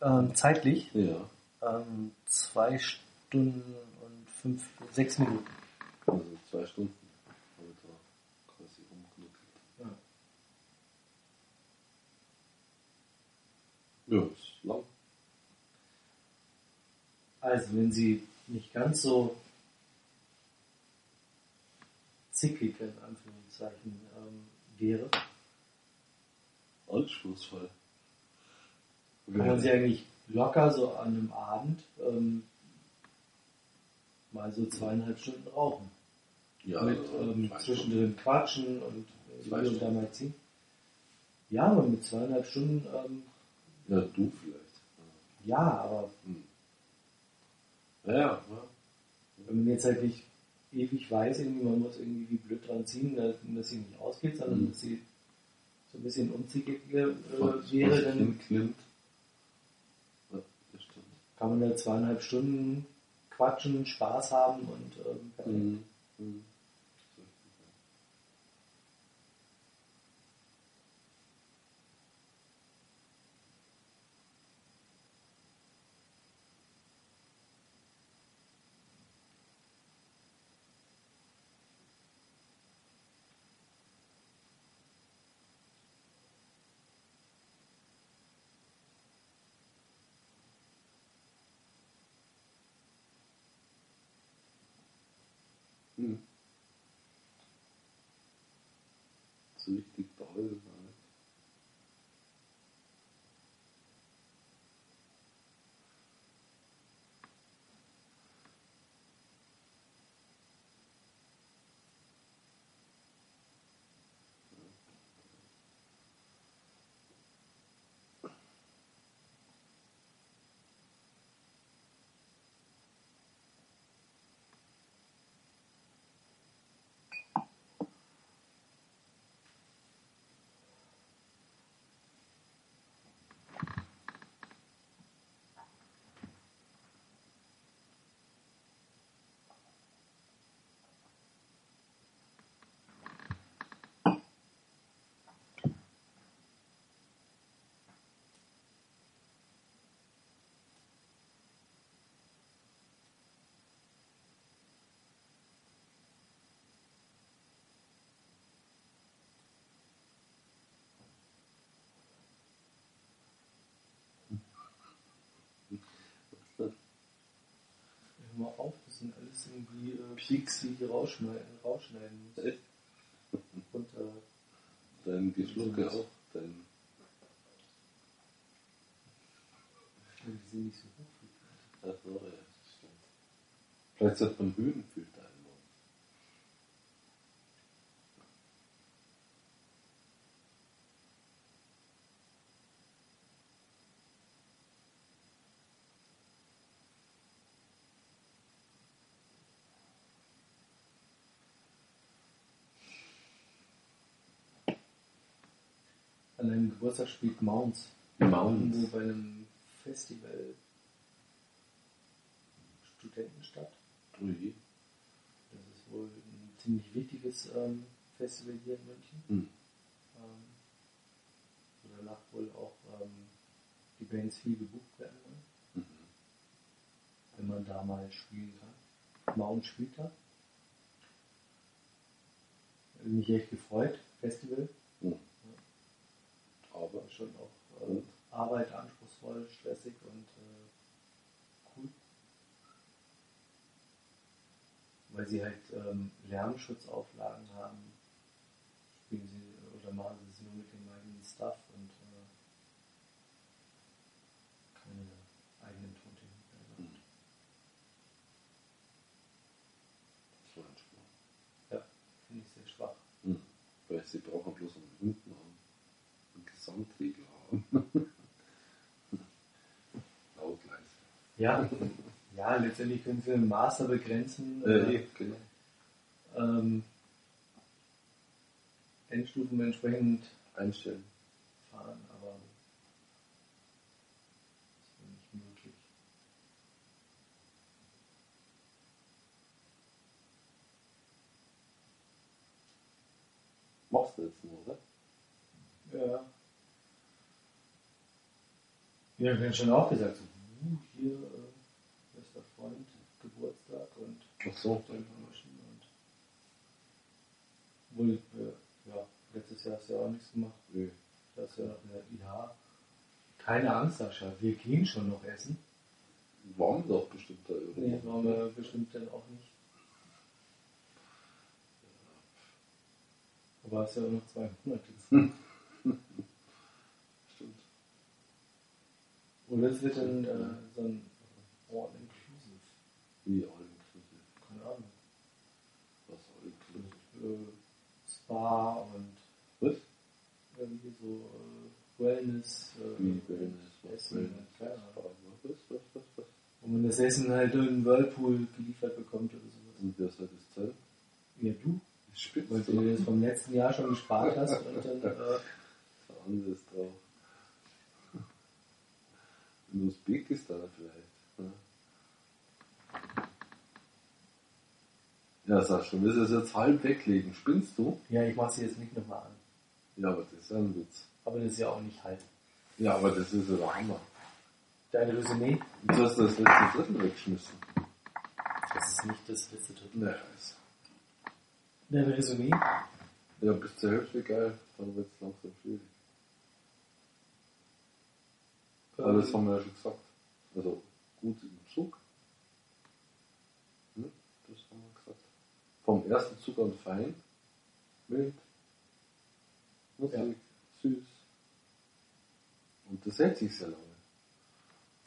Ähm, zeitlich Ja, ähm, zwei Stunden und fünf, sechs Minuten. also zwei Stunden. Ja, ist lang. Also, wenn sie nicht ganz so zickig in Anführungszeichen ähm, wäre, Anspruchsvoll. kann man sie eigentlich locker so an einem Abend ähm, mal so zweieinhalb Stunden rauchen. ja, mit also ähm, zwischendrin quatschen und äh, und da mal ziehen. Ja, aber mit zweieinhalb Stunden, ähm. Ja, du vielleicht. ja, aber Hm. Ja, ja, wenn man jetzt halt nicht ewig weiß, irgendwie, man muss irgendwie wie blöd dran ziehen, dass, sie nicht ausgeht, sondern Mhm. dass sie so ein bisschen unzickig äh, wäre, dann stimmt. kann man da zweieinhalb Stunden quatschen, Spaß haben und ähm, perfekt. Mhm. Richtig irgendwie äh, Peaks, die ich rausschneiden, rausschneiden muss. Echt? Und äh, Dein Geschlucke auch. Dein, die sind nicht so hoch. ach so, ja, das stimmt. Vielleicht sollte man Höhenfilter einbauen. An einem Geburtstag spielt Mounts. Mounds. Irgendwo bei einem Festival Studentenstadt. Ui. Das ist wohl ein ziemlich wichtiges ähm, Festival hier in München. Hm. Ähm, wo danach wohl auch ähm, die Bands viel gebucht werden wollen, Mhm. wenn man da mal spielen kann. Mount spielt da. Mich echt gefreut. Festival. Hm. Aber schon auch äh, Und? Arbeit anspruchsvoll, stressig und äh, cool. Weil sie halt ähm, Lärmschutzauflagen haben, spielen sie oder machen sie es nur mit dem eigenen Stuff und äh, keine eigenen Tontechniker. Hm. das war ein Spruch. Ja, finde ich sehr schwach. Hm. Weil sie brauchen bloß einen hinten haben. Gesamtregler haben. *laughs* Laut leise. Ja, ja, letztendlich können sie Master begrenzen. Äh, äh, genau. ähm, Endstufen entsprechend Einstellen. fahren, aber das ist nicht möglich. Machst du jetzt nur, oder? Ja. Ja, wir haben schon auch gesagt, so, uh, hier äh, bester Freund, Geburtstag und Ach so. dann Promotion und wohl, äh, ja, letztes Jahr hast du ja auch nichts gemacht. Nö. Da hast du ja noch eine ja. Keine Angst, Sascha, wir gehen schon noch essen. Waren doch bestimmt da irgendwo. Nee, waren wir bestimmt dann auch nicht. Aber hast ja auch noch zwei Monate. *laughs* Stimmt. Oder es wird dann äh, so ein All-Inclusive. Wie all inclusive. Keine Ahnung. Was all inclusive? Äh, Spa und Was? irgendwie so äh, Wellness. Äh, Wie Wellness, was Essen Wellness, keine Ahnung. Was, was, was, was? Wo man das Essen halt in den Whirlpool geliefert bekommt oder sowas. Und wer soll das zahlen? Ja, du. Spitz. Weil du das vom letzten Jahr schon gespart hast und dann. *laughs* Äh, Anderes drauf. In Usbekistan vielleicht. Ja, ja Sascha, du willst es jetzt halb weglegen. Spinnst du? ja, ich mach sie jetzt nicht nochmal an. Ja, aber das ist ja ein Witz. Aber das ist ja auch nicht halb. Ja, aber das ist ja der Hammer. Dein Resümee? Du hast das letzte Drittel weggeschmissen. Das ist nicht das letzte Drittel. Naja, ist. Dein Resümee? Ja, bis zur Hälfte geil, dann wird es langsam schwierig. Das haben wir ja schon gesagt. Also gut im Zug. Hm? Das haben wir gesagt. Vom ersten Zug an fein. Mild. Musik. Ja. Süß. Und das hält sich sehr lange.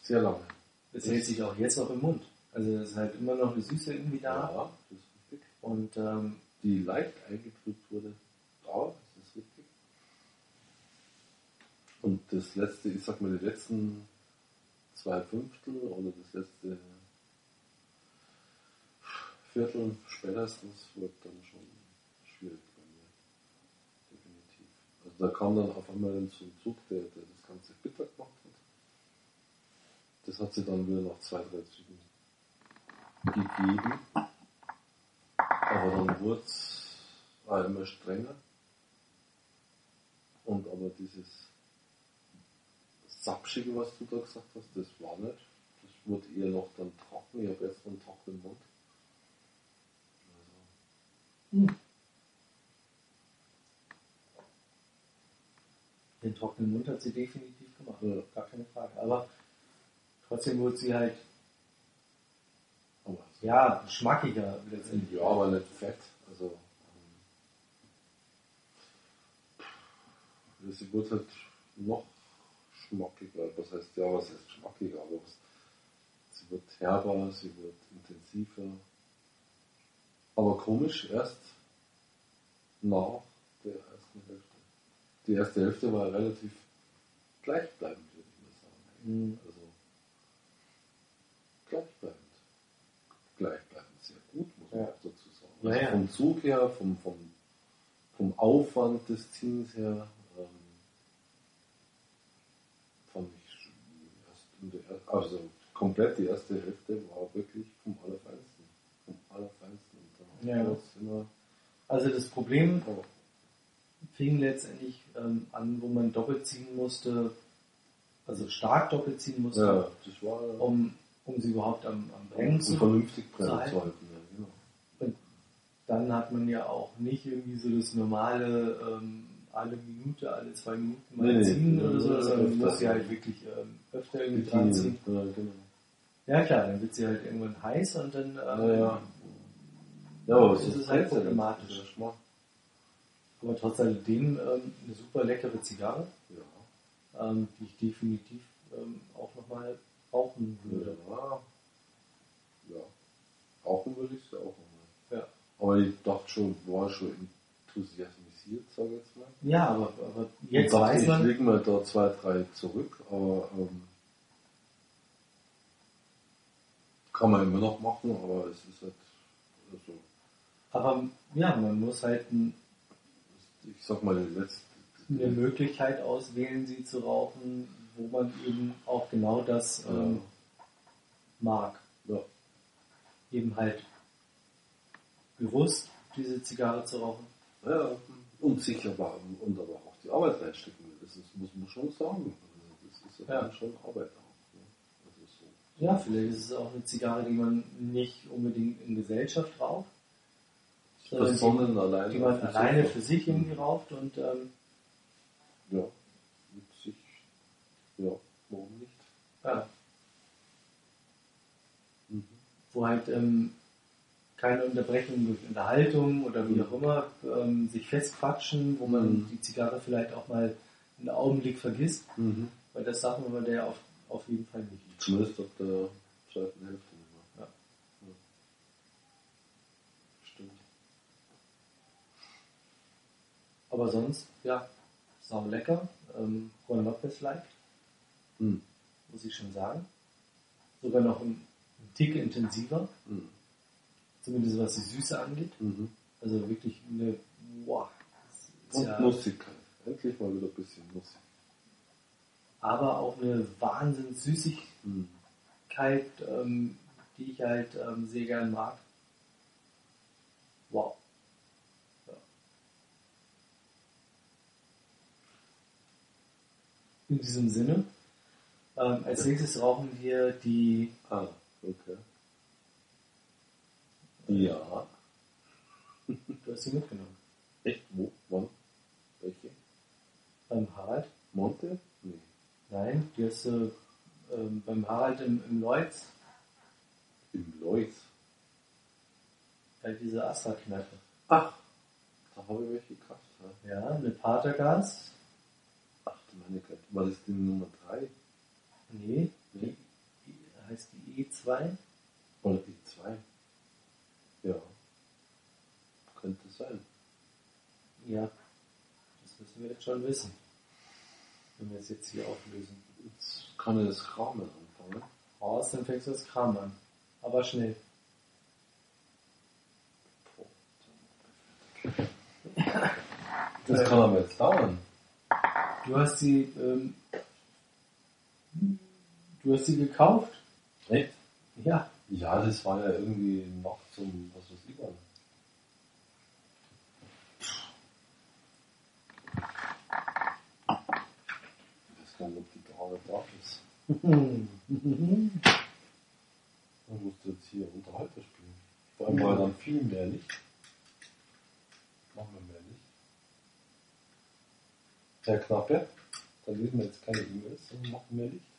Sehr lange. Das hält sich auch jetzt noch im Mund. Also es ist halt immer noch eine Süße irgendwie da. Ja, das ist richtig. Und ähm, Die leicht eingetrübt wurde. Da, das ist richtig. Und das letzte, ich sag mal, die letzten zwei Fünftel oder das letzte Viertel spätestens wird dann schon schwierig bei mir. Definitiv. Also da kam dann auf einmal so ein Zug, der, der das Ganze bitter gemacht hat. Das hat sie dann wieder nach zwei, drei Zügen gegeben. Aber dann wurde es immer strenger. Und aber dieses Sapschige, was du da gesagt hast, das war nicht. Das wurde eher noch dann trocken. Ich habe jetzt einen trockenen Mund. Also, den trockenen Mund hat sie definitiv gemacht. Ja. Gar keine Frage. Aber trotzdem wurde sie halt Ja, geschmackiger letztendlich. Ja, aber nicht fett. Also, ähm, sie wird halt noch schmackiger. Was heißt, ja, was heißt schmackiger? Aber was, sie wird herber, sie wird intensiver. Aber komisch, erst nach der ersten Hälfte. Die erste Hälfte war relativ gleichbleibend, würde ich mal sagen. Mhm. Also, gleichbleibend. Gleichbleibend, sehr gut, muss man Ja. auch dazu sagen. Ja, Also ja. vom Zug her, vom, vom, vom Aufwand des Ziehens her, ähm, fand ich also komplett die erste Hälfte war wirklich vom Allerfeinsten. Vom Allerfeinsten. Und dann Ja. es immer, Also das Problem oh, fing letztendlich ähm, an, wo man doppelt ziehen musste, also stark doppelt ziehen musste, ja, das war um, um sie überhaupt am, am Brennen um zu vernünftig brennen zu halten. Ja, genau. Und dann hat man ja auch nicht irgendwie so das normale ähm, alle Minute, alle zwei Minuten mal Nee, ziehen nee, oder so, sondern man öfter. muss sie halt wirklich ähm, öfter irgendwie dran ziehen. Ja, genau. Ja klar, dann wird sie halt irgendwann heiß und dann ähm, Ja, ja. Ja, aber Das es ist halt problematisch. aber trotz alledem ähm, eine super leckere Zigarre, Ja. ähm, die ich definitiv ähm, auch nochmal rauchen würde. Ja. ja. Rauchen würde ich es auch nochmal. Ja. Aber ich dachte schon, war schon enthusiasmisiert, sage ich jetzt mal. Ja, aber, aber jetzt ich dachte, weiß ich man, lege mal da zwei, drei zurück, aber ähm, kann man immer noch machen, aber es ist halt, also, aber ja, man muss halt ein, ich sag mal, die letzte, eine Möglichkeit auswählen, sie zu rauchen, wo man eben auch genau das ähm, mag. ja, Eben halt bewusst diese Zigarre zu rauchen. ja, und sich aber, und aber auch die Arbeit reinstecken will. Das ist, muss man schon sagen. Also, das ist ja, Ja. dann schon Arbeit auch. Ne? Ist so. Ja, vielleicht ist es auch eine Zigarre, die man nicht unbedingt in Gesellschaft raucht, sondern Personen die, alleine. die man alleine für sich irgendwie raucht und ähm, Ja, mit sich. Ja, warum nicht? ja, Mhm. wo halt ähm, keine Unterbrechung durch Unterhaltung oder wie auch immer ähm, sich festquatschen, wo man Mhm. die Zigarre vielleicht auch mal einen Augenblick vergisst, Mhm. weil das darf man bei der auf, auf jeden Fall nicht. Zumindest ab der zweiten Hälfte. Ja. Ja. Stimmt. Aber sonst, ja, sau lecker. Ähm, Juan Lopez like, Mhm. muss ich schon sagen. Sogar noch ein, ein Tick intensiver, Mhm. Zumindest was die Süße angeht. Mhm. Also wirklich eine, wow, Und ja, Nussig. Endlich mal wieder ein bisschen Nussig. aber auch eine Wahnsinns Süßigkeit, Mhm. ähm, die ich halt ähm, sehr gern mag. Wow. Ja. In diesem Sinne, ähm, als nächstes rauchen wir die Ah, okay. Ja. *laughs* Du hast sie mitgenommen. Echt? Wo? Wann? Welche? Beim Harald? Monte? Nee. Nein, die hast du ähm, beim Harald im, im Lloyds, Im Lois. bei dieser Astra-Kneipe. Ach, da habe ich welche gekauft. Ja. Ja, eine Patergas. Ach du meine Güte. War das die Nummer 3? Nee, die, die heißt die E E2. Oder die 2? Ja. Könnte sein. Ja, das müssen wir jetzt schon wissen. Wenn wir es jetzt hier auflösen. Jetzt kann ich das Kramen anfangen. Raus, dann fängst du das Kram an. Aber schnell. Das kann aber jetzt dauern. Du hast sie, ähm, du hast sie gekauft? Echt? Ja. Ja, das war ja irgendwie nachts um, was weiß ich wann. Ich weiß gar nicht, ob die gerade da ist. *laughs* Dann musst du jetzt hier Unterhalter spielen. Vor allem war dann viel mehr Licht. Machen wir mehr Licht. Herr Knappe, da lesen wir jetzt keine E-Mails, sondern machen mehr Licht.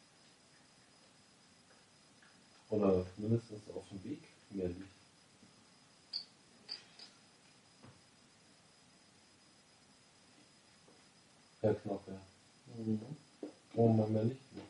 Oder mindestens auf dem Weg. Mehr nicht. Herr Knoppe. Mhm. Wollen wir mehr Licht machen?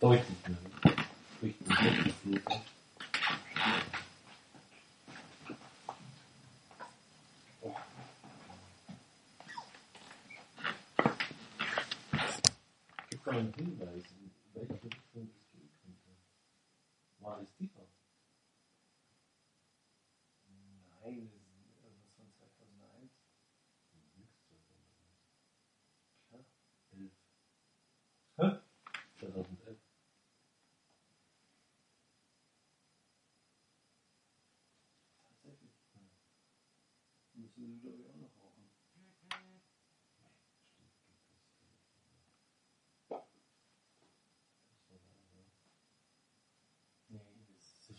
Deutlich mehr. Gibt da einen Hinweis, in welche Richtung das gehen könnte? War das tiefer?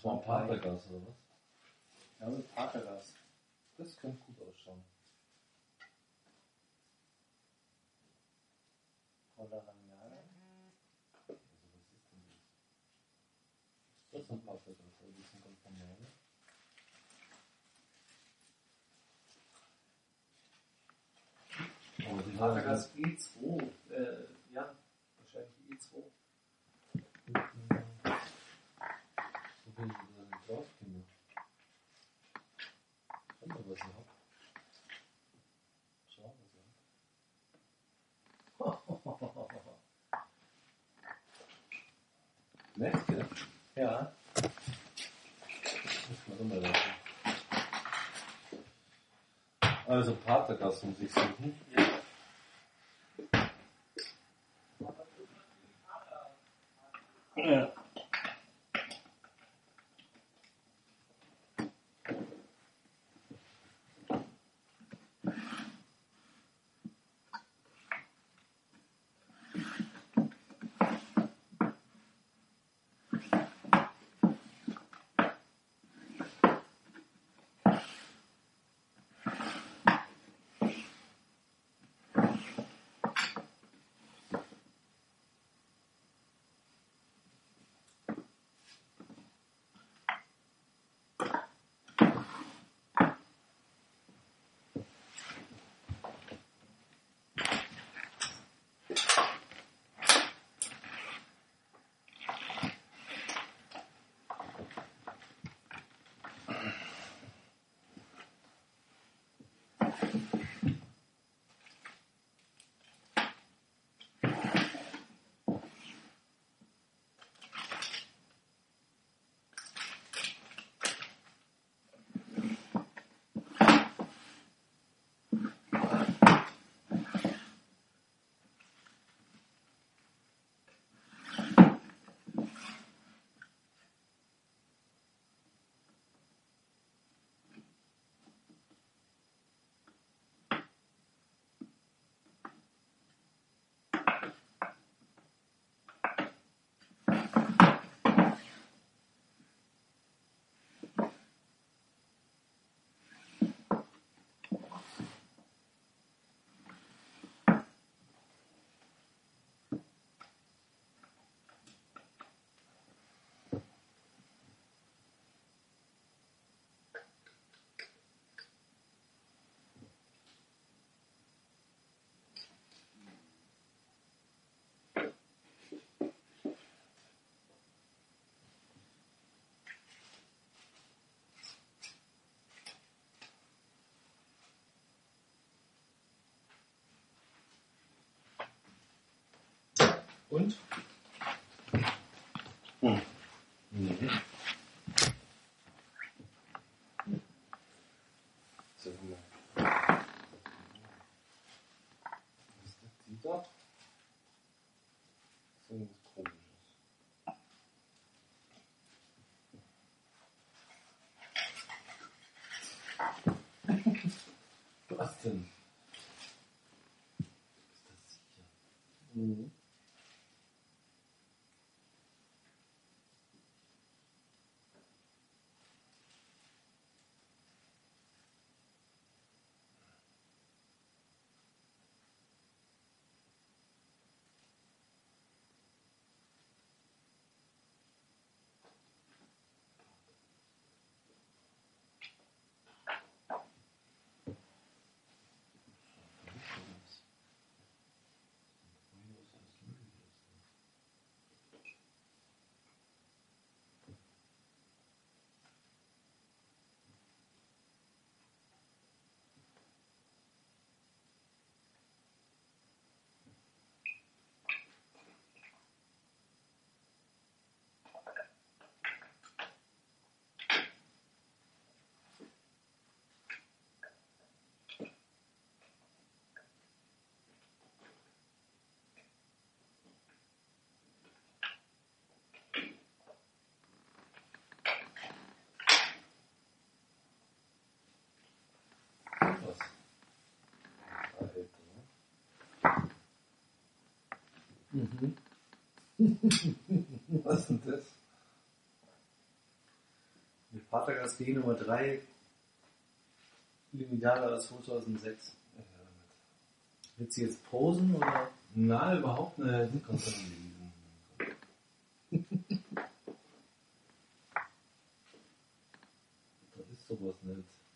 Das Das ein Patergas oder was? Ja, mit Patergas. Das könnte gut ausschauen. Oder Rangiana. Also was ist denn das? Das ist ein Patergas, aber die sind normale. Aber die Patergas E2. Äh, Nett, gell? ja. Also Patergas muss ich suchen. ja. Und? Hm. Mhm. Sag mal. Was ist das? Das ist irgendwas komisches. *laughs* Was denn? Ist das sicher? Mhm. Mhm. *laughs* Was ist denn das? Die Patergas D Nummer 3 Limitada aus 2006. Wird sie jetzt posen oder? Nein, überhaupt nicht. Sie kann es lesen. *laughs* Da ist sowas nicht.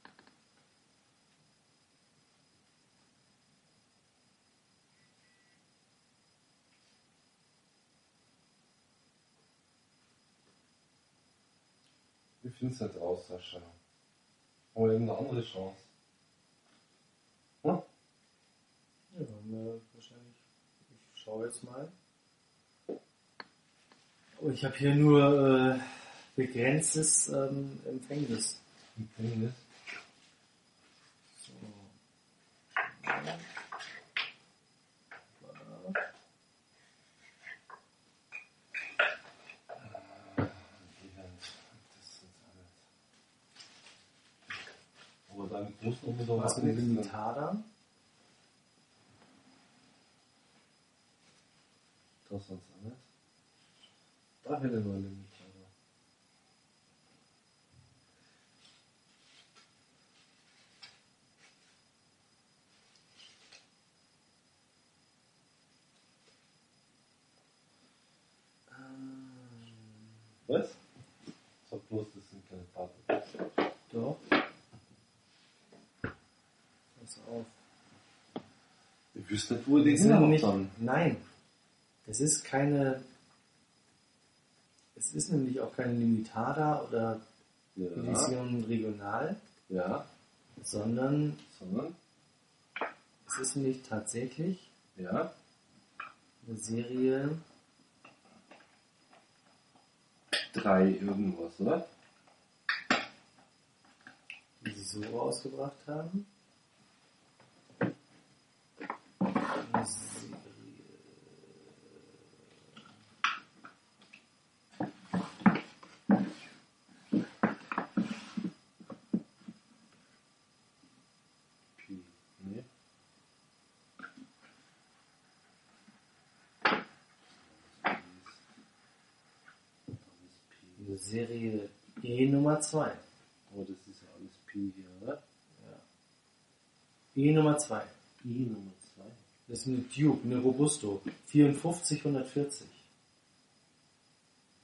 Wie findest du das aus, Sascha? Haben wir irgendeine andere Chance? Hm? Ja, haben wir wahrscheinlich. Ich schaue jetzt mal. Oh, ich habe hier nur äh, begrenztes ähm, Empfängnis. Empfängnis? So. Deine Großnummer da Was mit. Limitada? Das sonst nicht. Da hätte ich mal Limit. aber- Was? Sag bloß, das sind keine Partner. Doch. Pass auf. Wüsste nicht, wo ihr die Das sind Dinger nicht, dann. nein, das ist keine. Es ist nämlich auch keine Limitada oder Ja. Edition Regional, Ja. sondern Sondern? es ist nämlich tatsächlich Ja. eine Serie. Drei irgendwas, oder? die sie so rausgebracht haben. Serie. Pi. E Nummer 2. Aber das ist ja alles Pi hier, oder? E Nummer 2. I Nummer 2. Das ist eine Duke, eine Robusto. 54, 140.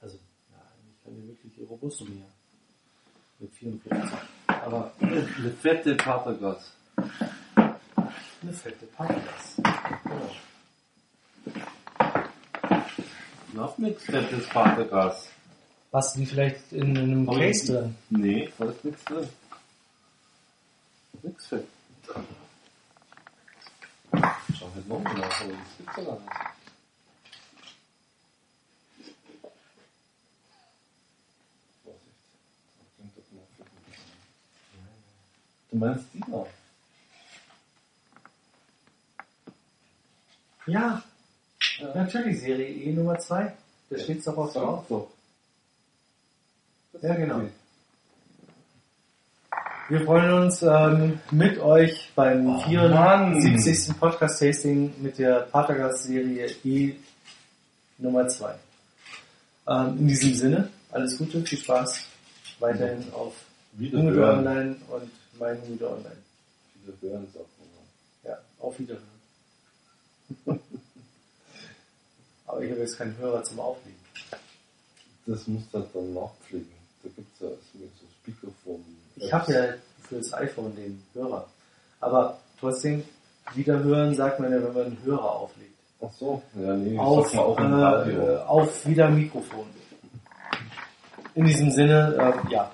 Also, ja, eigentlich keine wirkliche Robusto mehr. Mit 44. Aber Eine fette Patergas. eine fette Packgas. Genau. Noch nichts fettes Patergas. Hast du die vielleicht in einem Aber Case ich- drin? Nee, da ist nichts drin. Nix fett. Halt noch nach, aber das gibt's ja gar nicht. Du meinst die da? Ja, natürlich, Serie E Nummer 2. Da steht's doch auch drauf. Das Ja, genau. die. Wir freuen uns ähm, mit euch beim Oh, 74. Podcast-Tasting mit der Patergas-Serie E Nummer 2. Ähm, in diesem Sinne, alles Gute, viel Spaß weiterhin auf Wieder Humido hören. Online und mein Humido Online. Wieder hören, sagt man. Ja, auf Wiederhören. *laughs* Aber ich habe jetzt keinen Hörer zum Auflegen. Das muss das dann nachpflegen. Da gibt es ja so so Speakerphone. Ich habe ja für das iPhone den Hörer. Aber trotzdem, Wiederhören sagt man ja, wenn man einen Hörer auflegt. Ach so, ja, nee, ich auf, mal auch im äh, auf wieder Mikrofon. In diesem Sinne, äh, ja,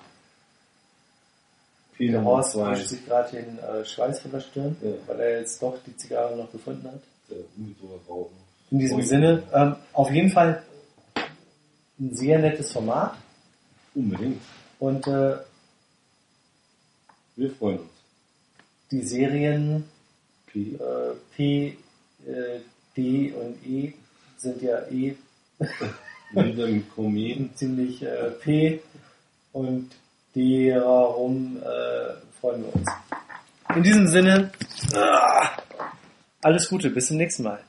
Pi der Horst wischt sich gerade den äh, Schweiß von der Stirn, Ja. weil er jetzt doch die Zigarre noch gefunden hat. Rauchen. In diesem Und- Sinne, ähm, auf jeden Fall ein sehr nettes Format Unbedingt. und äh, Wir freuen uns. die Serien Pi. äh, P, äh, D und E sind ja eh *laughs* Wieder mit Komet. *laughs* ziemlich äh, P und darum äh, freuen wir uns. In diesem Sinne, ah, alles Gute, bis zum nächsten Mal.